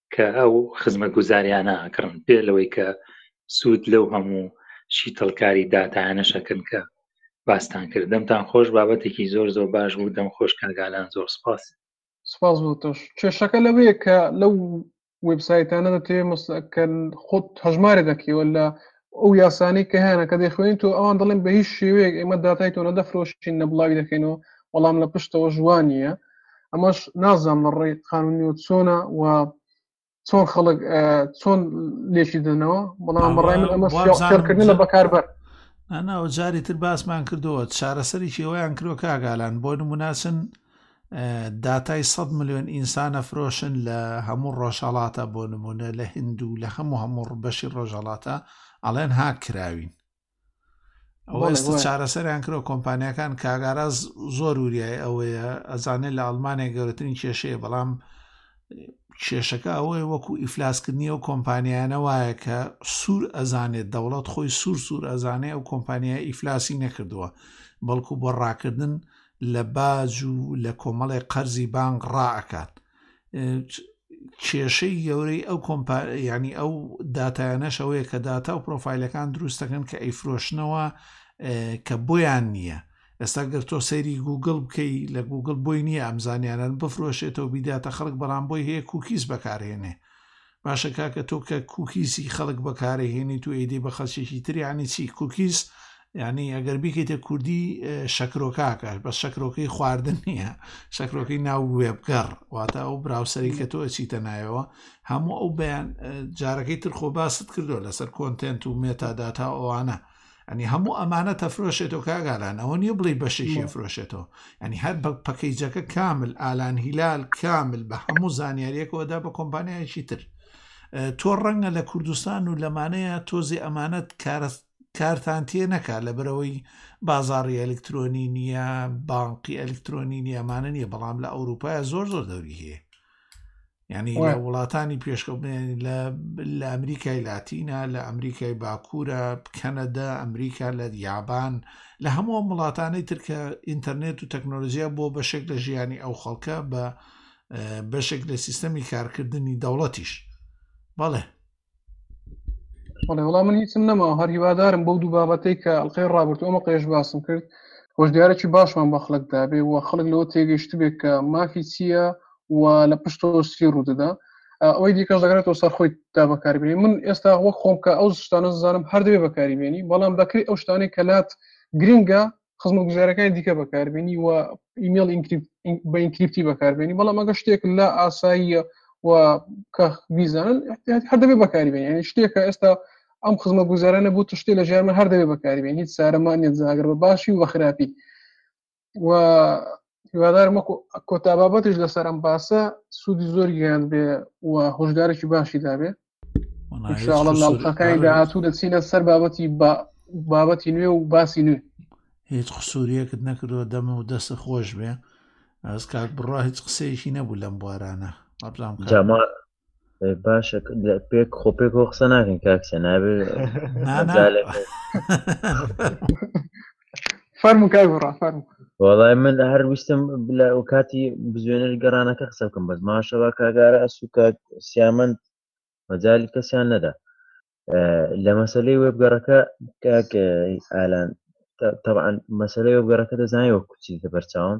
کە ئەو خزمەتگوزاریانە ئەکڕن پێ لەوەی کە سوود لەو هەموو شیتەڵکاری داتایانە شەکن کە باستان کرد دەمتان خۆش بابەتێکی زۆر زۆر باش بوو دەم خۆش کەنگالان زۆر سپاس سپاس بۆ تۆش کێشەکە لەوەیە کە لەو وبسایتانە دەتەوێت کە خۆت هەژمارە دەکەوە لە ئەو یاسانەی کە هەیەە کە دەیخوێنین تۆ ئەوان دەڵێن بە هیچ شێوەیەک ئێمە داتای تۆ نەدەفرۆشین نە بڵاوی دەکەینەوە وەڵام لە پشتەوە ژوانیە ئەمەش نازام لە ڕێی قانونیەوە چۆنە و چۆن خەڵک چۆن لێکی دەنەوە بەڵام بەڕای من ئەمە شێڕکردن لە بەکاربەر ناوە جاری تر باسمان کردەوە چارەسەری شێوەیان کرۆ کاگالان بۆ نموناچن داتای سەد ملیۆن ئینسان ئەفرۆشن لە هەموو ڕۆژهەڵاتە بۆ نمونە لە هند و لە هەموو هەموو ڕبەشی ڕۆژهڵاتە ئەڵێن هاک کراوین ئەوە ئێستا چارەسەریان کرۆ کۆمپانیەکان کاگارا زۆر وریای ئەوەیە ئەزانێت لە ئەلمانیا گەورەترین کێشەیە بەڵام کێشەکە ئەوەی وەکو ئیفلاسکردنی و کۆمپانیانە وایە کە سوور ئەزانێت دەوڵەت خۆی سوور سوور ئەزانێ ئەو کۆمپانیای ئیفلاسی نەکردووە بەڵکو بۆ ڕاکردن لە باج و لە کۆمەڵێک قەرزی بانک ڕائەکات کێشەی گەورەی ئەو کۆمپانیانی ئەو داتایانەش ئەوەیە کە داتا و پرۆفایلەکان دروستەکەن کە ئەیفرۆشنەوە کە بۆیان نییە ئێستا گەر تۆ سەیری گوگل بکەی لە گوگل بۆی نییە ئەم زانیانەن بفرۆشێتەوە بیداتە خەڵک بەڵام بۆی هەیە کوکیز بەکارهێنێ باشە کاکە تۆ کە کوکیسی خەڵک بەکارەهێنیت و ئەیدەی بە خەلکێکی تر یعنی چی کوکیس یعنی ئەگەر بیکەیتە کوردی شەکرۆکاکە بە شەکرۆکەی خواردن نییە شەکرۆکەی ناو وێبگەڕ واتە ئەو براوسەری کە تۆ چیتە نایەوە هەموو ئەو بەیان جارەکەی ترخۆ باست کردو لەسەر کۆنتنت و مێتاداتا ئەوانە ئەنی هەموو ئەمانە تەفرۆشێتەوە کاگالان ئەوە نیە بڵی بەشێکی فرۆشێتەوە ئەنی هەر بە پەکەیجەکە کامل ئالان هیلال کامل بە هەموو زانیاریەکەوەدا بە کۆمپانیایکی تر تۆ ڕەنگە لە کوردستان و لەمانەیە تۆزی ئەمانەت کارست کارتان تێ نەکا لە بەرەوەی بازاری ئەلکترۆنی نییە بانقی ئەلکترۆنی نیەمانە نیە بەڵام لە ئەوروپایە زۆر زۆر دەوری هەیە یعنی لە وڵاتانی پێشکەوتنیانی لە ئەمریکای لاتینا لە ئەمریکای باکوورە کەنەدا ئەمریکا لە یابان لە هەموو وڵاتانەی ترکە ئینتەرنێت و تەکنۆلژیا بۆ بەشێک لە ژیانی ئەو خەڵکە بە بەشێک لە سیستەمی کارکردنی دەوڵەتیش بەڵێ بەڵێ وڵام من هیچم نەما هەر هیوادارم بەو دوو بابەتەی کە ئەڵلقەی ڕابرت ئەمە قێش باسم کرد هۆشدارێکی باشمان بە خەڵک دابێ و خەڵک لەوە تێگەشت بێت کە مافی چییە و لە پشتەوە سی ڕوودەدا ئەوەی دیکەش دەگرێتەوە سەر خۆی تا بەکاربیێنی من ئێستا وەک خۆم کە ئەو شتانە زانم هەردەوێ بەکاری بێنی بەڵام دەکری ئەو شتانەی کەلات گرنگە خزمەتگوزارەکانی دیکە بەکاربیێنی و ئیممەڵ بە ئینکریپتی بەکاربیێنی بەڵام ئەگە شتێک لە ئاساییە و کە بیزانن هەر دەبێ بەکاریبێن یعنی شتێکە ئێستا ئەم خزمە گوزارانە بوو شتێ لە ژیانمە هەر دەبێ بەکاریبێن هیچ سارەمان نێزاگر بە باشی و بە خراپی و هیوادارم وەکو کۆتا بابەتیش لەسەر ئەم باسە سوودی زۆر گیان بێ و هۆشدارێکی باشی دابێ انشاءڵە لاڵقەکانی داهاتوو دەچینە سەر بابەتی بابەتی نوێ و باسی نوێ هیچ قسووریەکت نەکردوە دەمە و دەستە خۆش بێ ئەس کاک بڕا هیچ قسەیەکی نەبوو لەم بوارانە بابزانام باشە پێک خۆ پێک خۆ قسە ناکەین کاکسە نابێ فەرمو کاک بڕا فەرمو وڵای من لە هەر ویستم لە ئەو کاتی بزوێنەر گەڕانەکە قسە بکەم بەس ماشەوە کاگارە ئەسوکە سیامەند مەجای کەسیان نەدا لە مەسلەی وێبگەڕەکە کاک ئالان طبعا مەسلەی وێبگەڕەکە دەزانانی وە کوچی دەبەرچاوم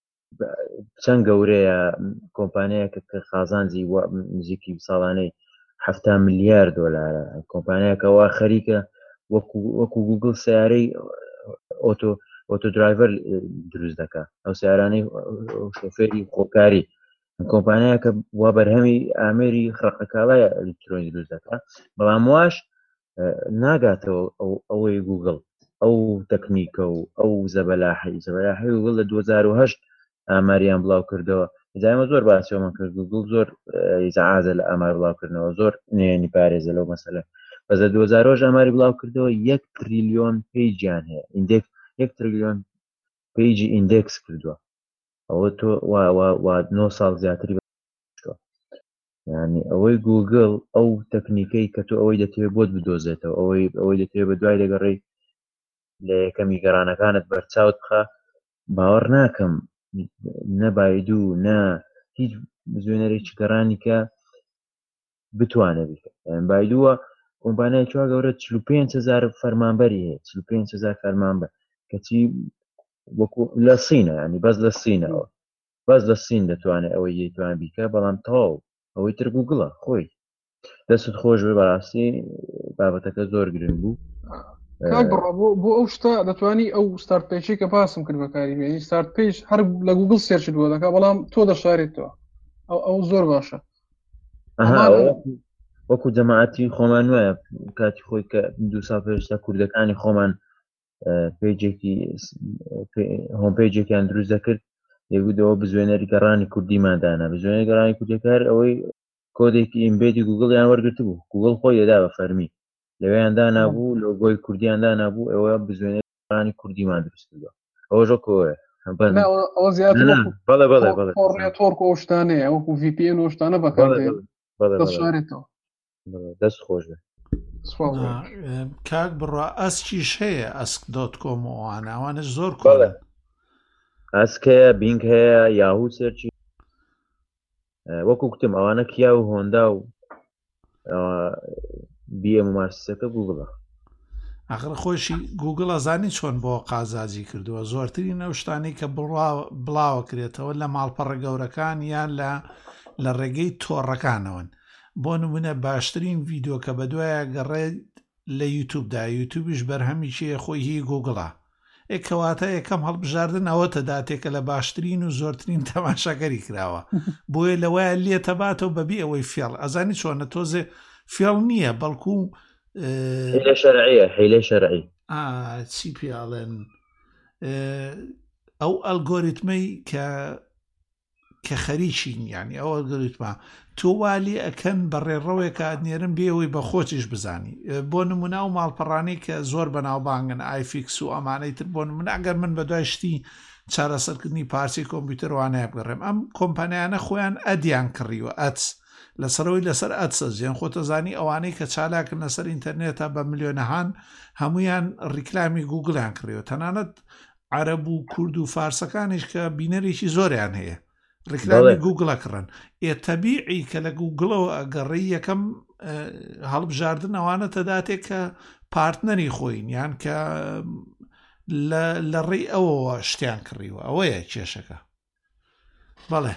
چەند گەورەیە کۆمپانیایەکە کە قازانجی نزیکی ساڵانەی حفتا ملیار دۆلارە کۆمپانیاکەەوە خەریکە وەکو گوگل سیارەی ئۆتۆ ئۆتۆدرایڤەر دروست دەکە ئەو سیارانەی شۆفێری خۆکاری کۆمپانیا کە وا بەرهەمی ئامێری خڕقەکاڵای ئەلیکترۆنی دروست دەکە بەڵام واش ناگاتەوە ئەوەی گوگڵ ئەو تەکنیکە و ئەو زەبەلاحی زەبەلاحی گوگڵ لە 2010 ئاماریان بڵاو کردەوە دایمە زۆر باسیەوەمان کرد گوگڵ زۆر ئیزعازە لە ئامار بڵاوکردنەوە زۆر نێنی پارێزە لەو مەسەلە بەزە 2010 ئاماری بڵاو کردەوە یەک تریلیۆن پیجیان هەیە ئیندێکس یەک تریلیۆن پیجی ئیندێکس کردووە ئەوە تۆ وا وا وا 9 ساڵ زیاتری یانی ئەوەی گوگل ئەو تەکنیکەی کە تۆ ئەوەی دەتوێت بۆت بدۆزێتەوە ئەوەی ئەوەی دەتوێت بە دوای دەگەڕی لە یەکەمی گەڕانەکانت بەرچاوت بخە باوەڕ ناکەم نەبایدو نە هیچ بزوێنەرێکی گەڕانیکە بتوانێت بایدووە کۆمپانای چوار گەورە 5هزار فەرمانبەری هەیە 5هزار فەرمانبەر کەچی وەکو لە سینە ینی بەس لە سینەوە بەس لە سین دەتوانێ ئەوەی ی توانێ بیکا بەڵام تەواو ئەوەی تر گوگڵە خۆی دەستت خۆش بێ بەڕاستی بابەتەکە زۆر گرنگ بوو کاک بڕە بۆ بۆ ئەو شتە دەتوانی ئەو ستارت پێچی کە پاسم کرد بەکاری بێنی ستارت پێج هەر لە گوگل سێرچت بۆ دەکە بەڵام تۆ دەشارێتەوە ئەو ئەو زۆر باشە ئەها ئەمانە- وەکو وەکو جەماعەتی خۆمان وایە کاتی خۆی کە دو سا پێشتا کوردەکانی خۆمان پێجێکی هۆمپێجێکیان دروست دەکرد یەگودەوە بزوێنەری گەڕانی کوردیمان دانا بزوێنەر گەڕانی کوردەکار ئەوەی کۆدێکی ئیمبێدی گوگل یان وەرگرت بوو گوگل خۆی دەدا بە فەرمی لەوەیان دانابوو لۆ بۆی کوردیان دانابوو ئەوە بزوێنەرانی کوردیمان دروست کردوە ئەوە ژۆ کۆە بەڵێ بەڵێ بەڵێ تۆرکۆشتانەیە وەکو VPN شتانە بەکارێتەوە دەست خۆش بێ کاک بڕا ئەسکیش هەیە ئەسک دۆت کۆم و ئەوانەوانە زۆر کۆڵە ئەسکەیە بینگ هەیە یاهوو سەرچی وەکو کتم ئەوانە کیا و هۆندا و بیە ممارسەکە گوگڵە ئەخر خۆشی گوگڵ ئەزانی چۆن بۆ قازازی کردووە زۆرترین ئەو شتانی کە بڵاوە کرێتەوە لە ماڵپەڕە گەورەکان یان لە لە ڕێگەی تۆڕەکانەوەن بۆ نمونە باشترین ڤیدۆ کە بەدوایە گەڕێت لە یوتوبدا یوتوبیش بەرهەمی کێیە خۆی هی گوگڵە ئێ کەواتە یەکەم هەڵبژاردن ئەوەتە داتێکە لە باشترین و زۆرترین تەماشاگەری کراوە بۆیە لەوەیە لێتە باتەوە بەبی ئەوەی فێڵ ئەزانی چۆنە تۆزێ فێڵ نییە بەڵکو حیلە شەرعیە حیلە شەرعی چی پیاڵێن ئەو ئەلگۆریتمەی کە کە خەریکین یانی ئەوە گەوتما تۆ وا لێ ئەکەن بە ڕێڕەوێکە ئەنێرم بێ ئەوی بە خۆتیش بزانی بۆ نمونا و ماڵپەڕانەی کە زۆر بەناوبانگن ئایفیکس و ئەمانەی تر بۆ من ئەگەر من بە دوای شتی چارەسەرکردنی پارچەی کۆمپیوتەروانای بگەڕێم ئەم کۆمپانیانە خۆیان ئەدیان کڕیوە ئەت لەسەرەوەی لەسەر ئەتسەزیان خۆتەزانی ئەوانەی کە چالاکن لەسەر ئینتەرنێتە بە ملیۆنەهان هەمویان ڕیکلامی گوگلیان کڕیوە تەنانەت عەرەب و کورد و فارسەکانیش کە بینەرێکی زۆریان هەیە ڕیکلامی گوگڵە کڕن ئێ تەبیعی کە لە گوگڵەوە ئەگەڕی یەکەم هەڵبژاردن ئەوانە تەداتێک کە پارتنەری خۆین یان کە لە ڕێی ئەوەوە شتیان کڕیوە ئەوەیە کێشەکە بەڵێ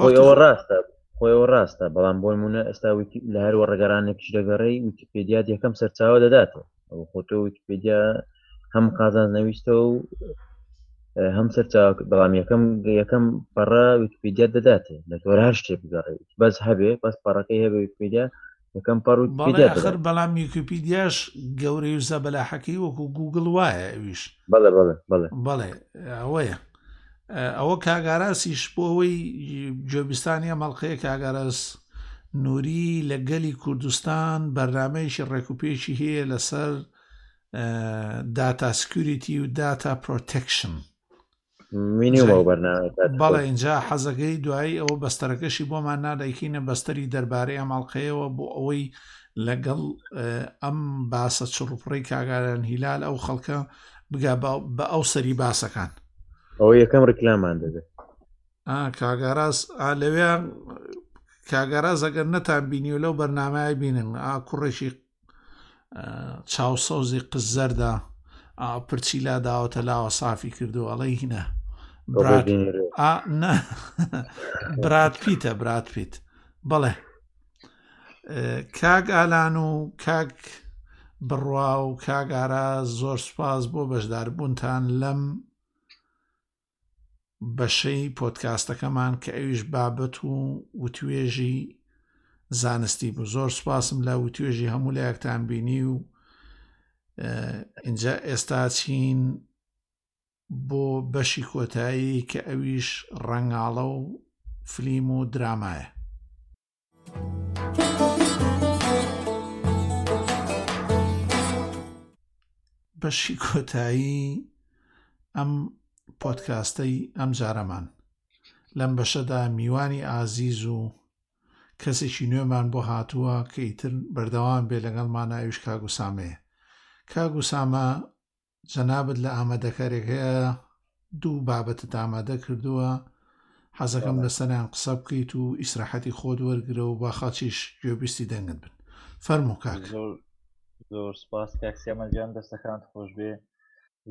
خۆیەوە ڕاستە خۆیەوە ڕاستە بەڵام بۆی مونە ئێستا لە هەروە ڕێگەرانێکیش دەگەڕی ویکیپدیات یەکەم سەرچاوە دەداتەوە ئەو خۆتۆ ویکیپدیا هەم قازان نەویستە و هەم سەرچاو بەڵام یەکەم یەکەم پەڕە ویکیپدیات دەداتێ لە تۆرار شتێ بگەڕێت بەس هەبێ بەس پەڕەکەی هەبێ ویکیپدیا یەکەم پەڕ ویکیپیدیا بەڵێ ئەخر بەڵام ویکیپیدیاش گەورەی و زەبەلاحەکەی وەکو گوگڵ وایە ئەویش بەڵێ بەڵێ بەڵێ بەڵێ ئەوەیە ئەوە کاگاراسیش بۆ ئەوەی جۆبستانی ئەم هەڵلقەیە کاگەرەس نووری لە گەلی کوردستان بەرنمەیەکی ڕێکوپێکی هەیە لەسەر داتا سکیوریتی و داتا پرۆتەکشن بەڵێ اینجا حەزەکەی دوایی ئەوە بەستەرەکەشی بۆمان نادایکینە بەستەری دەربارەی ئەماڵقەیەوە بۆ ئەوەی لەگەڵ ئەم باسە چڕوپڕی کاگاران هیلال ئەو خەڵکە بگا بە ئەو سەری باسەکان ئەو یەکەم ڕیکلامان دەبێت کاگاراز لەوێ کاگاراز ئەگەر نەتان بینی و لەو بەرنمای بینن ئا کوڕێکی چاوسەوزی قز زەردە پرچی لا داوەتە لاوە سافی کردو ئەڵی هینە برات پیتە برات پیت بەڵێ کاک ئالان و کاک بڕوا و کاگارە زۆر سپاس بۆ بەشداربوونتان لەم بەشەی پۆتکاستەکەمان کە ئەویش بابەت و وتوێژی زانستی بوو زۆر سپاسم لە وتوێژی هەموو لایەکتان بینی و اینجا ئێستا چین بۆ بەشی کۆتایی کە ئەویش ڕەنگاڵە و فلیم و درامایە بەشی کۆتایی ئەم پۆتکاستەی ئەم جارەمان لەم بەشەدا میوانی ئازیز و کەسێکی نوێمان بۆ هاتووە کە ئیتر بەردەوام بێ لەگەڵمانە ئەوش کاگوسامەیە کاگوسامە جەنابت لە ئامادەکارێک هەیە دوو بابەتت ئامادە کردووە حەزەکەم لە سەریان قسە بکەیت و ئیسراحەتی خۆت وەرگرە و با خاچیش گوێبیستی دەنگت بن فەرمو کاک زۆر سپاس کاکسیامەجان دەستەکان خۆش بێ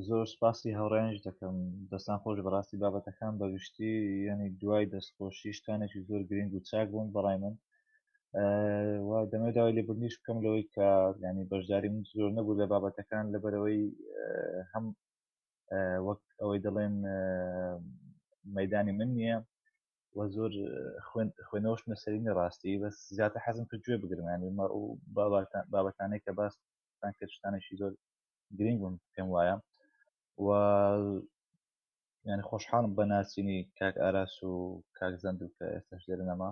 زۆر سپاسی هەوڕێنج دەکەم دەستان خۆش بەڕاستی بابەتەکان بەگشتی یعنی دوای دەستخۆشی شتانێکی زۆر گرنگ و چاک بوون بەڕای من وا دەمە داوای لێبرنیش بکەم لەوەی کە ینی بەشداری من زۆر نەبوو لە بابەتەکان لەبەرەوەی هەم وەک ئەوەی دەڵێن مەدانی من نییە و زۆر خوێنەوەش نەسەرینە ڕاستی بەس زیاتر حەزم کرد گوێ بگرمان و بابەتانەی کە باس کردشتانێکی زۆر گرنگ بم پێم وایە و ینی خۆشحاڵم بە ناسینی کاک ئاراس و کاک زەند و کە ئێستش لێرە نەما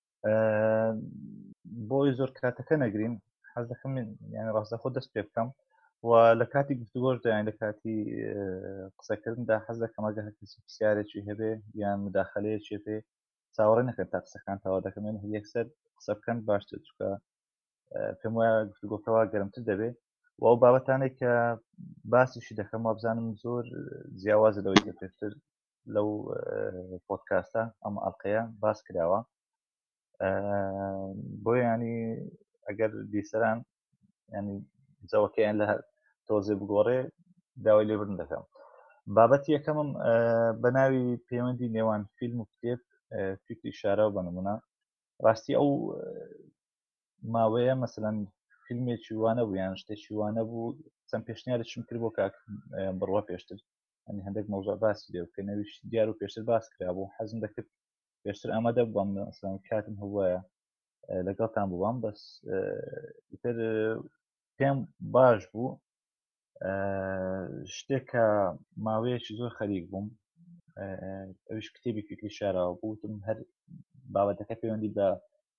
بۆی زۆر کاتەکە نەگرین حەز دەکەم یعنی ڕاستە خۆ دەست پێ بکەم و لە کاتی گفتگۆش دەیان لە کاتی قسەکردندا حەز دەکەم ئەگە هەر کەسی پرسیارێکی هەبێ یان مداخلەیەکی پێ چاوەڕێ نەکرێت تا قسەکان تەوا دەکەم من یەکسەر قسە بکەن باشتر چکە پێم وایە گفتگۆکەوا گەرمتر دەبێت و ئەو بابەتانێک کە باسیشی دەکەم وابزانم زۆر جیاوازە لەوەی کە پێشتر لەو پۆتکاستە ئەم ئەڵلقەیە باس کراوە بۆ ینی ئەگەر بیسەران ینی جەوەکەیان لە تۆزێ بگۆڕێ داوای لێبرن دەکەم بابەت یەکەمم بە ناوی پەیوەندی نێوان فیلم و کتێب فکری شاراو بە نمونە ڕاستی ئەو ماوەیە مەسەن فیلمێکی وانە بوو یان شتێکی وانە بوو چەند پێشنیارشم کرد بۆ کاک بڕوە پێشتر ئەنی هەندێک مۆزە باسی لێ بکە نەویش دیار و پێشتر باس کرا بوو حەزم دەکرد پێشتر ئامادە بووم کاتم هەبواە لەگەڵتان بووم بەس تر پێم باش بوو شتێکە ماوەیەکی زۆر خەریک بووم ئەوش کتێبی فکری شاراوە بوتم هەر بابەتەکە پەیوەندی بە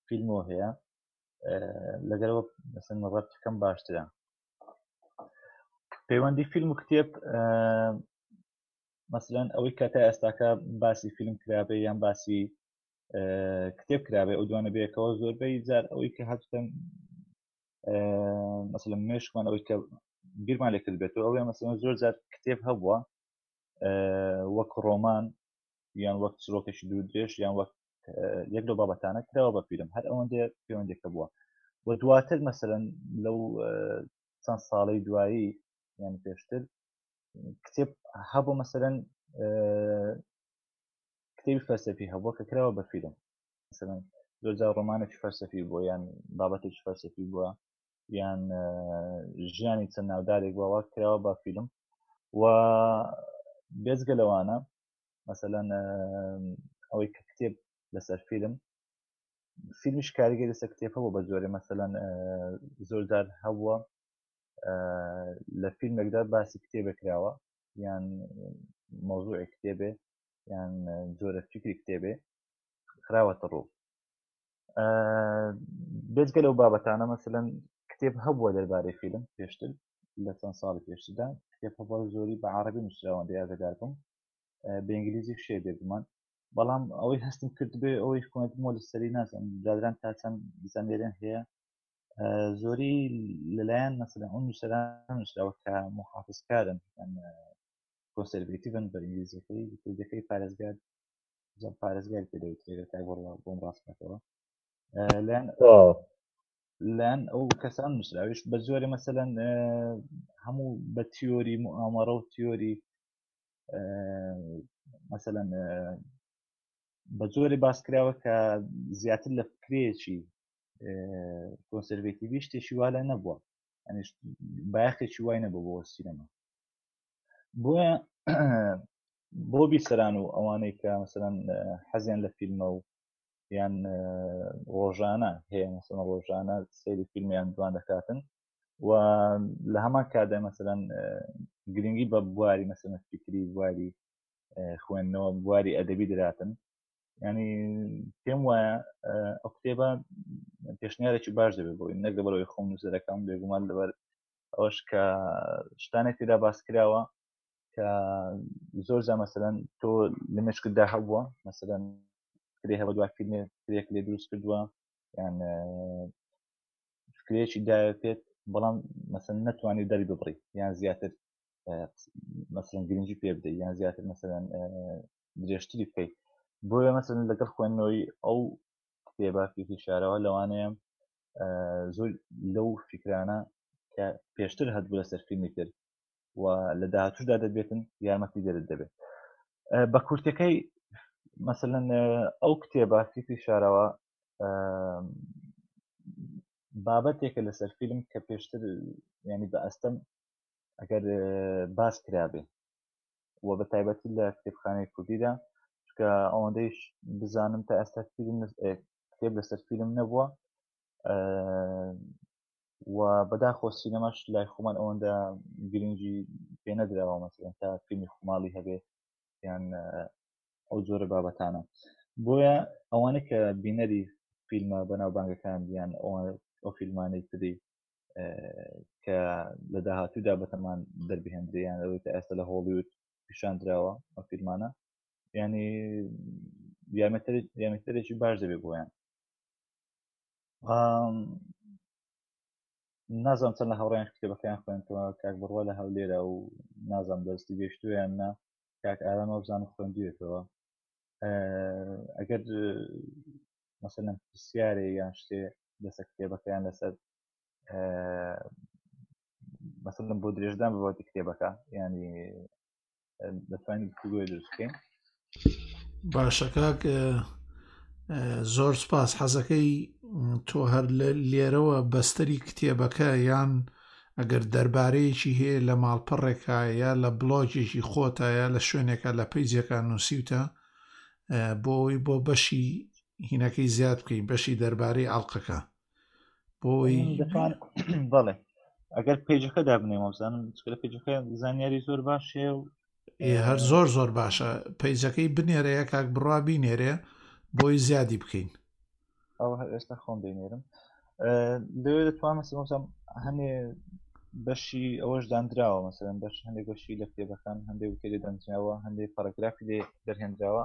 فیلمەوە هەیە لەگەرەوە مەسن ڕەتەکەم باشترە پەیوەندی فیلم و کتێب مەسلەن ئەوەی کە تا ئێستاکە باسی فیلم کرابێ یان باسی کتێب کرابێ ئەو دوانە بێکەوە زۆربەی جار ئەوەی کە هەستن مەسلە مێشکمان ئەوەی کە بیرمان لەکرد بێتەوە ئەوێ مەسلەن زۆر جار کتێب هەبووە وەک ڕۆمان یان وەک چرۆکەشی دوو درێژ یان وەک یەک لەو بابەتانە کراوە بە فیلم هەر ئەوەندێ پەیوەندێکە بووە و دواتر مەسەرەن لەو چەند ساڵی دوایی یان پێشتر کتێب هەبوو مەسەرەن کتێبی فەرسەفی هەبووە کە کراوە بە فیلم مەسەرەن زۆرجا ڕۆمانێکی فەرسەفی بووە یان بابەتێکی فەرسەفی بووە یان ژیانی چەند ناودارێک بەوە کراوە بە فیلم و بێزگە لەوانە مەسەلەن ئەوەی کە کتێب لەسەر فیلم فیلمیش کاریگەری لەسەر کتێبە بۆ بە زۆرە مەسەلەن زۆردار هەبووە لە فیلمێکدا باسی کتێبە کراوە یان مۆزوعی کتێبێ یان جۆرە فکری کتێبێ خراوەتە ڕوو بێجگە لەو بابەتانە مەسەن کتێب هەبووە دەربارەی فیلم پێشتر لە چەند ساڵی پێشتردا کتێب هەبووە زۆری بە عربی نووسراوان دەی ئاگدار بم بە ئینگلیزی شێ بێگومان بەڵام ئەوەی هەستم کرد بێ ئەوەی خوێندمۆ لە سەری نازم دادران تا چەند زانێرێن هەیە زۆری لەلایەن مەسەن ئەو نووسەران نووسراوە کە محافزکارن کۆنسەرڤتیڤن بە ئینگلیزیەکەی کوردەکەی پارێزگار پارێزگار پێدەوتێگە تا بۆڕ بۆم ڕاستەکەەوە لەن لەن ئەو کەسان نووسراویش بە زۆری مەسەەن هەموو بە تیۆری ئامارە و تیۆری مەسەەن بە زۆری باسکراوە کە زیاتر لە فکرێکی کۆنسەرڤێتیوی شتێکی وا لە نەبووە ئەنیش بایەخێکی وای نەبوو بۆ سینەما بۆیە بۆ بیسەران و ئەوانەی کە مەسەەن حەزیان لە فیلمە و یان ڕۆژانە هەیە مەسن ڕۆژانە سری فیلمیان دوان دەکاتن و لە هەمان کادا مەسەن گرنگی بە بواری مەسەن فکری بواری خوێندنەوە بواری ئەدەبی دراتن ینی پێم وایە ئەو کتێبە پێشنیارێکی باش دەبێت بۆی نەک لەبەرەوەی خۆم نووسەرەکەم بێگومان لەبەر ئەوش کە شتانێک تێدا باس کراوە کە زۆر جا مەسەدەن تۆ لە مشکدا هەبووە مەسەدەن کرێ هەوە دو فیلمێ کرێک لێ دروست کردووە یان فکرێکی دایە پێت بەڵام مەسن نتوانانی دەری ببڕی یان زیاتر مەسن گرنگی پێ بدە یان زیاتر مەسەدەن درێژتری بکەیت بۆیە مەسن لەگەڵ خوێندنەوەی ئەو کتێبە فیکی شارەوە لەوانەیە زۆر لەو فکرانە کە پێشتر هەبوو لەسەر فیلمی تر و لە داهاتوشدا دەبێتن یارمەتی دەرت دەبێت بە کورتەکەی مەسەن ئەو کتێبە فیفی شارەوە بابەتێکە لەسەر فیلم کە پێشتر ینی بە ئەستەم ئەگەر باس کرابێ و بە تایبەتی لە کتێبخانەی کوردیدا کە ئەوەندەیش بزانم تا ئێستا فیلم کتێب لەسەر فیلم نەبووە و بەداخۆ سینەماش لای خۆمان ئەوەندە گرنگی پێ نەدراوە مەسەن تا فیلمی خماڵی هەبێت یان ئەو جۆرە بابەتانە بۆیە ئەوانە کە بینەری فیلمە بەناوبانگەکان دیان ئەو فیلمانەی تری کە لە داهاتوودا بەتەمان دەربهێندریان ئەوەی کە ئێستا لە هۆڵیوت پیشان درراوە ئەو فیلمانە ینی یامەتەرێکی باش دەبێت بۆیان نازانم چەند لە هاوڕێن کتێبەکەیان خوێنتەوە کاک بڕوە لە هەولێرە و نازانم دەستی گەشتویان نا کاک ئارامە بزان و خوێندوێتەوە ئەگەر مەسەن پرسیارێ یان شتێ لەسەر کتێبەکەیان لەسەر مەسەن بۆ درێژدان بەباتی کتێبەکە ینی دەتوانین گفتوگۆی دروست بکەین باشە کاک زۆر سپاس حەزەکەی تۆ هەر لە لێرەوە بەستەری کتێبەکە یان ئەگەر دەربارەیەکی هەیە لە ماڵپەڕێکە یا لە بڵۆگێکی خۆتە یا لە شوێنێکە لە پیجێکە نووسیوتە بۆی بۆ بەشی هینەکەی زیاد بکەین بەشی دەربارەی ئاڵلقەکە بۆی بەڵێ ئەگەر پێجەکە دابنێ مەزانم لە پێجەکە زانیاری زۆر باشێ و هەر زۆر زۆر باشە پەیجەکەی بنێرە یە کاک بڕا بینێرێ بۆی زیادی بکەین ئەو هەر ئێستا خۆم دەینێرم لەوێ دەتوانم سمۆسم هەنێ بەشی ئەوەش دانراوە مەسەرم بەش هەندێک بەشی لە کتێبەکان هەندێک وتێ دەنجاوە هەندێک پارەگرافی لێ دەرهێنراوە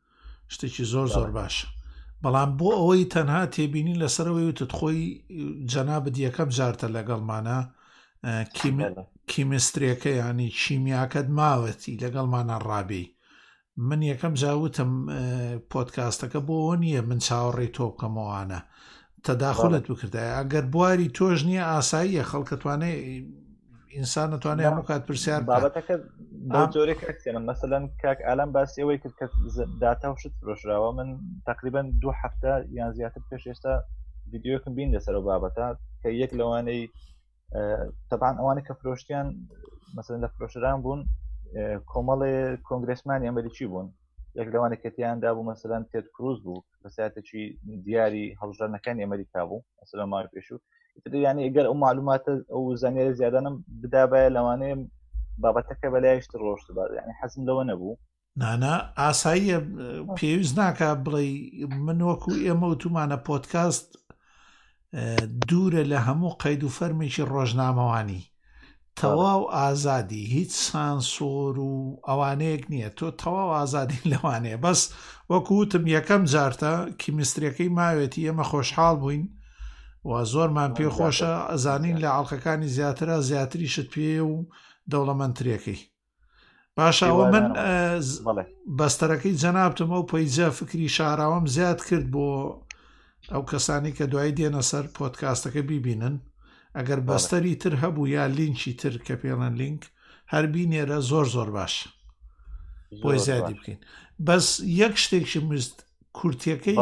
شتێکی زۆر زۆر باشە بەڵام بۆ ئەوەی تەنها تێبینی لەسەرەوەی وتت خۆی جەنابەت یەکەم جارتە لەگەڵمانە کیمسترێکە ینی چیمیاکەت ماوەتی لەگەڵمانە ڕابی من یەکەم جاوتم پۆتکاستەکە بۆەوە نییە من چاوەڕێی تۆ بکەمەوانە تەداخلت بکردایە ئەگەر بواری تۆش نییە ئاساییە خەڵکە توانێ ئینسان نتوانێت هەموو کات پرسیار بابەتەکە جۆرە کاکسێنم مەسەەن کاک ئالان باسی ئەوەی کرد کە داتا و شت فرۆشراوە من تقریبان دوو هەفتە یان زیاتر پێش ئێستا یددیوکم بین لەسەرەوە بابەتە کە یەک لەوانەی تەبان ئەوانە کە فرۆشتیان مەسەن لە فرۆشران بوون کۆمەڵێ کۆنگرسمانی ئەمریکی بوون یەک لەوانە کەتیاندا بوو مەسەەن تێت کروز بوو کەساتێکی دیاری هەڵژانەکانی ئەمریکا بوو ئەسلە ماوەی پێشوو یانە ئەگەر ئەو معلوماتە ئەو زانیارە زیادانم بدابایە لەوانەیە بابەتەکە بەلایشت ڕۆشت بە ینی حەزم لەوە نەبوو نانا ئاساییە پێویست ناکە بڵێ من وەکو ئێمە وتومانە پۆتکاست دوورە لە هەموو قەید و فەرمێکی ڕۆژنامەوانی تەواو ئازادی هیچ سانسۆر و ئەوانەیەک نییە تۆ تەواو ئازادی لەوانەیە بەس وەکوتم یەکەم جارتە کیمیسترەکەی ماوێتی ئێمە خۆشحاڵ بووین و زۆرمان پێ خۆشە ئەزانین لە ئاڵلقەکانی زیاترە زیاتری شت پێ و دەوڵەمەندترێکەی باشەوە من بەستەرەکەی جەنابتم ئەو پەیجە فکری شاراوەم زیاد کرد بۆ ئەو کەسانی کە دوای دێنە سەر پۆتکاستەکە بیبینن ئەگەر بەستەری تر هەبوو یا لینکی تر کە پێڵەن لینک هەر بینێرە زۆر زۆر باش بۆی زیادی بکەین بەس یەک شتێکی مست کورتەکەی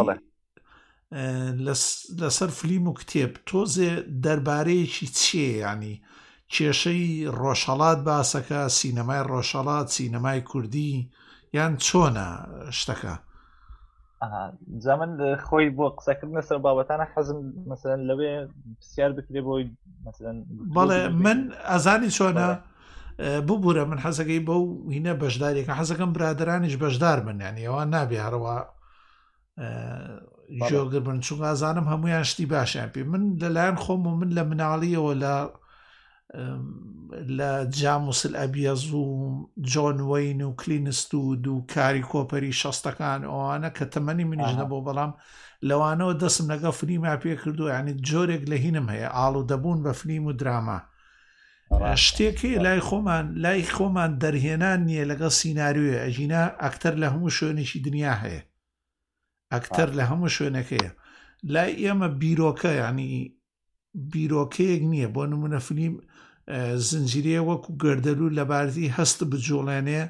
لەسەر فلیم و کتێب تۆزێ دەربارەیەکی چێ ینی کێشەی ڕۆژهڵات باسەکە سینەمای ڕۆژهڵات سینەمای کوردی یان چۆنە شتەکە جا من خۆی بۆ قسەکرد لەسەر بابەتانە حەزم مەسەن لەوێ پرسیار بکرێ بۆی بەڵێ من ئەزانی چۆنە ببوورە من حەزەکەی بەو وینە بەشدارێکە حەزەکەم برادرانیش بەشدار بنیان ئەوە نابێ هەرەوە جۆگر بن چون ئازانم هەمویان شتی باشیان پێ من لەلایەن خۆم و من لە مناڵیەوە لە لە جاموسل ئەبیەز و جۆن وین و کلینست و دوو کاری کۆپەری شەستەکان ئەوانە کە تەمەنی منیش نەبوو بەڵام لەوانەوە دەسم لەگە فلیما پێ کردو ینی جۆرێک لە هینم هەیە ئاڵ و دەبوون بە فلیم و دراما شتێکی لای خۆمان لای خۆمان دەرهێنان نییە لەگەڵ سینناریوێ ئەژینا ئەکتەر لە هەموو شوێنێکی دنیا هەیە ئەکتەر لە هەموو شوێنەکەیە لای ئێمە بیرۆکە ینی بیرۆکەیەک نییە بۆ نمونە فلیم زنجیرەیە وەکو گردەلو لەبارزی هەست بجوڵێنێ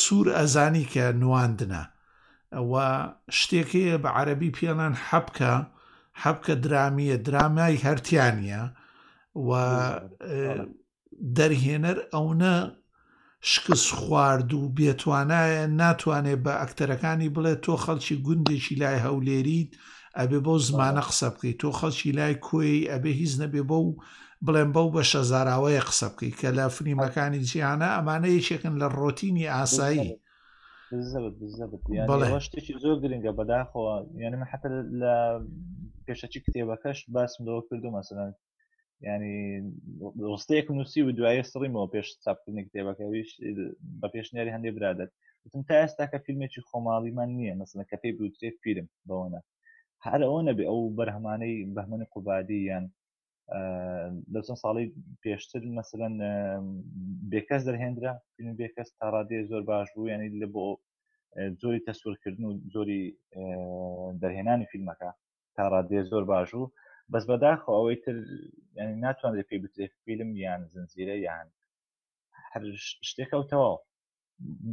سوور ئەزانی کە نواندنە ئەوە شتێکەیە بە عەربی پێڵان حەبکە حەبکە درامیە درامای هەرتیانە و دەرهێنەر ئەونە شکست خوارد و بێتوانایە ناتوانێت بە ئەکتەرەکانی بڵێت تۆ خەڵکی گوندێکی لای هەولێریت ئەبێ بەو زمانە قسە بکەیت تۆ خەڵکی لای کۆی ئەبێ هیچ نەبێ بە و بڵێن بەو بە شەزاراوەیە قسە بکەیت کە لە فلیمەکانی جیانە ئەمانە یەکێکن لە ڕۆتینی ئاسایی شتێکی زۆر گرنگە بەداخەوە یعنی حتا لە پێشەکی کتێبەکەش باسم لەوە کردو مەسەن ینی ڕستەیەک نووسی و دوایە سڕیمەوە پێش چاپکردنی کتێبەکەویش بە پێشنیاری هەندێ برادێت وتم تا ئێستا کە فیلمێکی خۆماڵیمان نییە مەسنە کە پێی بوترێ فیلم بەوەە هەر ئەوە نەبێ ئەو بەرهەمانەی بەهمەنی قوبادی یان لە چەند ساڵی پێشتر مەسەن بێکەس دەرهێنرا فیلم بێکەس تا ڕادێ زۆر باش بوو ینی لە بۆ زۆری تەسوورکردن و زۆری دەرهێنانی فیلمەکە تا ڕادێ زۆر باش و بەس بەداخۆ ئەوەی تر ینی ناتوانێت پێی بترێ فیلم یان زنجیرە یان هەر شتێکە و تەواو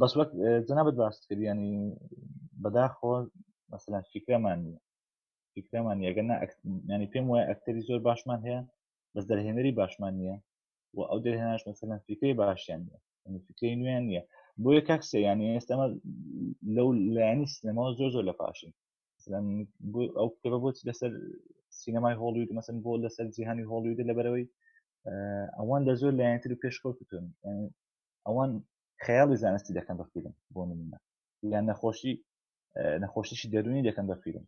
بەس وەک جەنابەت باست کرد ینی بەداخۆ مەسەلا فیکرەمان نیە فیکرەمان یەگە نا ینی پێم وایە ئەکتەری زۆر باشمان هەیە بەس دەرهێنەری باشمان نییە و ئەو دەرهێناش مەسەلا فیکری باشیان نیە فکری نوێن نییە بۆیە کاکسێ یانی ئێستەمە لەو لایانی سینەماەوە زۆر زۆر لە پاشین ئەو کتێبە بۆچ لەسەر سینەمای هۆڵیود مەسن بۆ لەسەر جیهانی هۆڵیود لەبەرەوەی ئەوان لە زۆر لایەنتر و پێشکەوتتون ئەوان خەیاڵی زانستی دەکەن بە فیلم بۆ منە یان نەخۆشی نەخۆشیشی دەرونی دەکەن بە فیلم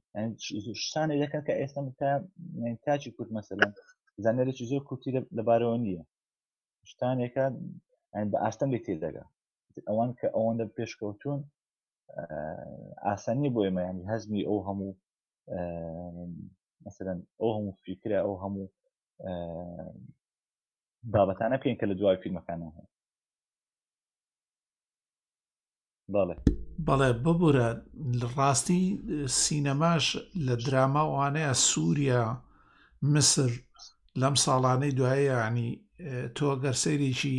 شتانێک دەکەن کە ئێستا تا تاچی کورت مەسەلەن زانەرێکی زۆر کورتی لەبارەوە نییە شتانێکە بە ئاستەم لێ تێدەگە ئەوان کە ئەوەندە پێشکەوتون ئاسانیە بۆ ئێمە ینی هەزمی ئەو هەموو مثلەن ئەو هەموو فیکرە ئەو هەموو بابەتانە پێین کە لە دوای فیلمەکانە هەیە بەڵێ بەڵێ ببورە ڕاستی سینەماش لە دراماوانەیە سووریا مسر لەم ساڵانەی دوایە ینی تۆ گەر سەیرێکی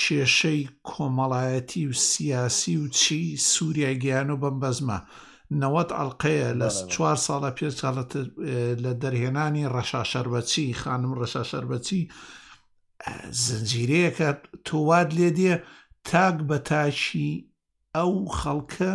کێشەی کۆمەڵایەتی و سیاسی و چی سوریای گەیانۆ بەم بەزمە نەوەد ئەڵلقەیە لە چوار ساڵە پێ ساڵت لە دەرهێنانی ڕەشاشەربەچی خانم ڕەشاشەربەچی زنجیرەیەکە تۆواد لێ دێ تاک بە تاکی ئەو خەڵکە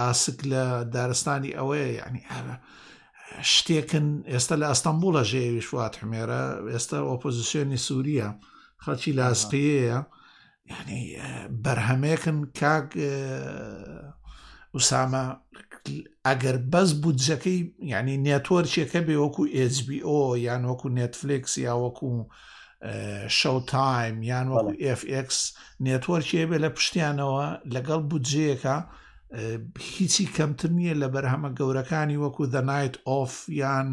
ئاسک لە دارستانی ئەوەیە یعنی ئارە شتێکن ئێستا لە ئەستەمبوڵە ژێویش وات حمێرە ئێستا ئۆپۆزیسیۆنی سووریە خەڵکی لاسقیەیە ینی بەرهەمێکن کاک وسامە ئەگەر بەس بودجەکەی ینی نێتۆرچێکە بێ وەکو ئێجبی ئۆ یان وەکو نێتفلکس یا وەکو شەو تایم یان وەڵ FX نێتوەرکێ بێ لە پشتیانەوە لەگەڵ بودجەیەەکە هیچی کەمتر نییە لە بەرهەمە گەورەکانی وەکو دە نایت ئۆف یان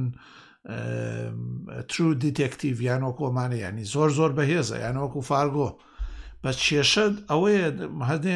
ترو دیتەکتیڤ یان وەکۆمانە ینی زۆر زۆر بەهێزە یان وەکو فارگۆ بە کێشە ئەوەیە هەدێ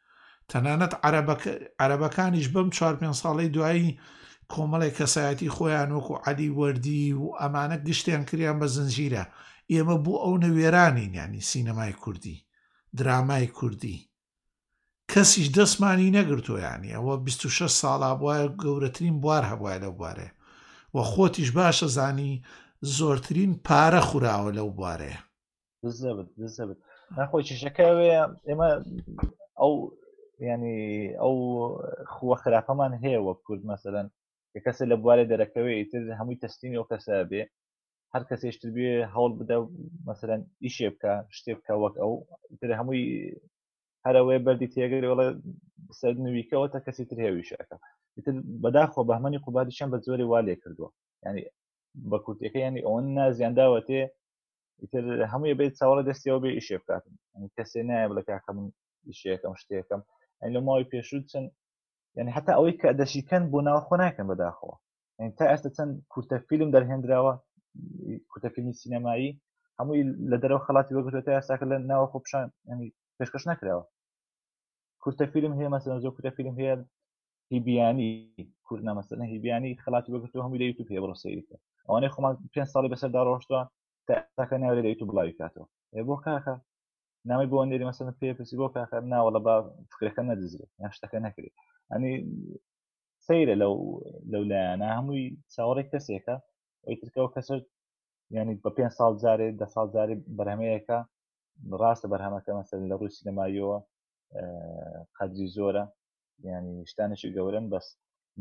تەنانەت عەرەبەکانیش بەم چوار پێنج ساڵەی دوایی کۆمەڵی کەسایەتی خۆیان وەکو عەلی وەردی و ئەمانە گشتیان کریان بە زنجیرە ئێمە بۆ ئەو نەوێرانین ینی سینەمای کوردی درامای کوردی کەسیش دەستمانی نەگرتویانی ئەوە 26 ساڵا بواە گەورەترین بوار هەبواە لەو بوارێ و خۆتیش باشە زانی زۆرترین پارە خوراوە لەو بوارەیە بزەبت بزەبت ناخۆی چشەکەوێ ئێمە ئەو ینی ئەو خووە خراپەمان هەیە وە کورد مەسەن کە کەسە لە بوارێ دەرەکەوێ تر هەمووی تەسلیمی ئەو کەسە بێ هەر کەسێشتر بێ هەوڵ بدە مەسەن ئیشێ بکە شتێ بکە وەک ئەو تر هەمووی هەرەوەی بەردی تێگەری وڵێ سەر نویکەوە تا کەسی تر هێویشەکە تر بەداخۆ بەهمەنی قوبادی چەند بە زۆری وا لێ کردووە ینی بە کورتەکە ینی ئەوەن نازیان داوەتێ ئیتر هەمووی بێت چاوەڕە دەستیەوە بێ ئیشێ بکاتن کەسێ نایە بڵێ کاکە من ئیشەکەم شتێکەکەم ئەین لە ماوەی پێشوو چەند یعنی حتا ئەوەی کە دەشیکەن بۆ ناوە خۆ ناکەن بەداخەوە تا ئێستا چەند کورتە فیلم دەرهێنراوە کورتە فیلمی سینەمایی هەمووی لە دەرەوە خڵاتی وەگرێت تا ئێستاکە لە ناوە خۆ پیشان پێشکەش نکراوە کورتە فیلم هەیە مەسەن زۆ کورە فیلم هەیە هی بیانی کوردنا مەسەنە هی بیانی خلاتی بەگرتو هەمووی لە یوتوب هەیە بڕۆ سەیرکە ئەوانەی خۆمان پێ ساڵی بەسەردا ڕۆشتوە تاکە ناوێت لە یوتوب بڵاوی کاتەوە بۆ کاکە نامی بۆ نێری مەسەن پێ پرسی بۆ کاکە ناوەڵە بە فکرەکە نەدزرێت یا شتەکە نەکرێت ئەنی سەیرە لەو لەو لایەنە هەمووی چاوەڕێ کەسێکە ئەیترکەوە کەسە ینی بە پێ ساڵ جارێ دە ساڵ جارێ بەرهەمەیەەکە ڕاستە بەرهەمەکە مەسەر لە ڕووی سینەماییەوە قەدری زۆرە ینی شتانێکی گەورن بەس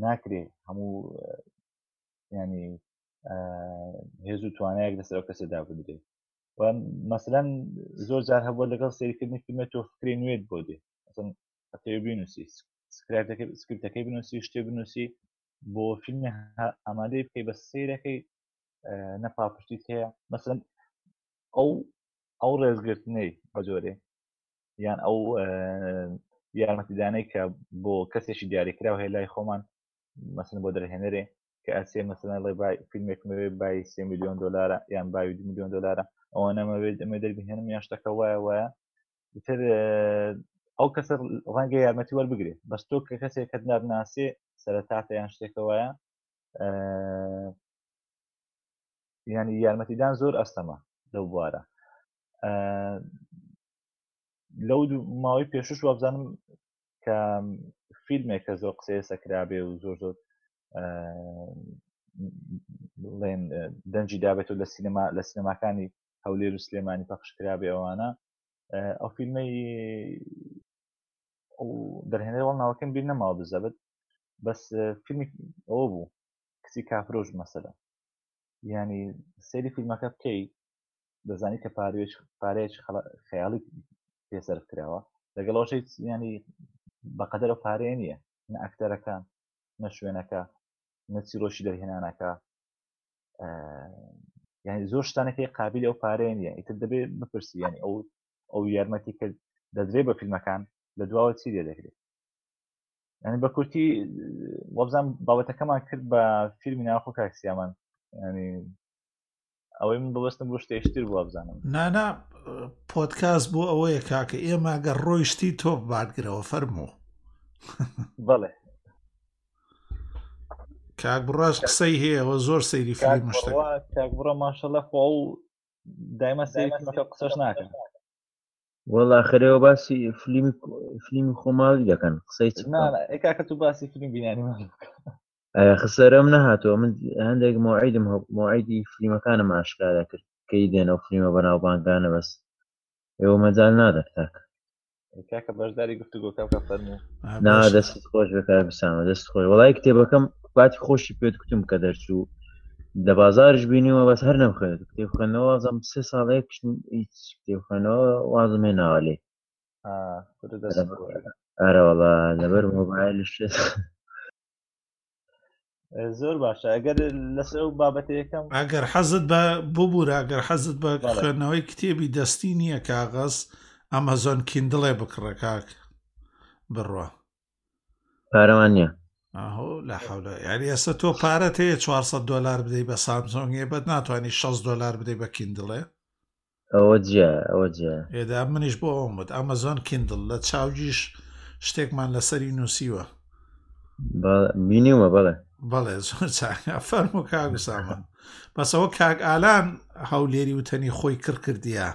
ناکرێ هەموو ینی هێز و توانایەک لەسەر کەسێدا بدرێت و مەسەن زۆر جار هەبووە لەگەڵ سریکردنی فیلمێت و فکری نوێت بۆ دێ ئەتەوێ بینوسی سکرپتەکەی بنووسی شتێ بنووسی بۆ فیلم ئامادەی بکەی بە سیرەکەی نەپاپشتی هەیە مەسەن ئەو ئەو ڕێزگرتنەی بەجۆرێ یان ئەو یارمەتیدانەی کە بۆ کەسێکی دیاریکراو هەیە لای خۆمان مەسن بۆ دەرهێنەرێ کە ئەسێ مەسن ڵێ فیلمێکمەوێت بای سێ میلیۆن دلارە یان باوی دو میلیۆن دلارە ئەوە نەمەوێت ئەمە دەربهێنم یان شتەکە وایە وایە تر ئەو کەسە ڕەنگە یارمەتی وەربگرێ بەس تۆ کە کەسێک کە نابناسێ سەرتاتە یان شتێکەوەیە ینی یارمەتیدان زۆر ئەستەمە لەو بوارە لەو ماوەی پێشوش وابزانم کە فیلمێک کە زۆر قسەیە سەکرابێ و زۆر زۆر بڵێن دەنجی دابێتەوە لە سینەما لە سینەماکانی هەولێر و سلێمانی پەخش کرابێ ئەوانە ئەو فیلمەی دەرهێنەر وەڵ ناوەکەم بیر نەماوە بزەبت بەس فیلمی ئەوە بوو کچی کافرۆژ مەسەرە ینی سەیری فیلمەکە بکەیت دەزانی کە پارێش پارێش خەیاڵی پێسەرف کراوە لەگەڵەوەشی ینی بەقەدەر و پارێ نییە نە ئەکتەرەکە نە شوێنەکە نەچی ڕۆشی دەرهێنانەکە یعنی زۆر شتانەکەی قابل ئەو پارێ نیە ئیتر دەبێ بپرسی ینی ئەو ئەو یارمەتی کە دەدرێ بە فیلمەکان لە دواوە چی لێ دەکرێت ینی بە کورتی وەبزان بابەتەکەمان کرد بە فیلمی ناوخۆ کاکسیامان ینی ئەوەی من ببستم بۆ شتێشتر بووە بزانم نانا پۆتکاس بۆ ئەوەیە کاکە ئێمە گەر ڕۆیشتی تۆ بادگرەوە فەرموو بەڵێ کاک بڕاش قسەی هەیەەوە زۆر سەیری فیلم مشتە کاک بڕە ماشەڵە خۆ و دایمە سەیرمەکە قسەش ناکەن وەڵا خەرەوە باسی فلیمی فلیمی خۆماڵی دەکەن قسەی کاکە تو باسی فلیم بینانی خسەرم نەهاتەوە من هەندێک مۆعیدم مۆعیدی فلیمەکانم ئاشکارا کرد کەی دێنەوە فلیمە بەناوبانگانە بەس ئێوە مەجال نادەک تاکە کاکە بەشداری گفتوگۆکە بکە فەرموو نا دەست خۆش بەکار بسامە دەست خۆی وڵای کتێبەکەم باتی خۆشی پێت کوتم کە دەرچوو لە بازارش بینیوە بەس هەر نەمخێت کتێبخەنەوە وازم سێ ساڵێک هیچ کتێبخەنەوە وازمێ ناوە لێ ئارەوەڵا لەبەر مۆبایل شێت زۆر باشە ئەگەر لەسەر و بابەتەکەم ئەگەر حەزت بە ببوورە ئەگەر حەزت بە خوێندنەوەی کتێبی دەستی نییە کاغەز ئەمەزۆن کیندڵێ بکڕە کاک بڕە پارەوان نییە لە حولە یاری ئێستا تۆ پارەت هەیە 400 دلار بدەی بە سامسۆنگێ بەت ناتوانانی 6 دلار بدەی بە کیندڵێ ئەوە جیا ئەوە جیا ئێدا منیش بۆ ئەوم وت ئەمەزۆن کیندڵ لە چاوگیش شتێکمان لەسەری نووسیوە بینیومە بەڵێ بەڵێ فەرمو کاگوسامە بەسەوە کاک ئالان هەولێری وتەنی خۆی کڕ کردیە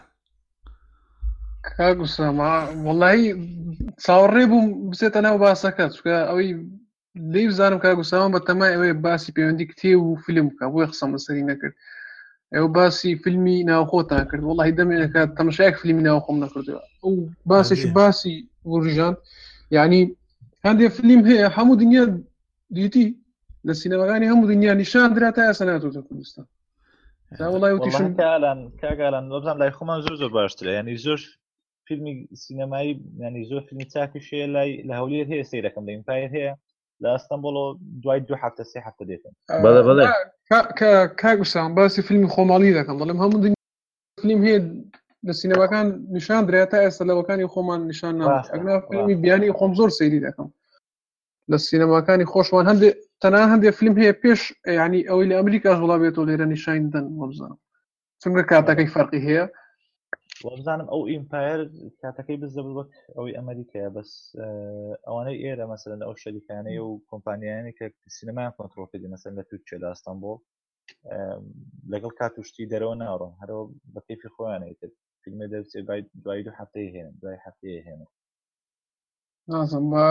کاگوسامە وڵی چاوەڕێ بووم بچێتە ناو باسەکە چکە ئەوەی دەیبزانم کاک ئوساما بە تەمای ئەوەیە باسی پەیوەندی کتێب و فیلم بکە بۆیە قسەم لەسەری نەکرد ئێوە باسی فیلمی ناوخۆتان کرد وڵی دەمێنەکات تەمشایەک فیلمی ناوخۆم نەکردەوە ئەو باسێکی هەندێ. باسی وروژان یعنی هەندێک فیلم هەیە هەموو دنیا دیتی لە سینەمەکانی هەموو دنیا نیشان درا تا ئێستا ناتۆتە کوردستان تا وڵی وتیشم والله کالان کاگالان لەبزان لای خۆمان زۆر زۆر باشترە ینی زۆر فیلمی سینەمایی ینی زۆر فیلمی چاکی شێ لای لە هەولێر هەیە سیرەکەم لە ئیمپایر هەیە لە ئەستەمبڵۆ دوای دو هەفتە سێ هەفتە دێتن کاگوسان باسی فیلمی خۆماڵی دەکەم بەڵێم هەموو فیلم هەیە لە سینەماکان نیشان درێت تا ئێستا لەوەکانی خۆمان نیشان نامی بیانی خۆم زۆر سەیری دەکەم لە سینەماکانی خۆشمان هەندێک تەنان هەندێک فیلم هەیە پێش ینی ئەوەی لە ئەمریکاش وڵا بێتەوە لێرە نیشاین دەن وەبزانم چونکە کاتەکەی فەرقی هەیە وابزانم ئەو ئیمپایر کاتەکەی بزە وەک ئەوەی ئەمریکایە بەس ئەوانەی ئێرە مەسەرن ئەو شەریکانەیە و کۆمپانیانی کە سینەمایان کۆنتترۆلکردی مەسەر لە تورکێ لە ئەستانبول لەگەڵ کات و شتی دەرەوە ناڕۆن هەرەوە بە کەفی خۆیانەیتر فیلمە دەرچێ دوای دو هەفتەی هێن دوای هەفتەیە هێنە نازم بە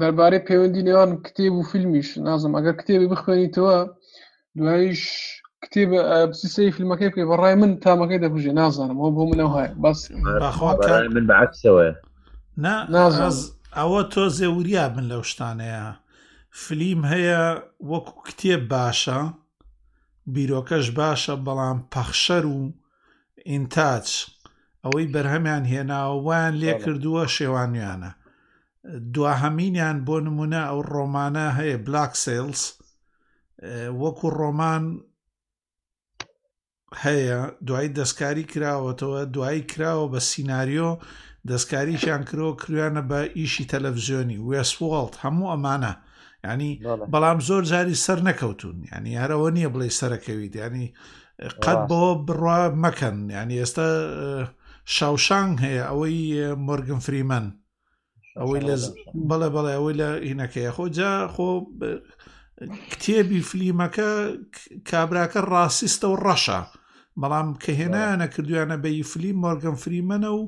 دەربارەی پەیوەندی نێوان کتێب و فیلمیش نازم ئەگەر کتێبی بخوێنیتەوە دوایش کتێب سیسەی فیلمەکەی بکەی بەڕای من تامەکەی دەبژێ نازانم ئەو بۆ منە وایە بەس من بەعکسەوە نازم ئەوە تۆ زێوریا بن لەو شتانەیە فلیم هەیە وەکو کتێب باشە بیرۆکەش باشە بەڵام پەخشەر و ئینتاچ ئەوەی بەرهەمیان هێناوە وایان لێ کردووە شێوانیانە دواهەمینیان بۆ نمونە ئەو ڕۆمانە هەیە بلاک سیلز وەکو ڕۆمان هەیە دوای دەستکاری کراوەتەوە دوایی کراوە بە سینناریۆ دەستکاریشیان کرۆ کرویانە بە ئیشی تەلەڤزیۆنی وێسوڵت هەموو ئەمانە ینی بەڵام زۆر جاری سەر نەکەوتون ینی هەرەوە نییە بڵێ سەرەکەویت ینی قەت بۆ بڕوا مەکەن ینی ئێستا شاوشانگ هەیە ئەوەی مۆرگن فریمەن ئەوەی لە بەڵێ بەڵێ ئەوەی لە هینەکەی خۆ جا خۆ کتێبی فلیمەکە کابراکە ڕاسیستە و ڕەشە بەڵام کە هێنایانە کردویانە بەی فلیم مۆرگەم فریمەنە و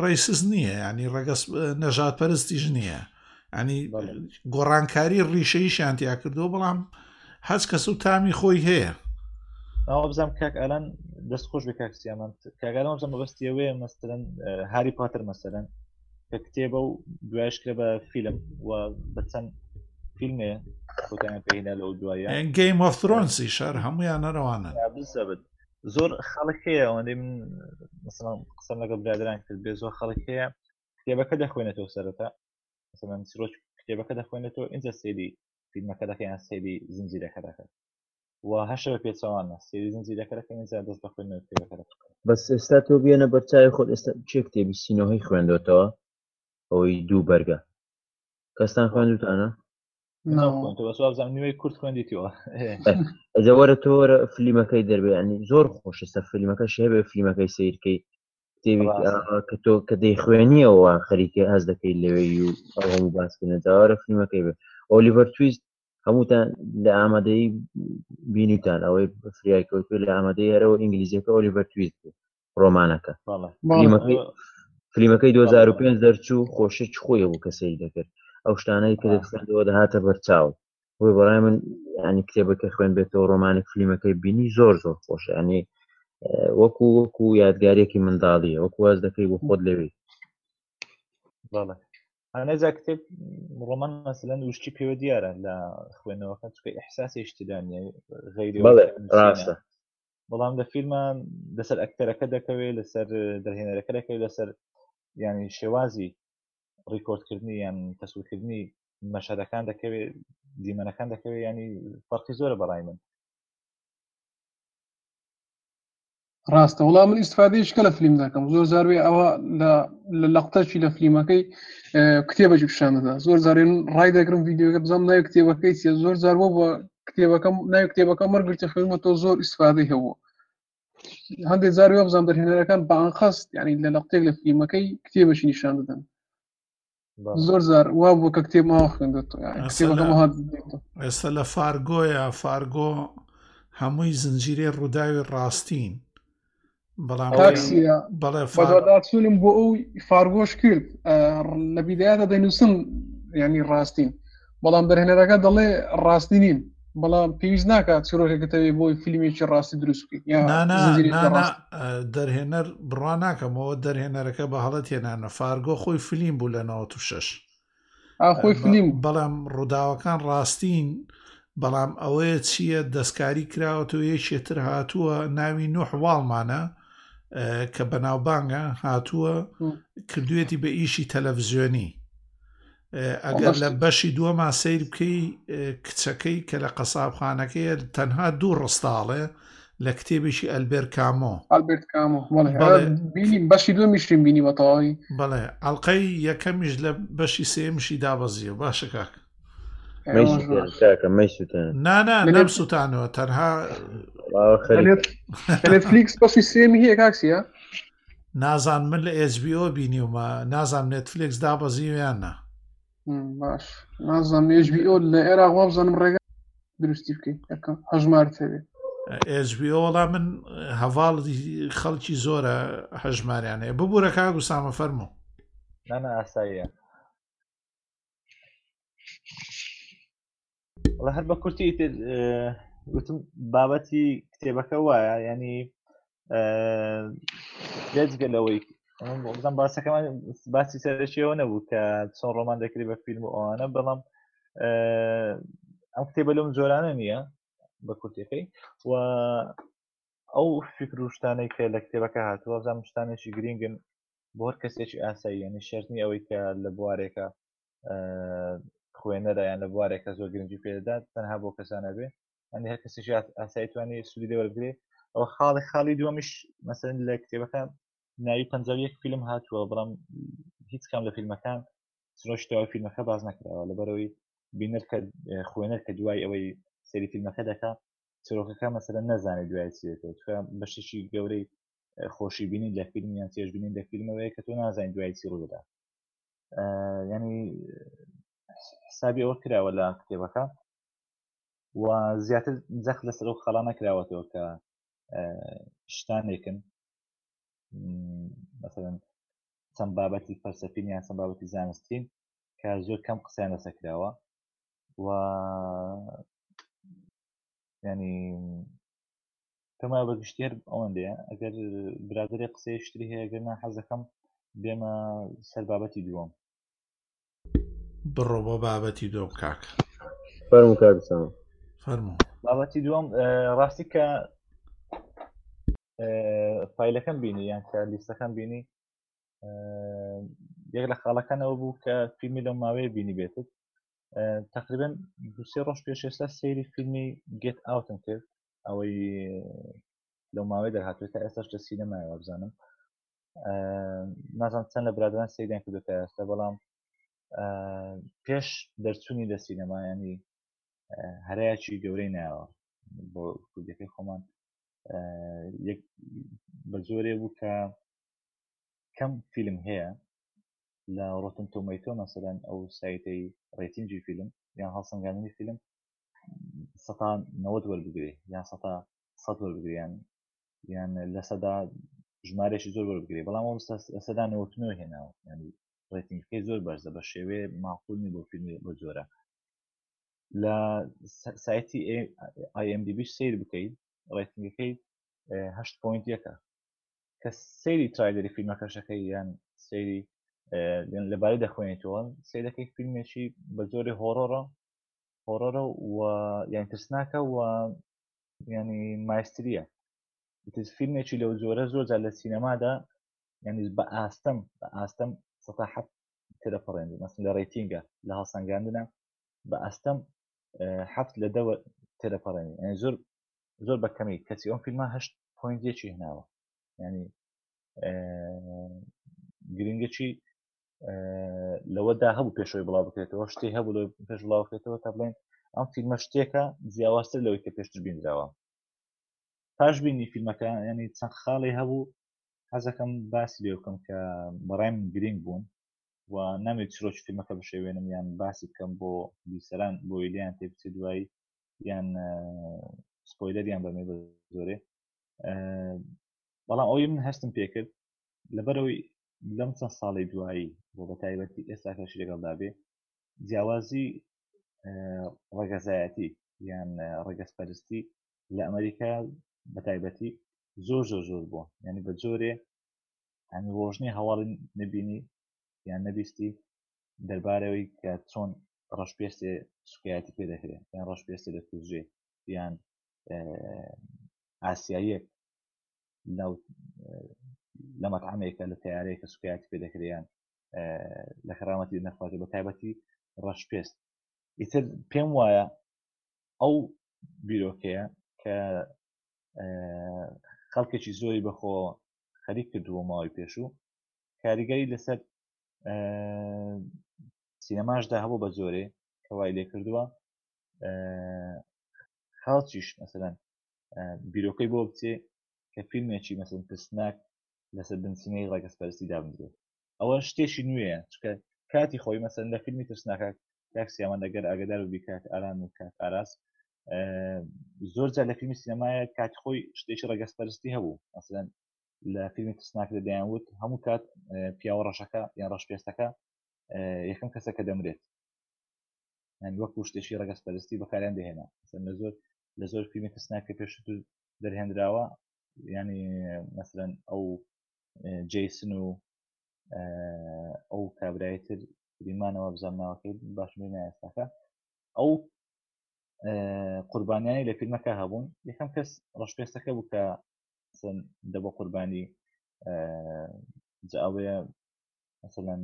ڕیسز نییە ینی ڕگەس نەژات پەرستیش نییە ئەنی گۆڕانکاری ڕیشەی شانتیا کردو بەڵام هەز کەس و تامی خۆی هەیە ئەو بزانام کاک ئالان دەست خۆش بە کاکسیامان کاگەرم بزانم بەستیەوەیە مەسترن هاری پاتر مەسەرن کە کتێبە و دوایش کرە بە فیلم و بە چەند فیلمێ خۆتیان پێدا لەو دوایە گەی مەفترۆنسی شار هەمویان نەرەوانە بزەبت زۆر خەڵک هەیە ئەوەندەی من مثلەن قسەم لەگە برادران کرد بێ زۆر خەڵک هەیە کتێبەکە دەخوێنێتەوە سەرەتا مثلا سرۆج کتێبەکە دەخوێنێتەوە ئینجا سێری فیلمەکە دەکە یان سێری زنجیرەکە دەکەن و هەشەوە پێچەوانە سێری زنجیرەکە دەکەن ئینجا دەست بە خوێندنەوە کتێبەکە دەکەن بەس ئێستا تۆ بێنە بەرچاوی خۆت ئێستا چێ کتێبی سینۆهی خوێندوێتەوە ئەوەی دوو بەرگە کەستان خوێندوتانە ناو خوێنتە بەس وابزانم نوێی کورت خوێندیتەوە ئەجەوەرە تۆرە فلیمەکەی دەربێ ینی زۆر خۆشە سەر فلیمەکە شێبێ فلیمەکەی سیرکەی کتێبێکی ئاوا کە تۆ کە دەیخوێنیەوە خەریکە هەز دەکەیت لەوێ و ئەوەم باسکردە جاوارە فیلمەکەی بێت ئۆلیڤەر تویست هەمووتان لە ئامادەی بینیتان ئەوەی فریای کەوتو لە ئامادەی هەرەوە ئینگلیزیەکە ئۆلیڤەر تویست بوو ڕۆمانەکە فلیمەکەی 2005 دەرچوو خۆشی خۆی بوو کە سەیری دەکرد ئەو شتانەی کە دەخردەوە دەهاتە بەرچاو بۆ بەڕای من ینی کتێبەکە خوێن بێتەوە ڕۆمانێک فلیمەکەی بینی زۆر زۆر خۆش ینی وەکو وەکو یادگارێکی منداڵیە وەکو واز دەکەی بۆ خۆت لەوێ بەڵێ ئەنەجا کتێب ڕۆمان مەسەلەن وشتی پێوە دیارە لە خوێنەوەکە چکە ئحساسی شتدانە غیری ڕاستە بەڵام لە فیلمە لەسەر ئەکتەرەکە دەکەوێت لەسەر دەهێنەرەکە دەکەوێت لەسەر ینی شێوازی ڕیکۆردکردنی یان تەسوکردنی مەشهدەکان دەکەوێت دیمەنەکان دەکەوێت ینی فەرقی زۆرە بەڕای من ڕاستە وڵام من ئیسفادەی شکە لە فیلم دەکەم زۆر زاروێ ئەوە لە لەقتەچی لە فلیمەکەی کتێبەی پیششانەدا زۆر زارێن ڕای دەگرم یددیوەکە بزانام ناوی کتێبەکەی چیە زۆر زار بۆ بە کتێبەکەم ناوی کتێبەکە مەرگرتی خوێنمە تۆ زۆر ئیسفادەی هەبوو هەندێک زار وێ بزانام دەرهێنەرەکان بەانقەست ینی لە لەقتێک لە فلیمەکەی کتێبەشی نیشان دەدەن زۆر زار وا بۆ کە کتێب ماوە خوێندێت ئێستا لە فارگۆیە فارگۆ هەمووی زنجیرێ ڕووداوی ڕاستین بەڵام بەڵێ فارداچوونم بۆ ئەو فارگۆش کرد لە بیدایاتە دەنووسم ینی ڕاستین بەڵام دەرهێنەرەکە دەڵێ ڕاستی نین بەڵام پێویست ناکات چرۆکێکتەوێت بۆی فیلمێکی ڕاستی دروست بکەیت دەرهێنەر بڕا ناکەمەوە دەرهێنەرەکە بە هەڵە تێنانە فارگۆ خۆی فیلم بوو لە 96 خۆی فیلم بەڵام ڕووداوەکان ڕاستین بەڵام ئەوەیە چییە دەستکاری کراوەتەوە یەکێتر هاتووە ناوی نوحواڵمانە کە بەناوبانگە هاتووە کردوێتی بە ئیشی تەلەڤزیۆنی ئەگەر لە بەشی دووەما سیر بکەی کچەکەی کە لە قەسابخانەکەی تەنها دوو ڕستاڵێ لە کتێبیشی ئەلبێر کامۆ ئەلبرت کامۆ بینیم بەشی دوو میشتیم بینی بەتەواوی بڵێ ئەڵلقەی یەکەمیش لە بەشی سێمشی دابەزیە باشە کاک نانا نەم سووتانەوە تەنها فلیکس بەشی سێمی هەیە کاکسە نازان من لە HBO بینیومە نازان نێتفلێکس دابەزیویان نا باش نازان HBO لە عێراق وابزانم ڕێگە دروستی بکەیت هەژمار تەوێت HBO وڵا من هەواڵ خەڵکی زۆرە هەژماریانەیە ببوورە کا گوسامە فەرمو نانە ئاساییە وڵە هەر بە کورتی تر وتم بابەتی کتێبەکە وایە ینی لێجگە لەوەی بزان باسەکەمان باسی سەرەکیەوە نەبوو کە چۆن ڕۆمان دەکری بە فیلم و ئەوانە بەڵام ئەم کتێبە لەم جۆرانە نییە بە کورتەکەی و ئەو فکر و شتانەی کە لە کتێبەکە هاتووە زانام شتانێکی گرنگن بۆ هەر کەسێکی ئاسایی یعنی شەرنی ئەوەی کە لە بوارێکە خوێنەرە یان لە بوارێکە زۆر گرنگی پێدەدات تەنها بۆ کەسانە بێ ئەنی هەر کەسیش ئاسایی توانانی سوودی لێ وەرگێ ئەو خاڵی خاڵی دووەمیش مەسەن لە کتێبەکان ناوی پ یەک فیلم هاتووە بەڵام هیچ کام لە فیلمەکان سرۆشتەوە فیلمەکە باز نکراوە لەبەرەوەی بینەر کە خوێنەر کە دوای ئەوەی سەری فیلمەکە دەکا سرۆکەکە مەسەر نەزانێت دوای چێتەوە بەشتێکی گەورەی خۆشی بینین لە فیلم یان تێژبینین لە فیلمەوەی کە تۆ نازانین دوای چی ڕوودا یعنی حسابی ئەوە کراوە لە کتێبەکە و زیاتر جەخت لەسەر ئەو خەڵا نەکراوەتەوە کە شتانێکن مثلەن چەند بابەتی فەرسەفین یان چەند بابەتی زانستین کە زۆر کەم قسەیان لەسە کراوە و ینی کەما بە گشتێر ئەوەندەیە ئەگەر برادێ قسەی شتری هەیە گەنا حەزەکەم بێمە سەر بابەتی دووەم بڕۆ بۆ بابەتی دۆم کاک فەرمو کاکسان فەرمو بابەتی دووەم ڕاستی کە فیلەکەم بینی یان کە لیستەکەم بینی یەک لە خاڵەکانەوە بوو کە فیلمی لەم ماوەیە بینی بێتت تقریبن دوسێ ڕۆژ پێش ئێستا سەیری فیلمی گێت ئاوتم کرد ئەوەی لەو ماوەی دەرهاتێت تا ئێستاش دەستی نەمایە وابزانم نازان چەند لە برادران سەیدان کردو تا ئێستا بەڵام پێش دەرچوونی لە سینەمایانی هەرایکی گەورەی ناوە بۆ کوردەکەی خۆمان بە زۆرێ بوو کە کەم فیلم هەیە لە ڕۆتن تۆمەیتۆ مەسەرەن ئەو سایتەی ڕێتینجی فیلم یان هەڵسەنگاندنی فیلم سەتا نەوەت وەربگرێ یان سەتا سەد وەربگریان یان لە سەدا ژمارەشی زۆر وەربگرێ بەڵام ئەو سەدا نەوەتنەوە هێناوە ینی ڕێتنگەکەی زۆر بەرزە بە شێوێ ماقولنی بۆ فیلمی بۆ جۆرە لە سایتی ئایMDB سیر بکەیت ڕێتنگەکەی هەشت پوینت یەکە کە سەیری ترایلری فیلمەکەشەکەی یان سەیری لەبارەی دەخوێنێتەوە سیرەکەی فیلمێکی بە زۆری هۆڕۆڕە هۆڕەرە و یان ترسناکە و ینی مایستریە فیلمێکی لەو زۆرە زۆر جار لە سینەمادا ینی بە ئاستەم بە ئاستەم سەتا حەب تێدە پەڕێن مەسن لە ڕێتینگە لە هەڵسەنگاندنە بە ئەستەم هەفت لە دەوە تێدە پەڕێن زۆر زۆر بە کەمی کەسی ئەم فیلمە هەشت پوینتێکی هێناوە ینی گرنگەکی لەوەدا هەبوو پێشەوەی بڵاو بکرێتەوە شتێ هەبوو لە پێش بڵاوکرێتەوە تا بڵێن ئەم فیلمە شتێکە جیاوازتر لەوەی کە پێشتر بینراوە پاش بینی فیلمەکە ینی چەند خاڵی هەبوو حەزەکەم باسی لێ بکەم کە بەڕێم گرنگ بوون و نامێت چرۆچ فیلمەکە بشێوێنم یان باسی بکەم بۆ بیسەران بۆ ئیلیان تێبچێ دوایی یان سپۆیلەریان بەمێ بە زۆرێ بەڵام ئەوی من هەستم پێکرد لەبەرەوەی لەم چەند ساڵی دوایی بۆ بە تایبەتی ئێستا کەشی لەگەڵدا بێ جیاوازی ڕگەزایەتی یان ڕگەزپەرستی لە ئەمریکا بە تایبەتی زۆر زۆر زۆر بووە ینی بە جۆرێ ئەم ڕۆژنی هەواڵی نبینی یان نەبیستی دەربارەوەی کە چۆن ڕەشپێستێ سوکایەتی پێ دەکرێت یان ڕەشپێستێ دەکوژێ یان ئاسیاییەک لە مەتعامێکە لە تیارەیە کە سوکایەتی پێ دەکریان لە خراوەتی نەخوازی بە تایبەتی ڕەش پێست ئیتر پێم وایە ئەو بیرۆکەیە کە خەڵکێکی زۆری بەخۆ خەریک کردووە ماوەی پێشوو کاریگەری لەسەر سینەماشدا هەبوو بە زۆرێ کەوای لێ کردووە خاڵکیش ئەسەن بیرۆکەی بۆ بچێ کە فیلمێکی مەسن ترسناک لەسەر بنچینەی ڕەگەسپەرستی دابنرێت ئەوە شتێکی نوێە چکە کاتی خۆی مەسەن لە فیلمی ترسناکە تاکسیامان دەگەر ئاگدار و بیکات ئارام و کات ئاراس زۆر جار لە فیلمی سینەمایە کات خۆی شتێکی ڕگەسپەرستی هەبوو ئەسلەن لە فیلمی ترسناک لە دەیان وت هەموو کات پیاوە ڕەشەکە یان ڕەش پێستەکە یەکەم کەسەکە دەمرێت وەکو شتێکی ڕگەسپەرستی بەکاریان دەهێنا لە زۆر لە زۆر فیلمی ترسناکە پێشتر دەرهێنراوە ینی مەسەن ئەو جیسن و ئەو کابرای تر دیمانەوە بزانام ناوەکەی باش ناساکە ئەو قوربانیانی لە فیلمەکە هەبوون یەکەم کەس ڕشپێستەکە بوو کە دەبە قوربانی ئەوەیە مثلەن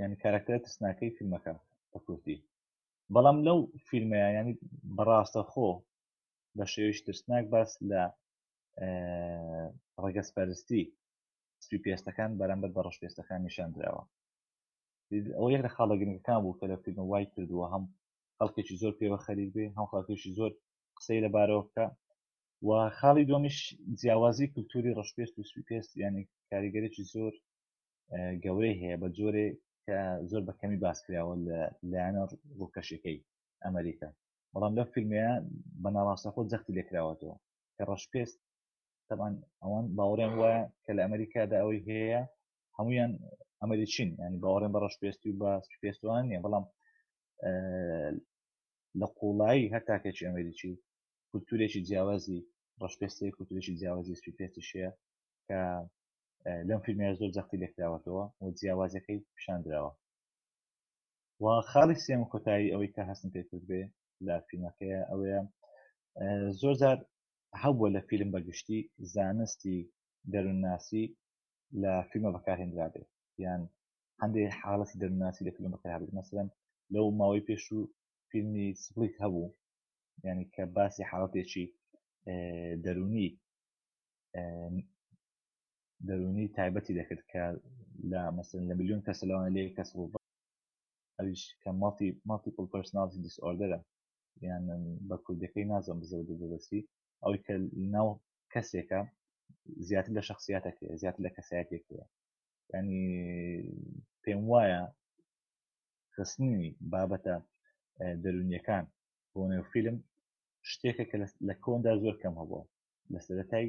یعنی کارکتەرە ترسناکەی فیلمەکە بە کورتی بەڵام لەو فیلمەیە ینی بەڕاستە خۆ بە شێویش ترسناک باس لە ڕگەزپەرستی سپی پێستەکان بەرامبەر بە ڕش پێستەکان نیشان دراوە ئەو یەک لە خاڵە گرنگەکان بوو کە لە فیلم وای کردووە هەم خەڵکێکی زۆر پێوە خەریک بێ هەم خەڵکێکی زۆر قسەی لە بارەوە بکە و خاڵی دۆمیش جیاوازی کللتوری ڕشپێست و سوپێست یعنی کاریگەرێکی زۆر گەورەی هەیە بە جۆرێ کە زۆر بە کەمی باسکراوە لە لایەنە ڕووکەشەکەی ئەمریکا بەڵام لەو فیلمەیە بە ناڕاستەخۆ جەختی لێکراوەتەوە کە ڕەشپێست تەمان ئەوان باوەڕێن وایە کە لە ئەمریکادا ئەوەی هەیە هەمویان ئەمریچین ینی باوەڕێن بە ڕەشپێستی و بە پێستوان نیە بەڵام لە قوڵایی هەر تاکێکی ئەمریکی کولتورێکی جیاوازی ڕەشپێستی کولتورێکی جیاوازی سوپێستی شەیە کە لەم فیلمە زۆر جەختی لێکراوەتەوە و جیاوازەکەی پیشاندراوە و خاڵی سێم کۆتایی ئەوەی کە هەستم پێ بێ لە فیلمەکەیە ئەوەیە زۆر جار هەبووە لە فیلم بەگشتی زانستی دەروونناسی لە فیلمە بەکارهێنرابێ یان هەندێ حاڵەتی دەروونناسی لە فیلم بەکاربێت مەسەن لەو ماوەی پێشوو فیلمی سپلیت هەبوو ینی کە باسی حاڵەتێکی دەرونی دەرونی تایبەتی دەکرد کە لە مەسن لە میلیۆن کەسە لەوان لێ کەس ڕوو ئەویش کە ماڵتی ماڵتی پڵ پرسناڵتی دیس ئۆردەرە یان بە کوردەکەی نازم بزە دەبەسی ئەوەی کە ناو کەسێکە زیاتر لە شخصیاتەکە زیاتر لە کەسایەتێکەیە ینی پێم وایە خستنی بابەتە دەرونیەکان بۆ نێو فیلم شتێکە کە لە کۆندا زۆر کەم هەبوو لە سەرەتای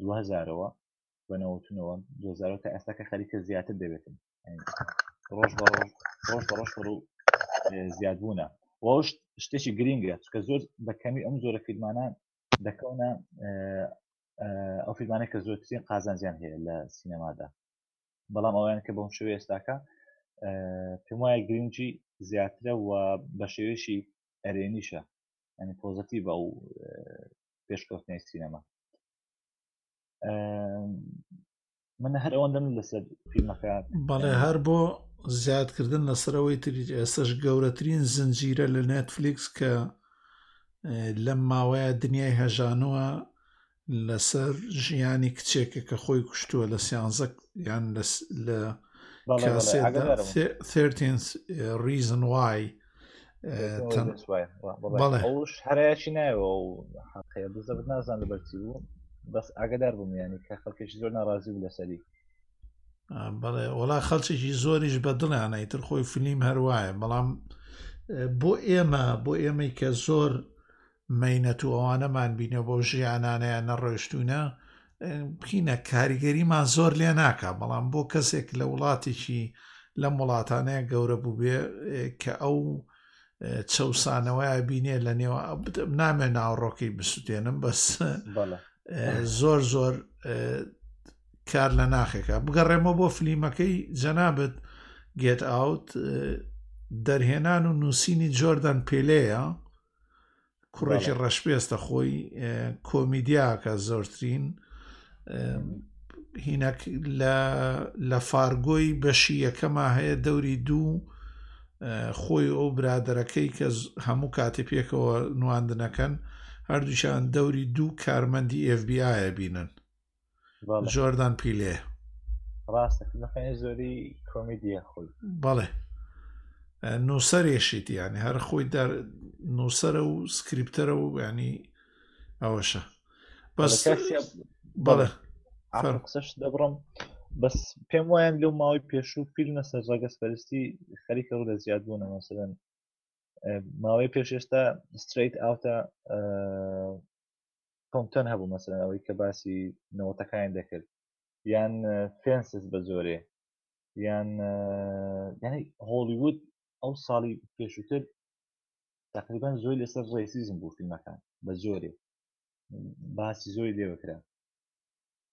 2000ەوە بەنەوەتونەوە 2000 تا ئێستاکە خەریکە زیاتر دەبێتن ڕۆژ بە ڕۆژ ڕۆژ بە ڕۆژ پڕو زیادبوونە ڕۆژ شتێکی گرنگە چکە زۆر بە کەمی ئەم زۆرە فیلمانان دەکەونە ئەو فیلمانە کە زۆرترین قازانجیان هەیە لە سینەمادا بەڵام ئەویان کە بەم شوێ ئێستاکە پێم وایە گرنگی زیاترە و بە شێوێشی ئەرێنیشە ینی پۆزەتی بە ئەو پێشکەوتنی سینەما من هەر ئەوەندەم لەسەر فیلمەکە بەڵێ هەر بۆ زیادکردن لەسەرەوەی تری ئێستش گەورەترین زنجیرە لە نێتفلیکس کە لەم ماوەیە دنیای هەژانووە لەسەر ژیانی کچێکە کە خۆی کوشتووە لە سیانزە یان لە ریزن وای ئەوش هەرایکی نایەوە و حقەیە بزەبت نازان لەبەرچی بوو بەس ئاگدار بووم ینی کە خەڵکێکی زۆر ناڕازی بوو لەسەری بەڵێ وڵا خەڵچێکی زۆریش بە دڵیانە ئیتر خۆی فلیم هەروایە بەڵام بۆ ئێمە بۆ ئێمەی کە زۆر مەینەت و ئەوانەمان بینێ بۆ ژیانانەیە نەڕۆشتونە بکینە کاریگەریمان زۆر لێ ناکە بەڵام بۆ کەسێک لە وڵاتێکی لەم وڵاتانەیە گەورە بووبێ کە ئەو چەسانەوەی بینێ لە نێو نامێ ناوڕۆکەی بسووتێنم بەس زۆر زۆر کار لە ناخێکە بگەڕێمە بۆ فلیمەکەی جەنابەت گێت ئاوت دەرهێنان و نووسینی جۆردان پێلەیە کوڕێکی ڕەشپێستە خۆی کۆمیدیاکە زۆرترین هینەک لە فارگۆی بەشی یەکەما هەیە دەوری دوو خۆی ئەو برادەرەکەی کە هەموو کاتی پێکەوە نواندنەکەن هەردووشان دەوری دوو کارمەندی FBI بینن جۆردان پیلێ ڕاستە فیلمەکانی زۆری کۆمیدیە خۆی بەڵێ نووسەرێشیت یانی هەر خۆی دەر نووسرە و سکریپتەرە و ینی ئەوەشە بەس بەڵێ قسەش دەبڕم بەس پێم وایە لەو ماوەی پێشوو فیلمە سەر ڕگەز پەرستی خەریکە ڕوو لە زیاد بوونە مەسەن ماوەی پێش ئێستا ستریت ئاوتە کۆمتن هەبوو مەسەن ئەوەی کە باسی نەوەتەکان دەکرد یان فێنسس بە زۆرێ یان یعنی هۆلیوود ئەو ساڵی پێشووتر تقریبا زۆی لەسەر ڕێسیزم بوو فیلمەکان بە زۆرێ باسی زۆی لێوەکرا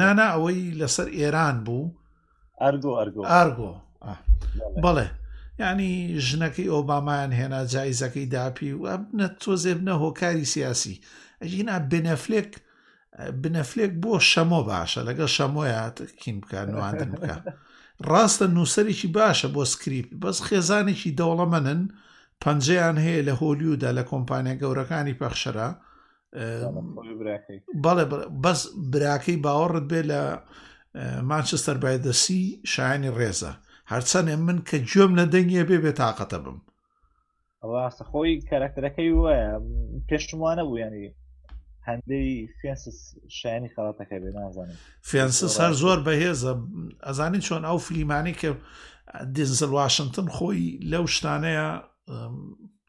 نانا ئەوەی لەسەر ئێران بوو ئەرگۆ ئەرگۆ ئارگۆ بەڵێ ینی ژنەکەی ئۆبامان هێنا جایزەکەی داپی و ئەبنە تۆزێ بنە هۆکاری سیاسی ئەگینا بنەفلێک بنەفلێک بۆ شەمۆ باشە لەگەڵ شەمۆیات کین بکات نواندن بکە ڕاستە نووسەرێکی باشە بۆ سکریپت بەس خێزانێکی دەوڵەمەنن پەنجەیان هەیە لە هۆلیودا لە کۆمپانیا گەورەکانی پەخشەرە بەڵێ بەس براکەی باوەڕت بێ لە مانچستەر بایدەسی شایانی ڕێزە هەرچەنێ من کە گوێم لە دەنگێ بێ بێ تااقەتە بم ڕاستە خۆی کارکتەرەکەی وایە پێشتم وانە بوو ینی هەندەی فێنسس شایانی خەڵاتەکە بێ نازانم فێنسس هەر زۆر بەهێزە ئەزانی چۆن ئەو فلیمانی کە دزل واشنگتن خۆی لەو شتانەیە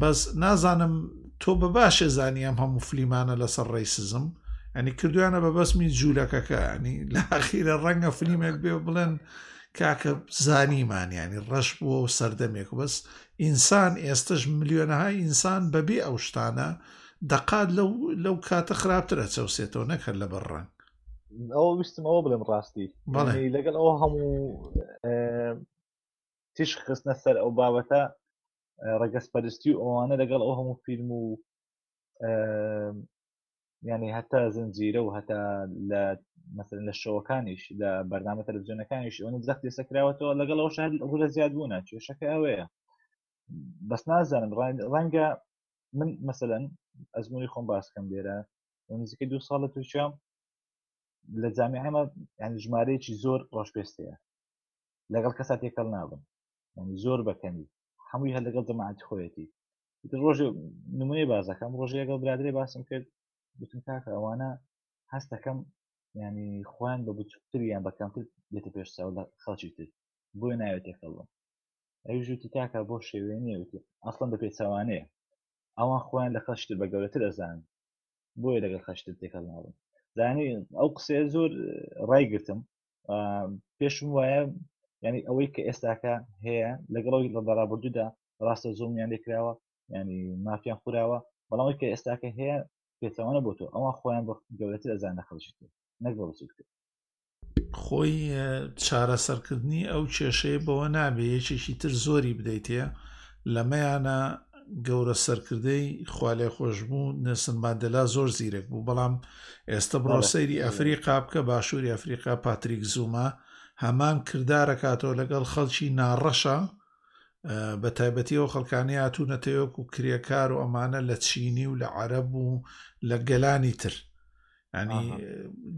بەس نازانم تۆ بە باشێ زانی ئەم هەموو فلیمانە لەسەر ڕیسزم ئەنی کردویانە بە بەسمی جوولەکەکانی لە ئاخیرە ڕەنگە فلیمێک بێ بڵێن کاکە زانیمانیانی ڕەش بووە و سەردەمێک بەس ئینسان ئێستش ملیۆنەها ئینسان بەبێ ئەو شتانە دەقات لەو کاتە خراپترە چەوسێتەوە نەکرد لە بەر ڕەنگ ئەو ویستم ئەوە بڵێم ڕاستی لەگەڵ ئەو هەموو تیشک خستنە سەر ئەو بابەتە ڕەگەزپەرستی و ئەوانە لەگەڵ ئەو هەموو فیلم و ینی هەتا زنجیرە و هەتا لە مەسەرن لە شەوەکانیش لە بەرنامە تەلەڤزیۆنەکانیش ئەوە زەخت لێسە کراوەتەوە لەگەڵ ئەو شار ئەوە زیاد بووە کێشەکە ئەوەیە بەس نازانم ڕەنگە من مەسەن ئەزمموی خۆم باسکەم لێرە نزیکە دو ساڵە تووشە لە جامی ئەمە یان ژمارەیەکی زۆر ڕۆژپێستەیە لەگەڵ کەسا تێکەڵ نابن ینی زۆر بەکەنی هەمووی هەر لەگەڵ جەماعات خۆیەتی ڕۆژ نمونەی بازەکەم ڕۆژی لەگەڵ برادری باسم کرد بتم کاکە ئەوانە هەستەکەم ینی خۆیان بە بچووتر یان بەکەمتر بێتە پێش چاو لە خەڵکی تر بۆی ناوێت تێکەڵم ئەوی ژووتی کاکە بۆ شێوێ نیە وتی ئەسڵم بە پێچوانەیە ئەوان خۆیان لە خەشتر بە گەورەتر ئەزان بۆیە لەگەڵ خەشتر تێکەڵ ناڵم زانانی ئەو قسێ زۆر ڕای گرتم پێشم وایە ینی ئەوەی کە ئێستاکە هەیە لەگەڵەوەی لە بەرابردوودا ڕاستە زۆمیان لێکراوە ینی مافیان خوراوە بەڵامەوەی کە ئێستاکە هەیە پێچوانە بۆ تۆ ئەوان خۆیان بە گەورەتر ئەزانە خەڵکی نەک بە بچووکتر خۆی چارەسەرکردنی ئەو کێشەیە بەوە نابێ یەکێکی تر زۆری بدەیتێ لەمەیانا گەورە سەرکردەی خوالێخۆشبوو نسن مادەلا زۆر زیرەک بوو بەڵام ئێستا بڕۆ سەیری ئەفریقا بکە باشووری ئەفریقا پاتریک زوومە هەمان کردارەکاتەوە لەگەڵ خەڵکی ناڕەشە بە تایبەتیەوە خەڵکانی هاتوونەتەوەک و کرێکار و ئەمانە لە چینی و لە عەرەب و لە گەلانی تر ینی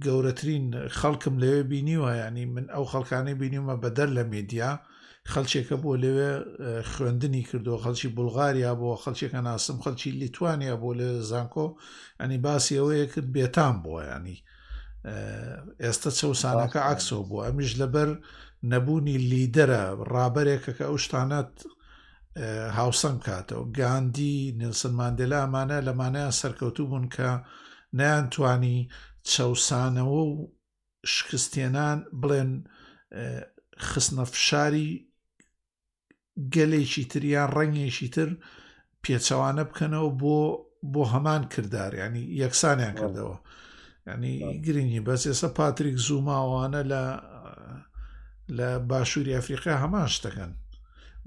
گەورەترین خەڵکم لەوێ بینیوە ینی من ئەو خەڵکانی بینیومە بەدەر لە میدیا خەلچێکە بۆ لەوێ خوێندنی کردووە خەلکی بولغاریا بۆ خەلچێکە ناسم خەلکی لیتوانیا بۆ لە زانکۆ ئەنی باسی ئەوەیە کرد بێتان بووە ینی ئێستا چەسانەکە عکسەوە بوو ئەمیش لەبەر نەبوونی لیدەرە ڕابەرێکە کە ئەو شتانەت هاوسەنگ بکاتەوە گاندی نلسن ماندێلا ئەمانە لەمانەیان سەرکەوتوو بوون کە نیان توانی چەسانەوە و شکستێنان بڵێن خستنە فشاری گەلێکی تریان ڕەنگێکی تر پێچەوانە بکەنەوە بۆ بۆ هەمان کردار ینی یەکسانیان کردەوە ینی گرنگی بەس ئێستا پاتریک زووماوانە لە لە باشووری ئەفریقا هەمان شتەکەن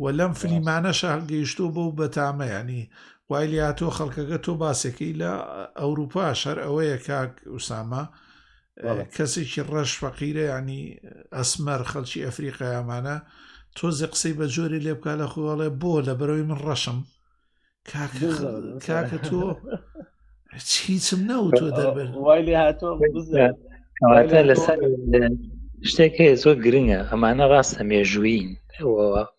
و لەم فلیمانە شارگەیشتۆ بۆ بەتامە ینی وای لە تۆ خەڵکەکە تۆ باسێکی لە ئەوروپا شەر ئەوەیە کاک وسامە کەسێکی ڕەش فەقیرە ینی ئەسمەر خەلکی ئەفریقایامانە تۆزی قسەی بە جۆری لێ بکە لە خۆڵێ بۆ لە بەرەوەی من ڕەشم کاکە تۆ هیچم نەوتۆ دەربەر وای لێ هاتۆ کەواتە لەسەر شتێک هەیە زۆر گرنگە ئەمانە ڕاستە مێژووین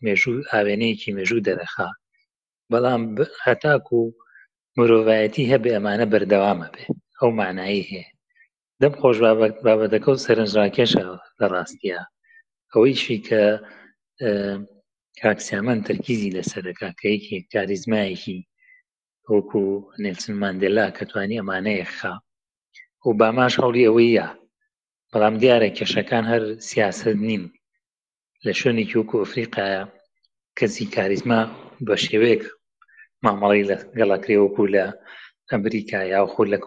مێژوو ئاوێنەیەکی مێژوو دەرەخا بەڵام هەتاکو مرۆڤایەتی هەبێ ئەمانە بەردەوامە بێ ئەو مانایی هەیە دەم خۆش بابەت بابەتەکە و سەرنجڕاکێشە لە ڕاستیە ئەوەیشی کە کاکسیامان تەرکیزی لەسەرەکە کە یەکی کاریزمایەکی وەکو نێلسن ماندێلا کە توانی ئەمانەیە خا و باماش هەوڵی ئەوەیە بەڵام دیارە کێشەکان هەر سیاست نین لە شوێنێکی وەکو ئەفریقایە کەسی کاریزما بە شێوەیەک مامەڵی لە گەڵاکرێ وەکو لە ئەمریکا یاخۆ لە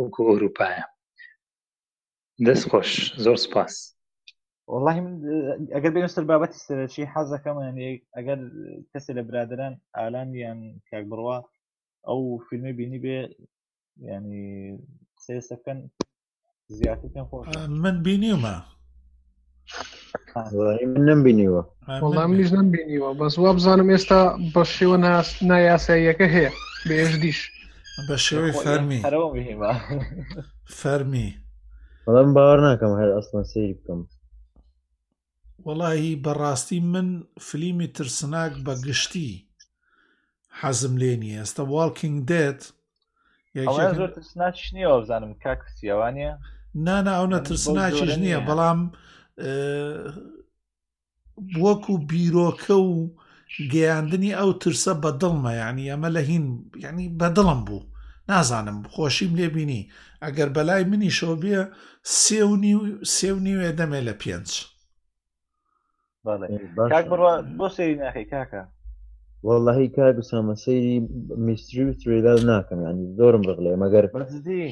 وەکو ئەوروپایە دەست خۆش زۆر سپاس والله من ئەگەر بێن سەر بابەتی سەرەکی حەزەکەمان ئەگەر کەسێک لە برادران ئالان یان کاک بڕوا ئەو فیلمی بینی بێ ینی سێسەکەن زیاتر پێم خۆش من بینیمە نم بینیوە وەڵام نیش نم بینیوە بەس وا بزانم ئێستا بە شێوە نایاساییەکە هەیە بێژ دیش بە شێوەی فەرمی فەرمی بەڵام باوەڕ ناکەم هەر ئەسڵەن سری بکەم وەڵاهی بەڕاستی من فلیمی ترسناک بە گشتی حەزم لێ نیە ئێستا واڵکینگ دێت ترسناکیش نییە بزانم کاک سیاوانە نانا ئەو نە ترسناکیش نییە بەڵام وەکو بیرۆکە و گەیاندنی ئەو ترسە بە دڵمە یعنی ئەمە لە هین یعنی بە دڵم بوو نازانم خۆشیم لێبینی ئەگەر بەلای منی شەو بێ سێونی و سێونی وێ دەمێ لە پێنج کاک بڕوا بۆ سەری ناخی کاکە واللهی کار بسامە سەیری میستری و تریلار ناکەم ینی زۆرم بغلێ مەگەر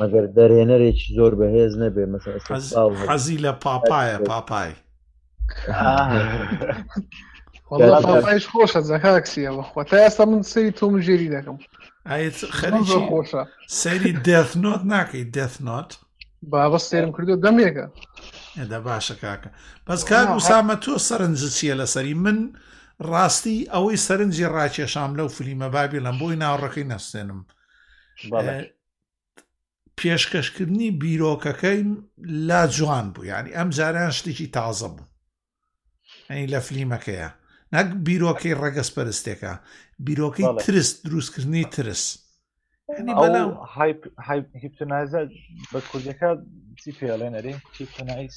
مەگەر دەرێنەرێکی زۆر بەهێز نەبێ مەسەساڵ حەزی لە پاپایە پاپای پاپایش خۆشە زەکاکسیە بەخوا تا ئێستا من سری تۆم ژێری دەکەم خەریکی خۆشە سەری دەث نۆت ناکەی دەث نۆت بابە سێرم کردو دەمێکە ئێدە باشە کاکە بەس کاک وسامە تۆ سەرنج چییە لەسەری من ڕاستی ئەوەی سەرنجی ڕاکێشام لەو فلیمە بابی لەم بۆی ناوڕەکەی نەستێنم پێشکەشکردنی بیرۆکەکەی لا جوان بوو ینی ئەم جاریان شتێکی تازە بوو ئەین لە فلیمەکەیە نەک بیرۆکەی ڕەگەز پەرستێکە بیرۆکەی ترس دروستکردنی ترس هیپتنایزە بە کوردەکە چی پێڵێنەری هیپتنایز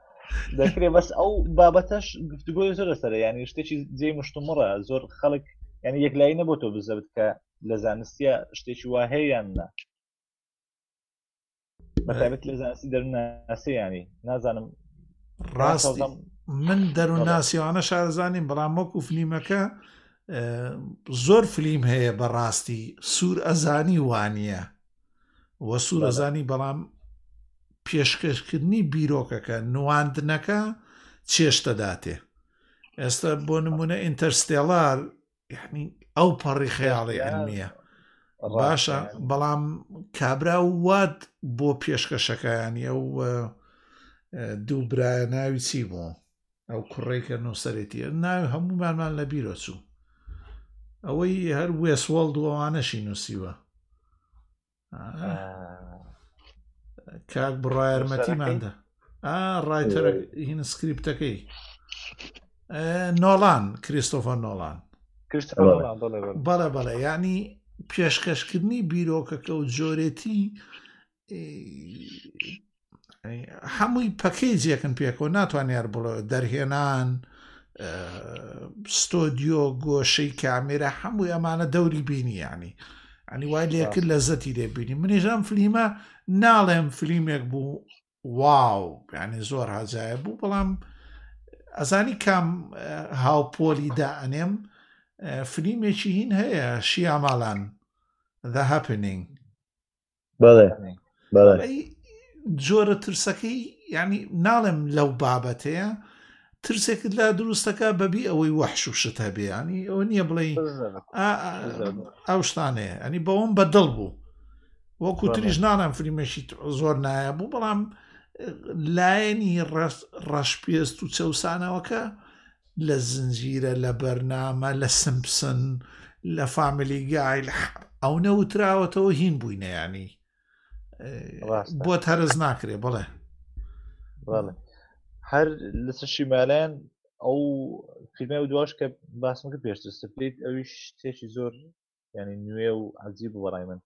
دەکرێ بەس ئەو بابەتەش گفتگۆی زۆر لەسەر ینی شتێکی جێ مشتمڕە زۆر خەڵک ینی یەکلایی نەبوو تۆ بزەبت کە لە زانستە شتێکی وا هەیە یان نە بەتابێت لە زانستی دەرناسی ینی نازانم ڕاست من دەروون ناسیوانە شارزانین بەڵام وەکو فلیمەکە زۆر فلیم هەیە بەڕاستی سوور ئەزانی وانە و سوورەزانی بەڵام پێشکەشکردنی بیرۆکەکە نواندنەکە چێشتەداتێ ئێستا بۆ نمونە ئینتەرستێڵار یعنی ئەو پەڕی خەیاڵی ئەلمیە باشە بەڵام کابرا وات بۆ پێشکەشەکانی ئەو دوو برایە ناوی چی بوو ئەو کوڕی کە نووسەرێتی ناوی هەموومانمان لە بیرۆ چوو ئەوەی هەر وێسوەڵ دووانەشی نووسیوە کاک بڕایەرمەتیماندا ڕایتەر هین سکریپتەکەی نۆڵان کریستۆفە نۆڵان بەڵێ بەڵێ ینی پێشکەشکردنی بیرۆکەکە و جۆرێتی هەمووی پەکەی جێکن پێکەوە ناتوانێت بڵێ دەرهێنان ستۆدیۆ گۆشەی کامێرە هەمووی ئەمانە دەوری بینیانی ئەنی وای لێکرد لە زەتی لێبینی منیژان فلیمە ناڵێم فلیمێک بوو واو یعنی زۆر هەزایە بوو بەڵام ئەزانی کام هاوپۆلی دا ئەنێم فلیمێکی هین هەیە شیاماڵان the happening بەڵێ بەڵێ جۆرە ترسەکەی ینی ناڵێم لەو بابەتەیە ترسێکت لا دروستەکە بەبی ئەوەی وەحش و شت هەبێیانی ئەو نییە بڵێ ئەو شتانەیە ئەنی بەوەم بە دڵ بوو وەکو تریش نانم فریمەشی زۆر نایە بوو بەڵام لایەنی ڕەش پێست و چەسانەوەکە لە زنجیرە لە بەرنامە لە سمپسن لە فامیلی گایل ئەو نەوتراوەتەوە هین بووینە ینی بۆ هەرز ناکرێ بڵێ هەر لەسە شیمالەن ئەو فیلمە و دواش کە باسم کرد پێشتر سپلیت ئەویش شتێکی زۆر ینی نوێ و عجیب بەڕای من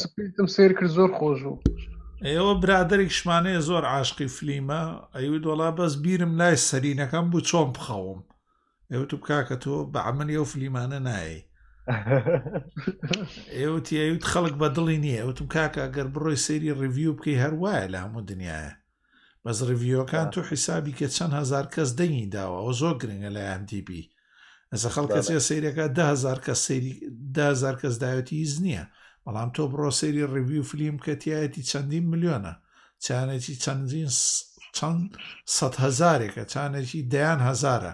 سپیتم سیر کرد زۆر خۆش بوو ئێوە برادێک شمانەیە زۆر عاشقی فلیمە ئەیوت وڵا بەس بیرم لای سەرینەکەم بوو چۆن بخەوم ئێوت بکاکە تۆ بە عملی ئەو فلیمانە نایی ئێوتی ئەوت خەڵک بە دڵی نییە ئەوتم کاکە گەر بڕۆی سەیری ڕیڤیو بکەی هەر وایە لە هەموو دنیاە بەس ڕڤیوەکان تو حیسابی کە چەند هزار کەس دەنگی داوە ئەو زۆر گرنگە لە ئەمتیبی ئەسە خەڵکە چێ سەیرەکە دهزار کەس سەیری دهزار کەس داوێتی هیچ نییە بەڵام تۆ بڕۆ سەیری ڕڤیو فلیم کەتیایەتی چەندین ملیۆنە چانێکی چەندین چەند سەد هزارێکە چانێکی دەیان هزارە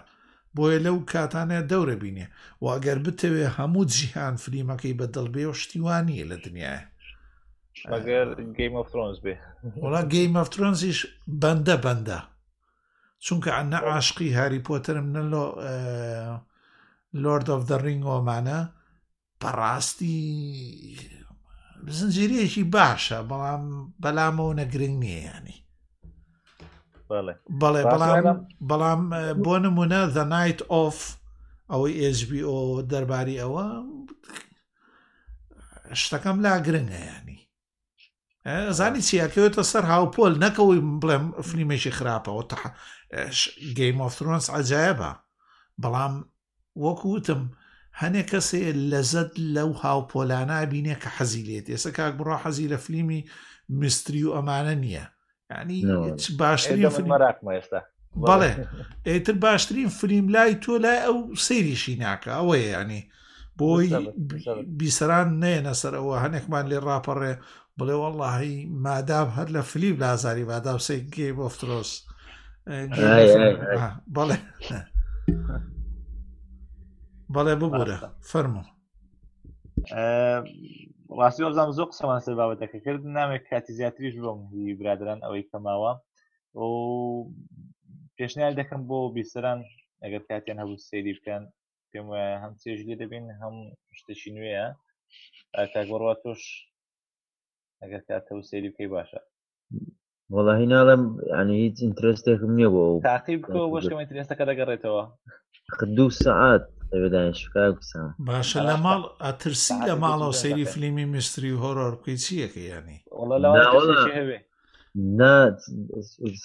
بۆیە لەو کاتانەیە دەورە بینێ و ئەگەر بتەوێ هەموو جیهان فلیمەکەی بە دڵبێ و شتیوانیە لە دنیاە وڵا گەی مەفترۆنزیش بەندە بەندە چونکە ئەنە عاشقی هاری پۆترم نە لۆ لۆرد of the ڕنگ ئۆمانە بەڕاستی زنجیرەیەکی باشە بەڵام بەلامەوە نەگرنگ نییە ینی بەڵێ بەڵام بەڵام بۆ نمونە the night of ئەوەی ئSBO دەرباری ئەوە شتەکەم لا گرنگە ینی زانی چیەکەوێتە سەر هاوپۆل نەکەوەی بڵێم فلیمێکی خراپەوە تە گەیمۆفرۆنس ئەجایە بە بەڵام وەکوتم هەنێک کەسێ لەزت لەو هاوپۆلانە بینێ کە حەزی لێت ئێستا کاک بڕا حەزی لە فلیمی میستری و ئەمانە نییە ینی باشترین مەراقمە ئێستا بەڵێ ئێتر باشترین فریم لای تۆ لای ئەو سەیریشی ناکە ئەوەیە ینی بۆی بیسەران نێنە سەرەوە هەنێکمان لێ ڕاپەڕێ بڵێ وەڵی مادام هەر لە فلیپ لازاری مادام سێ گێ بۆفترۆس بەڵێ بەڵێ ببوورە فەرمو ڕاستی وەزان زۆ قسەمان سەر بابەتەکە کرد نامێک کاتی زیاتریش بۆم هی برادران ئەوەی کەماوە و پێشنیار دەکەم بۆ بیسەران ئەگەر کاتیان هەبوو سەیری بکەن پێم وایە هەم چێژ لێ دەبین هەم شتێکی نوێە کاگۆڕات تۆش ئەگەر کاتەوە سەیری بکەی باشە وەڵاهی ناڵێم ینی هیچ ئینترستێکم نییە بۆ ئەو تاقی بکۆ بۆشکەمە ترێستەکە دەگەڕێتەوە دوو سعات دەبێدانش کاکسان باشە لە ماڵ ئەترسی لە ماڵەوە سەیری فلیمی میستری و هۆرۆر بکەی چیەکە ینی هەوێ نا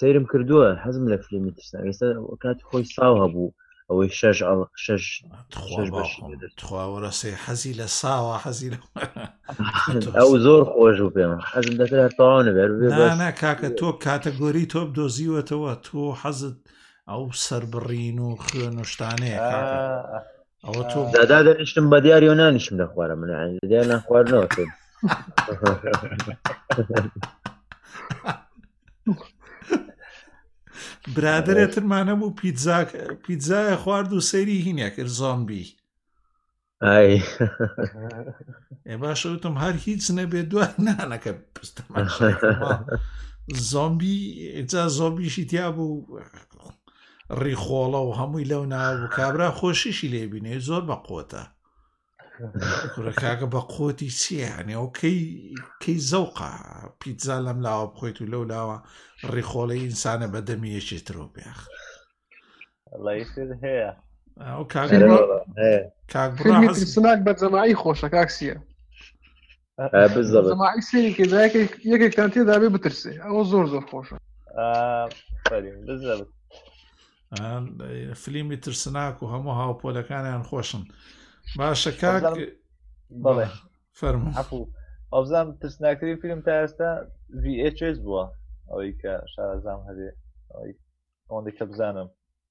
سەیرم کردووە حەزم لە فلیمی ترسان ئێستا کاتی خۆی ساو هەبوو ئەوەی شەش ئەڵ شەش شەش بەشی دەدەست تخواوەرە سێ حەزی لە ساوە حەزی لە ئەو زۆر خۆش و پێم حەزم دەکرد هەر تەواو نەبێت بێ بەس نانا کاکە تۆ کاتەگۆری تۆ دۆزیوەتەوە تۆ حەزت ئەو سربڕین و خوێن و شتانەیە کاکە ئەوە تۆ دادا دەنیشتم بە دیاری و نانیشم لە خوارە من عین دیار ناخواردنەوە تۆ برادرێترمانە بوو پیتزا پیتزایە خوارد و سەیری هینێک کرد زۆمبی ئێ باشەوتم هەر هیچ نەبێت دوای نانەکە زۆمبی جا زۆمبیشی تیا بوو ڕیخۆڵە و هەمووی لەو ناو کابرا خۆشیشی لێبینێ زۆر بە قوتە کاکە بە قوتی چییانێ ئەو کەی کەی زەوقا پیتزا لەم لاوە بخۆیت و لەو لاوە ڕیخۆڵی ئینسانە بە دەمی یەکی ترۆ پێخ هەیە ئەو کاک سناک بە جەماعی خۆشە کاکسیە یەکێکتان تێدابێ بترسێ ئەوە زۆر زۆر خۆشە فلیمی ترسناک و هەموو هاوپۆلەکانیان خۆشن باشە کاک بڵێ فەرمو ئەوزان ترسناکری فیلم تا ئێستا VHS بووە ئەوەی کە شارزام هەبێ ئەوەی ئەوەندەی کە بزانم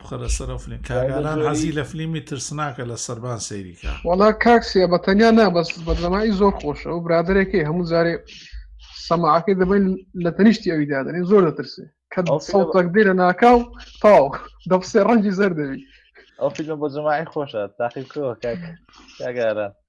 بخەرە سەر فلیم کاگالان حەزی لە فلیمی ترسناکە لە سەربان سەیریکە وڵا کاکسە بە تەنیا نا بەس بەدەمای زۆر خۆشە و برادێکی هەموو جارێ سەماعەکەی دەبین لە تەنیشتی ئەوی دادەێ زۆر دەترسێ کە سەڵتەک دێرە ناکاو تاو دەپسێ ڕەنجی زەر دەوی ئەو فیلم بۆ جماعی خۆشە تاقیکەوە کاگارە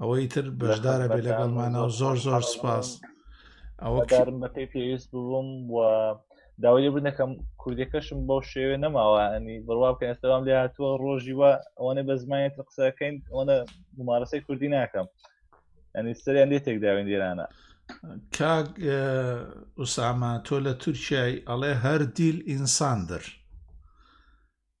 ئەوەی تر بەشدارە بێ لەگەڵمانەوە زۆر زۆر سپاس ئەوە کارم بەکەی پێویست ببووم و داوای بوو نەکەم کوردەکەشم بەو شێوێ نەماوە ئەنی بڕوا بکە ئێستاام لێ هاتووە ڕۆژی وە ئەوەنە بە زمانێت قسەکەین ئەوەنە ممارەسەی کوردی ناکەم ئەنی سەریان لێ تێک داوێن دیێرانە کاک ئوساما تۆ لە تورکای ئەڵێ هەر دیل ئینساندر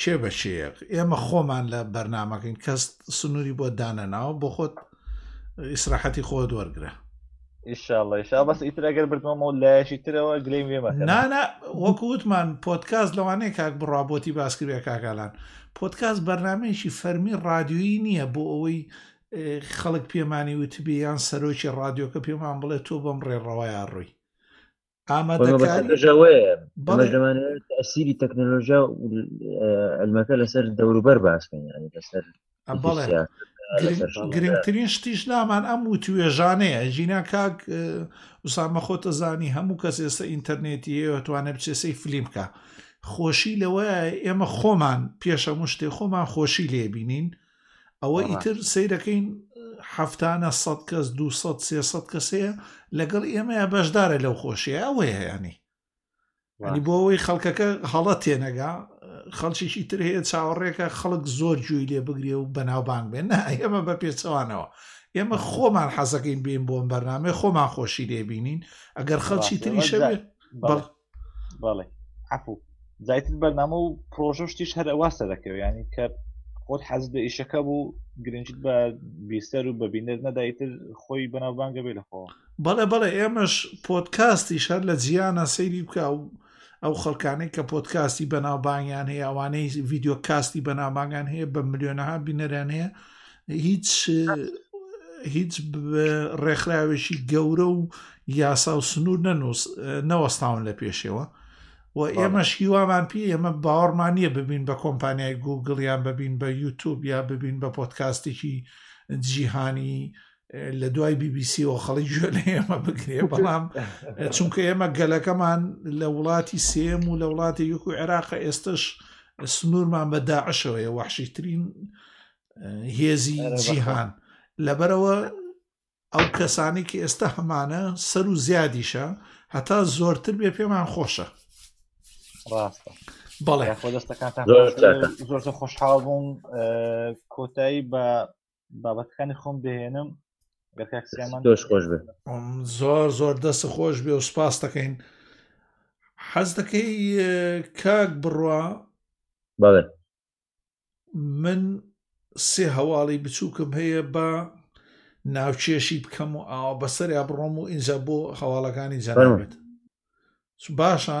کێ بە کێیەک ئێمە خۆمان لە بەرنمەکەین کەس سنووری بۆ دانەناوە بۆ خۆت ئیسراحەتی خۆت وەرگرە ئیشاڵیشا بەس ئیتر ئەگەر بردمەوە و لایەکی ترەوە گلەی وێمە نانا وەکووتمان پۆتکاس لەوانەیە کاک بڕابەتی باسکرێ کاکالان پۆتکاس بەرنمەیەکی فەرمی ڕادیۆیی نییە بۆ ئەوەی خەڵک پێمانی وتبیان سەرۆکی ڕادیۆکە پێمان بڵێ تۆ بەم ڕێڕەوەیان ڕووی ئەسیری تەکنەلۆژیا ئەلمەکە لەسەر دەوروبەر باسکەین لەسەر گرنگترین شتیش نامان ئەم و توێژانەیە ژینا کاک وسامە خۆتە زانی هەموو کەس ئێستا ئینتەرنێتی هەیەتوانە بچێسی فلیم بکە خۆشی لەوەیە ئێمە خۆمان پێشە مشتێ خۆمان خۆشی لێبینین ئەوە ئیتر سەیرەکەین هەفتانە سە کەس دو سێسە کەسەیە لەگەڵ ئێمەیە بەشدارە لەو خۆشیە ئەوەیە ینی بۆ ئەوەی خەڵکەکە هەڵە تێنەگا خەڵکیی تر هەیە چاوەڕێکە خەڵک زۆر جوێی لێ بگرێ و بەناوبانگ بێن نە ئێمە بە پێچەوانەوە ئێمە خۆمان حەزەکەین بین بۆم بەرنامێ خۆمان خۆشی لێبینین ئەگەر خەڵکی تریشە بێت بەڵێ عفو زیاتر بەرنامە و پرۆژە شتیش هەر ئەوا سەرەکەوێ ینی کە خۆت حەز بە ئیشەکە بوو گرنگیت بە بیسەر و بەبینەر نەدایتر خۆی بەناوبانگە بێ لەخۆ بەڵێ بەڵێ ئێمەش پۆتکاستی شەر لە جیانە سەیری بکە و ئەو خەڵکانەی کە پۆتکاستی بەناوبانگیان هەیە ئەوانەی ڤیددیو کاستی بەناماگان هەیە بە ملیۆنەها بینەران هەیە هیچ هیچ ڕێکخراوێکی گەورە و یاسا و سنوور نەنووس نەوەستاون لە پێشەوە و ئێمەش هیوامان پێ ئێمە باوەڕمان نییە ببین بە کۆمپانیای گوگڵیان ببین بە یوتوب یا ببین بە پۆتکاستێکی جیهانی لە دوای بیبیسیەوە خەڵی گوێ لە ئێمە بگرێ بەڵام چونکە ئێمە گەلەکەمان لە وڵاتی سێم و لە وڵاتی یوک و عێراقە ئێستش سنوورمان بە داعشەوەیە وەحشیترین هێزی جیهان لەبەرەوە ئەو کەسانی کە ئێستا هەمانە سەر و زیادیشە هەتا زۆرتر بێ پێمان خۆشە ڕاستە بەڵێ خۆ دەستەکان زۆر خۆشحاڵ بووم کۆتایی بە بابەتەکانی خۆم دەهێنم دۆش خۆش بێت زۆر زۆر دەست خۆش بێ و سپاس دەکەین حەز دەکەی کاک بڕە بەڵێ من سێ هەواڵی بچووکم هەیە بە ناوچێشی بکەم و ئاوا بەسەریا بڕۆم و ئینجا بۆ هەواڵەکانی جەنابێت باشە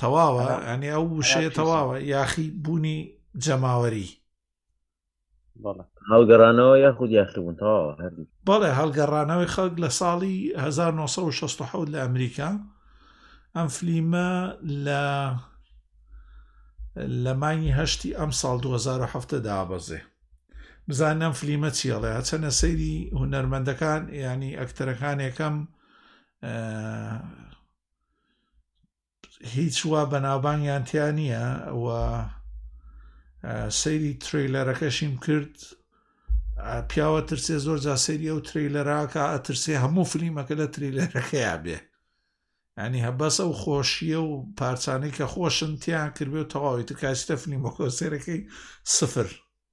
تەواوە ئەنی ئەو وشەیە تەواوە یاخی بوونی جەماوەری هەڵگەڕانەوە یاخود یاخیبوون تەواوە هەردوو بەڵێ هەڵگەڕانەوەی خەڵک لە ساڵی 1960 لە ئەمریکا ئەم فلیمە لە لە مانگی هەشتی ئەم ساڵ 2007 دابەزێ بزان ئەم فلیمە چیڵێ چەنە سەیری هونەرمەندەکان ینی ئەکتەرەکانێکم هیچ وا بەناوبانگیان تیا نییە و سەیری تریلەرەکەشیم کرد پیاوە ترسێ زۆر جا سەیری ئەو تریلەراکە ئەترسێ هەموو فلیمەکە لە تریلەرەکەیا بێ ینی هەبەس ئەو خۆشیە و پارچانەی کە خۆشن تیان کردێ و تەواوی تکایستە فلیمەکۆ سێرەکەی سفر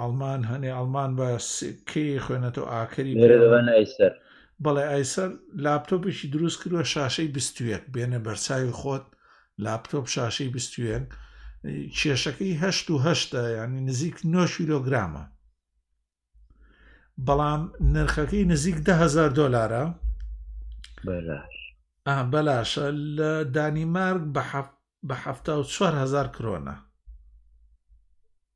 ئەڵمان هەنێ ئەڵمان بە کێ خوێنێتەوە ئاکەری ئایسەر بەڵێ ئایسەر لاپتۆپێکی دروست کردوە شاشەی بستوێک بێنە بەرچاوی خۆت لاپتۆپ شاشەی بستوێن کێشەکەی هەشت و هەشتە ینی نزیک 9 کیلۆگرامە بەڵام نرخەکەی نزیک دههزار دلارە بەلاشە لە دانیمارک بە هزار کرۆنە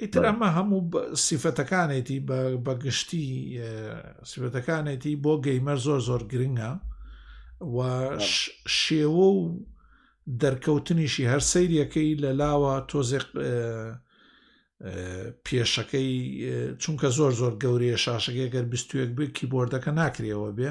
ئیتر ئەمە هەموو سیفەتەکانێتی بە گشتی سیفەتەکانێتی بۆ گەیمەر زۆر زۆر گرنگە و شێوە و دەرکەوتنیشی هەر سەیرەکەی لە لاوە تۆزێق پێشەکەی چونکە زۆر زۆر گەورەیە شاشەکە گەر بستوێک بێ کیبۆردەکە ناکرێەوە بێ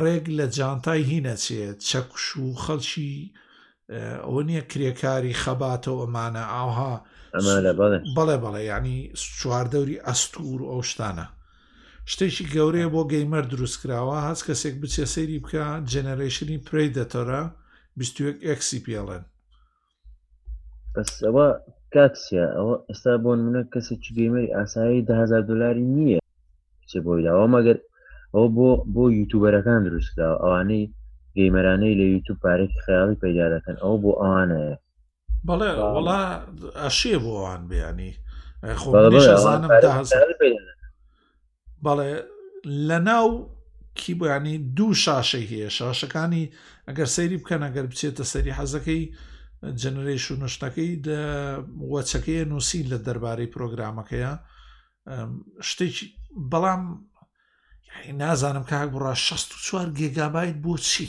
ڕێک لە جانتای هی نەچێ چەکش و خەڵکی ئەوە نییە کرێکاری خەباتەوە ئەمانە ئاها بەڵێ بەڵێ ینی چواردەوری ئەستور و ئەو شتانە شتێکی گەورەیە بۆ گەیمەر دروست کراوە هەز کەسێک بچێ سەیری بکە جەنەرەیشنی پرەی دەتەرە 21 ئەکسی پێڵێن بەس ئەوە کاکسیا ئەوە ئێستا بۆ منە کەسێکی گەیمەری ئاسایی دههزار دلاری نییە کچێ بۆی داوە مەگەر ئەو بۆ بۆ یوتوبەرەکان دروستکرا ئەوانەی گەیمەرانەی لە یوتوب پارێکی خەیاڵی پەیدا دەکەن ئەو بۆ ئەوانەیە بەڵێ وڵا ئەشێ بۆوان بیانی خۆزانم بەڵێ لە ناو کیبانی دوو شاشەی هەیە شاشەکانی ئەگەر سەیری بکەن ئەگەر بچێتە سەری حەزەکەی جەنرەیش و نوشتەکەی وەچەکەیە نووسی لە دەربارەی پرۆگرامەکەیە شتێکی بەڵام نازانم کاک بڕە 64 گێگابیت بۆ چی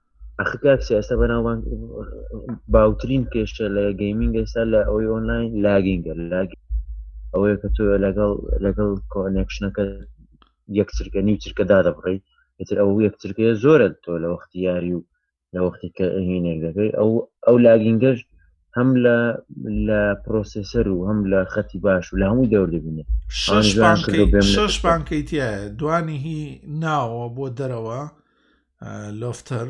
ئەخ کاک سیا ئێستا بەناوبانگ باوترین کێشە لە گەیمینگ ئێستا لە ئەوەی ئۆنلاین لاگینگە لاگ ئەوەیە کە تۆ لەگەڵ لەگەڵ کۆنێکشنەکە یەک چرکە نیو چرکە دادەبڕی ئیتر ئەو یەک چرکەیە زۆرە تۆ لە وەختی یاری و لە وەختی کە هینێک دەکەی ئەو ئەو لاگینگەش هەم لە لە پرۆسسەر و هەم لە خەتی باش و لە هەموو دەور دەبینێ شش بانکەی تایە دوانی هی ناوە بۆ دەرەوە لۆفتەر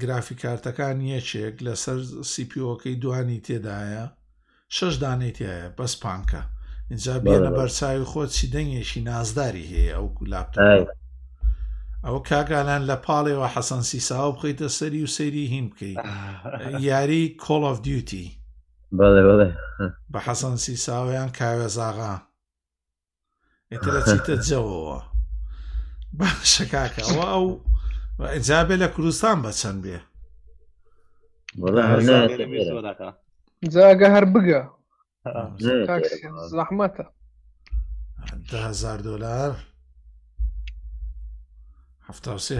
گرافی کارتەکان یەکێک لەسەر سیپیۆکەی دوانی تێدایە شش دانەی تایە بەس پانکە اینجا بێنە بەرچاوی خۆت چی دەنگێکی نازداری هەیە ئەو لاپتۆپ ئەو کاگالان لە پاڵێەوە حەسەن سیساوە بخیتە سەری و سەیری هیم بکەیت یاری کۆڵ of دیوتی بە حەسەن سیساویان کاوێزاغا ئێتەچیتە جەوەوە باشە کاکە ئەوە ئەو جابێ لە کوردستان بە چەند بێ جاگە هەر بگە زەحمەتە هزار دلار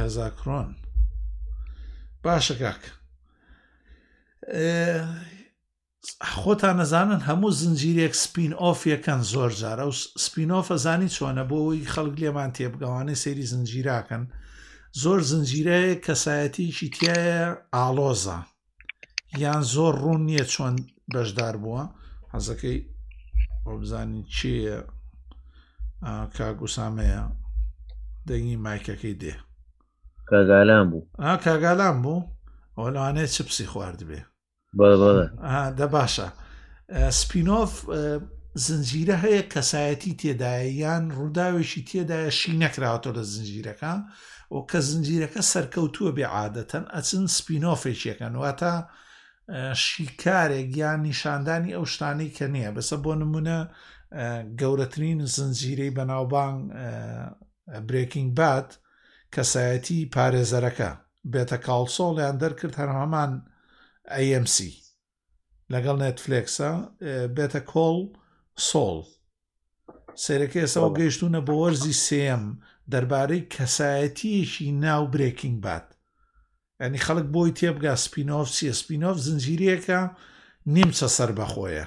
هزار کرۆن باشە کاک خۆتان نەزانن هەموو زنجیرەیەک سپین ئۆفیەکەن زۆر جارە و سپینۆفە زانی چۆنە بۆەوەی خەڵک لێمان تێبگەوانەی سەیری زنجیراکەن زۆر زنجیرەیە کەسایەتیکی تایە ئاڵۆزە یان زۆر ڕوون نییە چۆن بەشدار بووە حەزەکەی بۆ بزانین چێ کاگوسامەیە دەنگی مایکەکەی دێ کاگالان بوو کاگالان بوو ئەوانێ چپسی خواردبێ دە باشە سپینۆف زنجیرە هەیە کەسایەتی تێدایە یان ڕووداوێکی تێدایە شی نەکراوەتەوە لە زنجیرەکە و کە زنجیرەکە سەرکەوتووە بێ عادەتەن ئەچن سپینۆفێکیەکەن واتە شیکارێک یان نیشاندانی ئەو شتانەی کە نییە بەسە بۆ نمونە گەورەترین زنجیرەی بەناوبانگ برێکینگ بات کەسایەتی پارێزەرەکە بێتە کاڵسۆڵیان دەرکرد هەر هەمان AMC لەگەڵ نێتفلێکسە بێتە کۆڵ سۆڵ سێرەکە ئێسەوە گەیشتونە بۆ وەرزی سێم دەربارەی کەسایەتیەکی ناو برێکینگ بات ینی خەڵک بۆی تێبگا سپینۆف سیسپینۆف زنجیرەکە نیمچە سەر بەخۆیە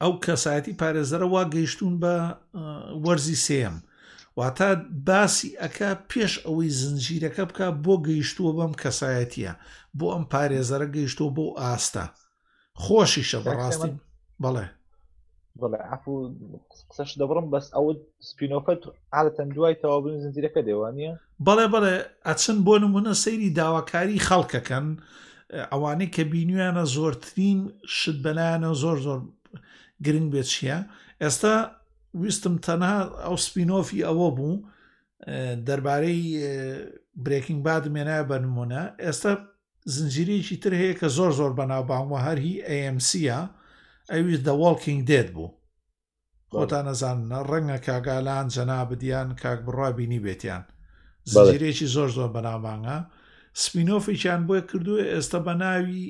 ئەو کەسایەتی پارێزەرە وا گەیشتون بە وەرزی سێم واتە باسی ئەکا پێش ئەوەی زنجیرەکە بکە بۆ گەیشتووە بەم کەسایەتە بۆ ئەم پارێزەرە گەیشتووە بۆ ئاستە خۆشیشە بەڕاستی بەڵێ بڵێ عفو قسەش دەبڕم بەس ئەوە سپینۆفەت عادەتەن دوای تەواو بن زنجیرەکە دێوانە بەڵێ بەڵێ ئەچن بۆ نمونە سەیری داواکاری خەڵکەکەن ئەوانەی کە بینویانە زۆرترین شت بەلایەنە زۆر زۆر گرنگ بێت چییە ئێستا ویستم تەنها ئەو سپینۆفی ئەوە بوو دەربارەی برێکینگ باد مێنا بە نمونە ئێستا زنجیرێکی تر هەیە کە زۆر زۆر بەناوبانگوە هەرهی ئەMCە ئەویست دە وڵکینگ دێت بوو خۆتان نەزانە ڕەنگە کاگالان جەنابدیان کاک بڕا بینی بێتیان زیرێکی زۆر زۆر بەنامانگە سپینۆفێکیان بۆیە کردووە ئێستا بە ناوی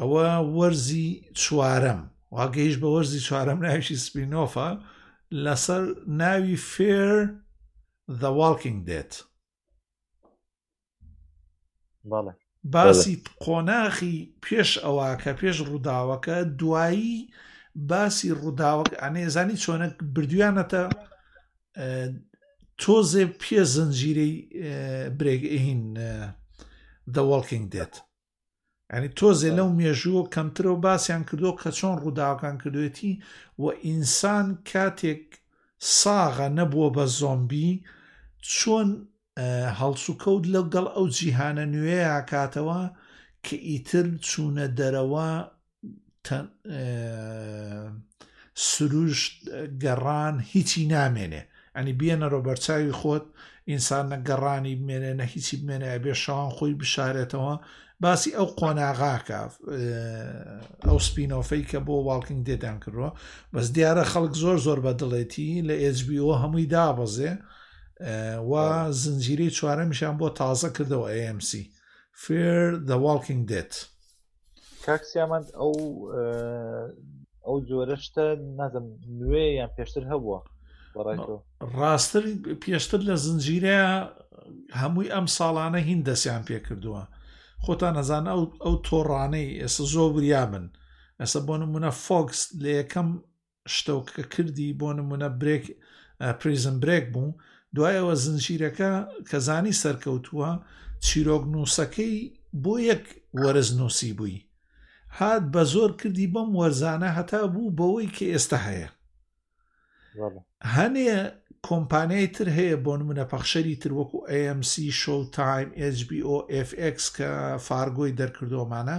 ئەوە وەرزی چوارەم واگەیش بە وەرزی چوارەم ناویشی سپینۆفە لەسەر ناوی فێر The Walking Dead بەڵێ باسی قۆناخی پێش ئەوە کە پێش ڕووداوەکە دوایی باسی ڕووداوەک ئەنێزانی چۆنە بردویانەتە تۆزێ پێ زنجیرەی برێگهین دەوەڵکینگ دێت ینی تۆزێ لەو مێژووە کەمترەوە باسییان کردو کە چۆن ڕووداوەکان کردوێتی و ئینسان کاتێک ساغە نەبووە بە زۆمبی چۆن هەڵسوکەوت لەو گەڵ ئەو جیهانە نوێە کاتەوە کە ئیتر چوونە دەرەوە سروشت گەڕان هیچی نامێنێ ئەنی بێنەرۆ بەرچاوی خۆت ئینسان نە گەڕانی بمێنێ نە هیچی بمێنێ بێ شەوان خۆی بشارێتەوە باسی ئەو قۆناغاکە ئەو سپینۆفەی کە بۆ واڵکینگ دێدان کردووە بەس دیارە خەڵک زۆر زۆر بە دڵێتی لە ئێجبیۆ هەمووی دابەزێ و زنجیرەی چوارەمیشان بۆ تازە کردەوە ئەMC فێر دە واڵکینگ دێت کاک سیامەند ئەو ئەو جۆرە شتە نازم نوێ یان پێشتر هەبووە ڕاستتر پێشتر لە زنجیرە هەمووی ئەم ساڵانە هین دەستیان پێ کردووە خۆتان نەزان ئەو ئەو تۆڕانەی ئێستا زۆر وریابن ئەسە بۆ نمونە فۆکس لە یەکەم شتە و کە کردی بۆ نمونە برێک پریزن برێک بوو دوای ئەوە زنجیرەکە کە زانی سەرکەوتووە چیرۆک نووسەکەی بۆ یەک وەرز نووسی بووی هات بە زۆر کردی بەم وەرزانە هەتا بوو بەوەی کە ئێستا هەیە هەنێ کۆمپانیای تر هەیە بۆ نمونە پەخشەری تر وەکو ئەMC شۆ تایم HBOFX کە فارگۆی دەرکردۆمانە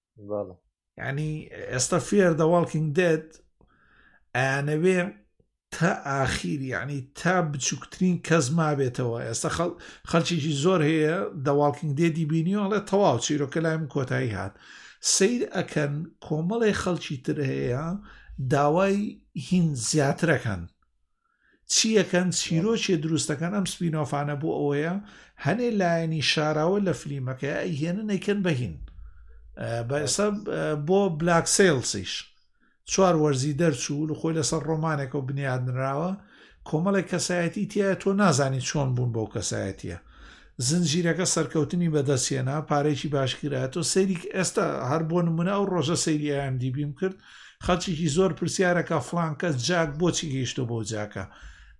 ینی ئێستا فێر دەواڵکین دێت ئەیانەوێ تا ئاخیر یعنی تا بچووکترین کەس مابێتەوە ئێستا خەڵ خەلچێکی زۆر هەیە دەواڵکین دێدی بینیۆڵێ تەواو چیرۆکە لایم کۆتایی هات سیر ئەکەن کۆمەڵی خەڵکی تر هەیە داوای هین زیاترەکەن چیەکەن چیرۆکێ دروستەکەن ئەم سپینۆفانە بۆ ئەوەیە هەنێ لایەنی شاراوە لە فلیمەکە ئەیهێنن نەیکەن بەهین بەسە بۆ بلاک سیلسیش چوار وەرزی دەرچوو لە خۆی لەسەر ڕۆمانێکە و بنیادنراوە کۆمەڵێک کەسایەتی تایە تۆ نازانی چۆن بوون بەو کەسایەتە زنجیرەکە سەرکەوتنی بەدەستهێنا پارەیەکی باش کرایەتەوە سەیری ئێستا هەر بۆ نمونە ئەو ڕۆژە سەیری IMDB م کرد خەڵکێکی زۆر پرسیارەکە فڵان کەس جاک بۆچی گەیشتۆ بەو جاکە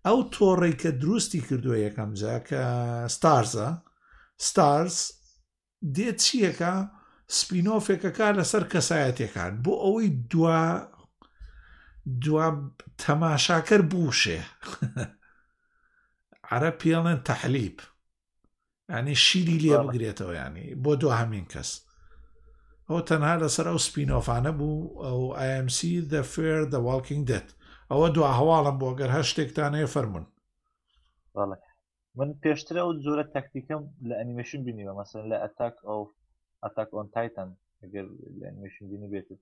ئەو تۆڕی کە دروستی کردووە یەکەم جا کە ستارزە ستارز دێت چیەکە سپینۆفێکەکە لەسەر کەسایەتەکان بۆ ئەوەی دوا دوا تەماشاکەر بوشێ عەرەب پێڵێن تەحلیب ینی شیری لێ بگرێتەوە ینی بۆ دو هەمین کەس ئەو تەنها لەسەر ئەو سپینۆفانە بوو ئەو ئەMC دە فێر دە واڵکینگ دێت ئەوە دو هەواڵم بۆ گەر هەر شتێکتانەیە فەرمونون من پێشترە ئەو زۆرە تاکتیکەم لە ئەنیمەشن بینیوە مەسن لە ئەتاک ئەو ئەتاک ئۆن تایتەن ئەگەر لە ئەنیمەشن بینی بێتت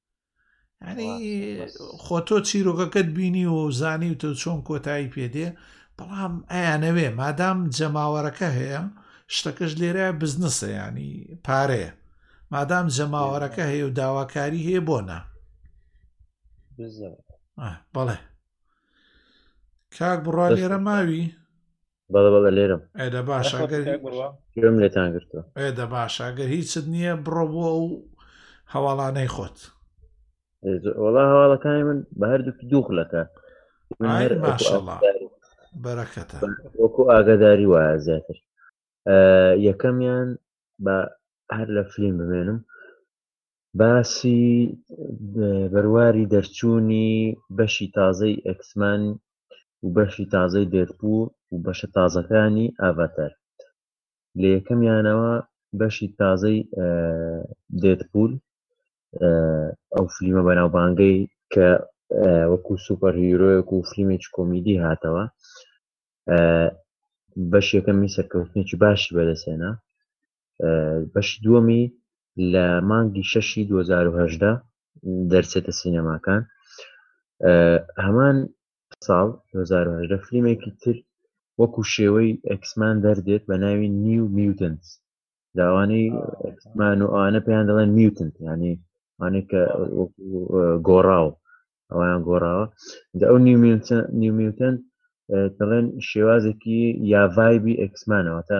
ینی خۆ تۆ چیرۆکەکەت بینی و زانی و تۆ چۆن کۆتایی پێدێ بەڵام ئەیانەوێ مادام جەماوەرەکە هەیە شتەکەش لێرە بزنسە ینی پارەیە مادام جەماوەرەکە هەیە و داواکاری هەیە بۆ نا بەڵێ کاک بڕا لێرە ماوی بەڵە بەڵە لێرم ئێدە باشە گەر گوێم لێتان گرتووە ئێدە باشە گەر هیچت نییە بڕۆ بۆ ئەو هەواڵانەی خۆت وڵا هەواڵەکانی من بە هەردوو دوو خلەکە ماشەڵا بەرەکەتە وەکو ئاگاداری وایە زیاتر یەکەمیان بە هەر لە فلیم بمێنم باسی بەرواری دەرچوونی بەشی تازەی ئێکسمان و بەشی تازەی دێدپوڵ و بەشە تازەکانی ئاڤاتار لە یەکەمیانەوە بەشی تازەی دێدپول ئەو فلیمە بەناوبانگەی کە وەکو سوپەر هیرۆیەک و فلیمێکی کۆمیدی هاتەوە بەش یەکەمی سەرکەوتنێکی باشی بەدەسێنا بەشی دووەمی لە مانگی شەشی 2010 دەرچێتە سینەماکان هەمان ساڵ 2010 فیلمێکی تر وەکو شێوەی ئەکسمان دەردێت بە ناوی نیو میوتنس داوانەی ئەکسمان و ئەوانە پێیان دەڵێن میوتن ینی ئەوانەی کە گۆڕاو ئەویان گۆڕاوە دە ئەو نیومیوتن دەڵێن شێوازێکی یاڤایبی ئەکسمانەوە تا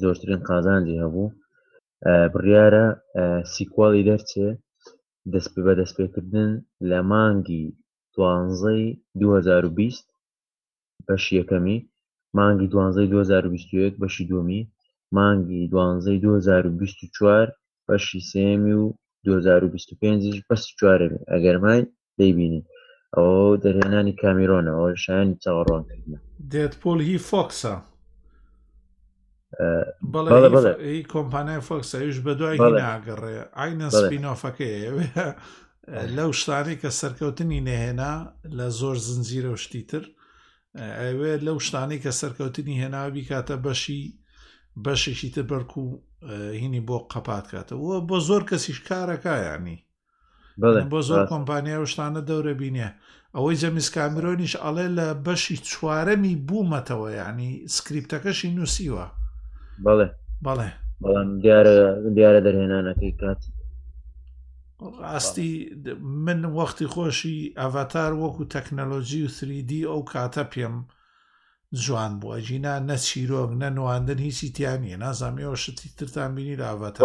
زۆرترین قازانجی هەبوو بڕیارە سیکواڵی دەرچێ دەست پێ بە دەستپێکردن لە مانگی دوانزەی 2020 بەش یەکەمی مانگی دوانزەی 2021 بەشی دومی مانگی دوانزەی 2024 بەشی سێمی و 2025 بەس چوارەمی ئەگەرمای دەیبینین ئەوە دەرهێنانی کامیرۆنە ئەوە شایانی چاوەڕوان کردنە. دێدپوول هی فۆکسە؟ بەڵێ بەڵێ بەڵێ بەڵێ هی کۆمپانیای فۆکس ئەویش بەدوای بەڵێ هینا ئەگەڕێ عینەن بەڵێ سپینۆفەکەی ئەوێ لەو شتانەی کە سەرکەوتنی نەهێنا لە زۆر زنجیرە و شتی تر ئەوێ لەو شتانەی کە سەرکەوتنی هێناوە بیکاتە بەشی بەشێکی تر بەرکو هینی بۆ قەپات کاتەوە بۆ زۆر کەسیش کارەکایانی بۆ زۆر کۆمپانیای شتانە دەورە بینێ ئەوەی جەمیز کامیرۆنیش ئەڵێ لە بەشی چوارەمی بوومەتەوە ینی سکریپتەکەشی نووسیوە بەڵێ بەڵێ بەڵام دیارە دیارە دەرهێنانەکەی کات ڕاستی من وەختی خۆشی ئەڤتار وەکو تەکنەلۆجی و 3D ئەو کاتە پێم جوان بووە ژینا نە چیرۆک نە نواندن هیچی تیان نیە نازانامەوە شتی ترتان بینی لە ئاڤتار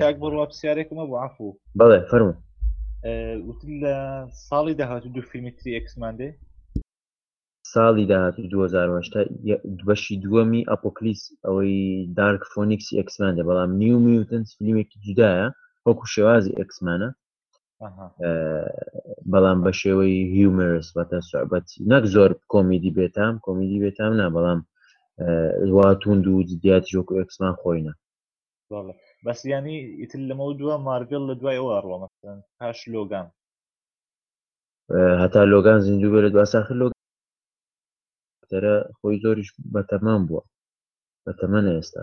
کاک بڕوا پرسیارێکمە بۆ عفو بڵێ فەرمو وتن لە ساڵی داهات و دوو فیلمی تری ئەکسمان دێ ساڵی داهات و 2010 بەشی دووەمی ئەپۆکلیس ئەوەی دارک فۆنیکسی ئەکسمان دێ بەڵام نیو میوتنس فیلمێکی جودایە وەکو شێوازی ئەکسمانە بەڵام بە شێوەی هیومرس واتە سعبەت نەک زۆر کۆمیدی بێتام کۆمیدی بێتام نا بەڵام واتون دوو دیات جۆک ئەکسمان خۆینە بەس ینی ئیتر لەمە دووە مارڤل لە دوای ئەوە ڕۆمە پاش لۆگان هەتا لۆگان زیندوو بێت دو ساخر لۆ تەرە خۆی زۆریش بەتەمان بووە بەتەمەە ئێستا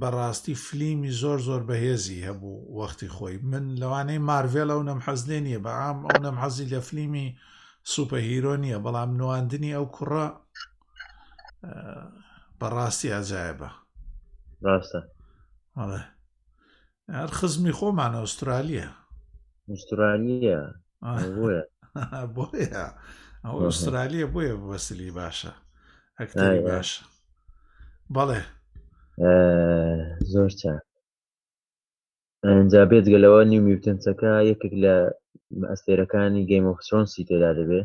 بەڕاستی فلیمی زۆر زۆر بەهێزی هەبوو وەختی خۆی من لەوانەی مارڤێل ئەو نەم حەز لێ نییە بەعام ئەو نەم حەزی لە فلیمی سوپە هیرۆ نییە بەڵام نواندنی ئەو کوڕە بەڕاستی ئاجایە بە ڕاستە هەر خزمی خۆمان ئوسترالیا ئوسترالیا بۆیە ئەو ئوسترالیا بۆیە بەسلی باشە ئەکتەری باشە بەڵێ زۆر چاک ئەجا بێتگە لەوە نیو میوتنسەکە یەکێک لە ئەستێرەکانی گەیم ئۆفسۆنسی تێدا دەبێ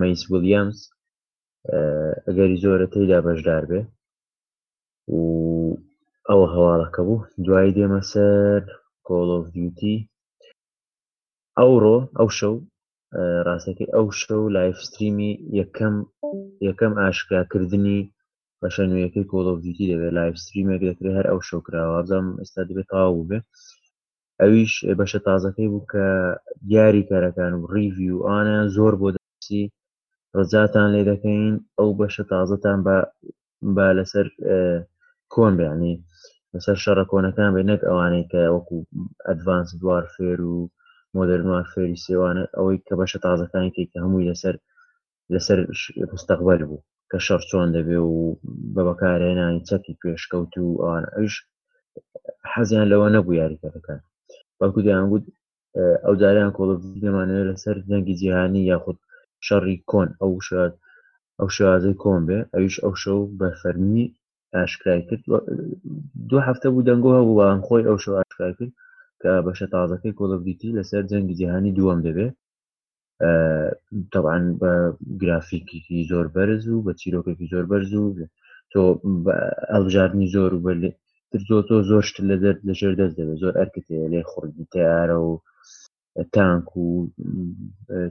مەیس ولیامز ئەگەری زۆرە تێدا بەشدار بێ و ئەوە هەواڵەکە بوو دوایی دێمە سەر کۆڵ ئۆف دیوتی ئەوڕۆ ئەو شەو ڕاستەکەی ئەو شەو لایف ستریمی یەکەم یەکەم ئاشکراکردنی بەشە نوێیەکەی کۆڵ ئۆف دیوتی دەبێت لایف ستریمێک دەکرێت هەر ئەو شەو کراوە بزانم ئێستا دەبێت تاو بێت ئەویش بەشە تازەکەی بوو کە دیاری کارەکان و ڕیوی و ئانیان زۆر بۆ دەسی ڕجاتان لێ دەکەین ئەو بەشە تازەتان با با لەسەر کۆن بێ ینی لەسەر شەڕە کۆنەکان بێ نەک ئەوانەی کە وەکو ئەدڤانس دوار فێر و مۆدرنوار فێری سێوانە ئەوەی کە بەشە تازەکانی کە هەمووی لەسەر لەسەر مستەقبل بوو کە شەڕ چۆن دەبێ و بە بەکارهێنانی چەکی پێشکەوت و ئەوان ئەوش حەزیان لەوە نەبوو یاریکەکەکان بەڵکو دەیانگووت ئەو جاریان کۆڵۆڤی دەمانەوێت لەسەر جەنگی جیهانی یاخود شەڕی کۆن ئەو شاد ئەو شێوازەی کۆن بێ ئەویش ئەو شەو بە فەرمی ئاشکرای کرد دو هەفتە بوو دەنگۆ هەبوو بەڵام خۆی ئەو شەو ئاشکرای کرد کە بەشە تازەکەی کۆڵۆڤدیتی لەسەر جەنگی جیهانی دووەم دەبێت تەوان بە گرافیکێکی زۆر بەرز و بە چیرۆکێکی زۆر بەرز و تۆ ئەلژاردننی زۆر و بە تۆ تۆ زۆر شت لە دەر لە ژێر دەست دەبێت زۆر ئەرکتێ لێ خوڕدی تیارە و تانک و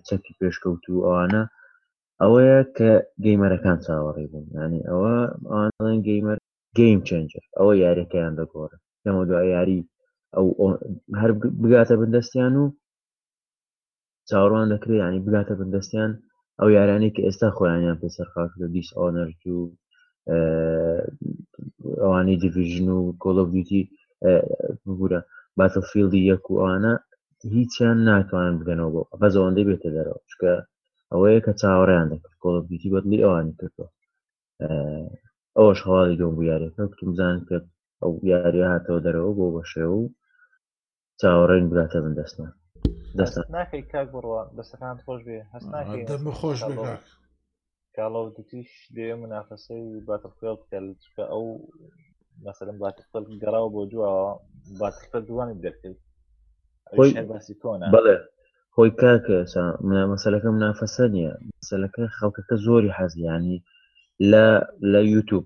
چەکی پێشکەوت و ئەوانە ئەوەیە کە گەیمەرەکان چاوەڕێ بوون ینی ئەوە ئەوان گەیمەر گەیم چنجر ئەوە یاریەکەیان دەگۆڕن لەمە دو یاری ئەو هەر بگاتە بندەستیان و چاوەڕوان دەکرێت یانی بگاتە بندەستیان ئەو یارانی کە ئێستا خۆیانیان پێ سەرخاش لە دیس ئۆنەرج و ئەوانەی دیڤژن و کۆلۆڤیتی ببوورە باتڵفیلدی یەک و ئەوانە هیچیان ناتوانن بگەنەوە بۆ بەز ئەوەندەی بێتە دەرەوە چکە ئەوەیە کە چاوەڕیان دەکرد کۆڵبیتی بەدلی ئەوانی کردەوە ئەوەش هەواڵی گەم بوو یاریەکە کوتم بزان کرد ئەو یاریە هاتەوە دەرەوە بۆ بەشێ و چاوەڕێن براتە من دەستان دەست ناکەی کاک بڕوە دەستەکان خۆش بێ هەست ناکەی دەمە خۆش بێ کاک کاڵە و دتیش دێ منافەسەی باتڵفێڵ بکە چکە ئەو مەسەرم باتڵ گەڕاو بۆ دواوە باتڵفە دووانی دەکرد خۆی باسی تۆنە بڵێ خۆی کاکە مەسلەکە منافەسە نیە مەسلەکە خەڵکەکە زۆری حەزیانی لە لە یوتوب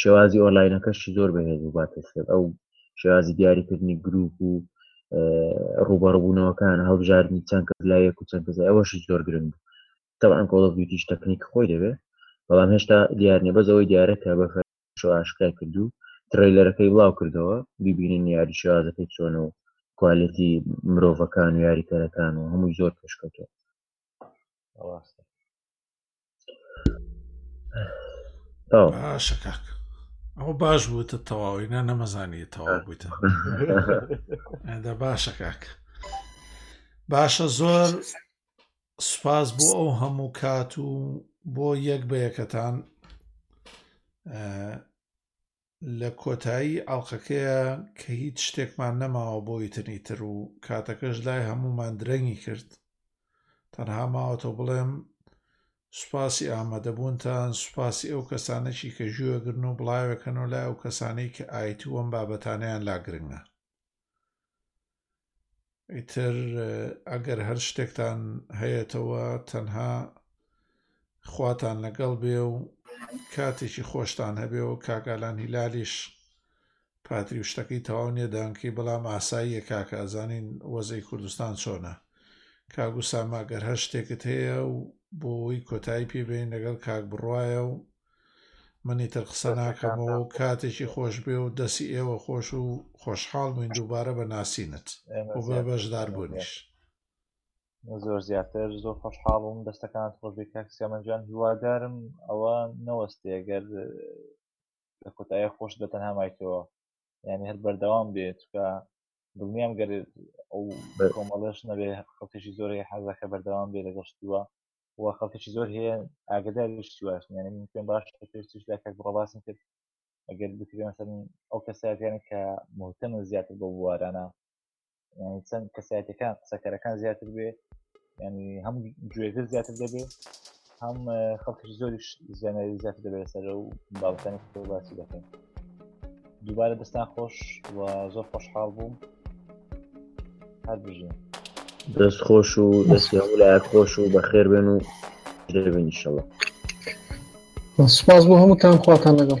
شێوازی ئۆنلاینەکەشی زۆر بەهێز و باتەسێت ئەو شێوازی دیاریکردنی گروپ و ڕوبەڕبوونەوەکان هەڵبژاردننی چەند کەس لا یەک و چەند کەس ئەوەش زۆر گرنگ بوو تەوان کۆڵڤیتیش تەکنیک خۆی دەبێت بەڵام هێشتا دیارنیە بەزەوەی دیارە کە بە شواشکای کردو ترەیلەرەکەی بڵاو کردەوە بیبینین یاری شێوازەکەی چۆنە و کوالەتی مرۆڤەکان و یاریکەرەکان و هەمووی زۆر پێشکەوتەوە ڕاستە شکاک ئەوە باش بووتە تەواوی نا نەمەزانی تەواو بوویتە ئەدا باشە کاک باشە زۆر سوپاس بۆ ئەو هەموو کات و بۆ یەک بە یەکەتان لە کۆتایی ئەڵقەکەیا کە هیچ شتێکمان نەماوە بۆ یتنی تر و کاتەکەش لای هەموومان درەنگی کرد تەنها ماوەتەوە بڵێم سوپاسی ئامادەبوونتان سوپاسی ئەو کەسانەشی کە ژووەگرن و بڵاوێکەن و لای ئەو کەسانەی کە ئایتی وەم بابەتانیان لا گرنگە ئیتر ئەگەر هەر شتێکتان هەیەتەوە تەنها خواتان لەگەڵ بێ و کاتێکی خۆشتان هەبێ و کاگالان هیلالیش پاتری و شتەکەی تەواو نێدانکەی بەڵام ئاساییە کاکە ئەزانین وەزەی کوردستان چۆنە کاگو ساماگەر هەر شتێکت هەیە و بۆی کۆتایی پێبین لەگەڵ کاک بڕواایە و من ئیتر قسە ناکەمەوە و کاتێکی خۆش بێ و دەسی ئێوە خۆش و خۆشحاڵ بووین دووبارە بە ناسینت و بە بەشدار بوونیش زۆر زیاتر زۆر خۆشحاڵ بووم دەستەکان خۆشبێ کاکسیامەجان هیوادارم ئەوە نەوەستێگەر لە کۆتایە خۆش بە تەنها مایکەوە یعنی هەر بەردەوام بێت چکە دڵنیام گەر ئەو کۆمەڵش نەبێ خەڵکیشی زۆری حەزەکە بەردەوام بێ لەگەڵ شتووە و خەڵکیی زۆر هەیە ئاگداریش سووااشنیانە من پێم باش پێستش لە کەک بڕباسم کرد ئەگەر بکرێن سەر ئەو کەساتیانە کە مهتەمە زیاتر بە بوارانە ینی چەند کەساتەکان قسەکەرەکان زیاتر بێ ینی هەم گوێگر زیاتر دەبێت هەم خەڵکیش زۆریش زیانەری زیاتر دەبێت سەر و باوکانی باسی دەکەین. دووبارە دەستان خۆش و زۆر خۆشحاڵ بووم هەر بژین دەست خۆش و دەستی هەموو لای خۆش و بەخێر بێن و دەبینیشەوە سپاس بۆ هەمووتان خواتان لەگەڵ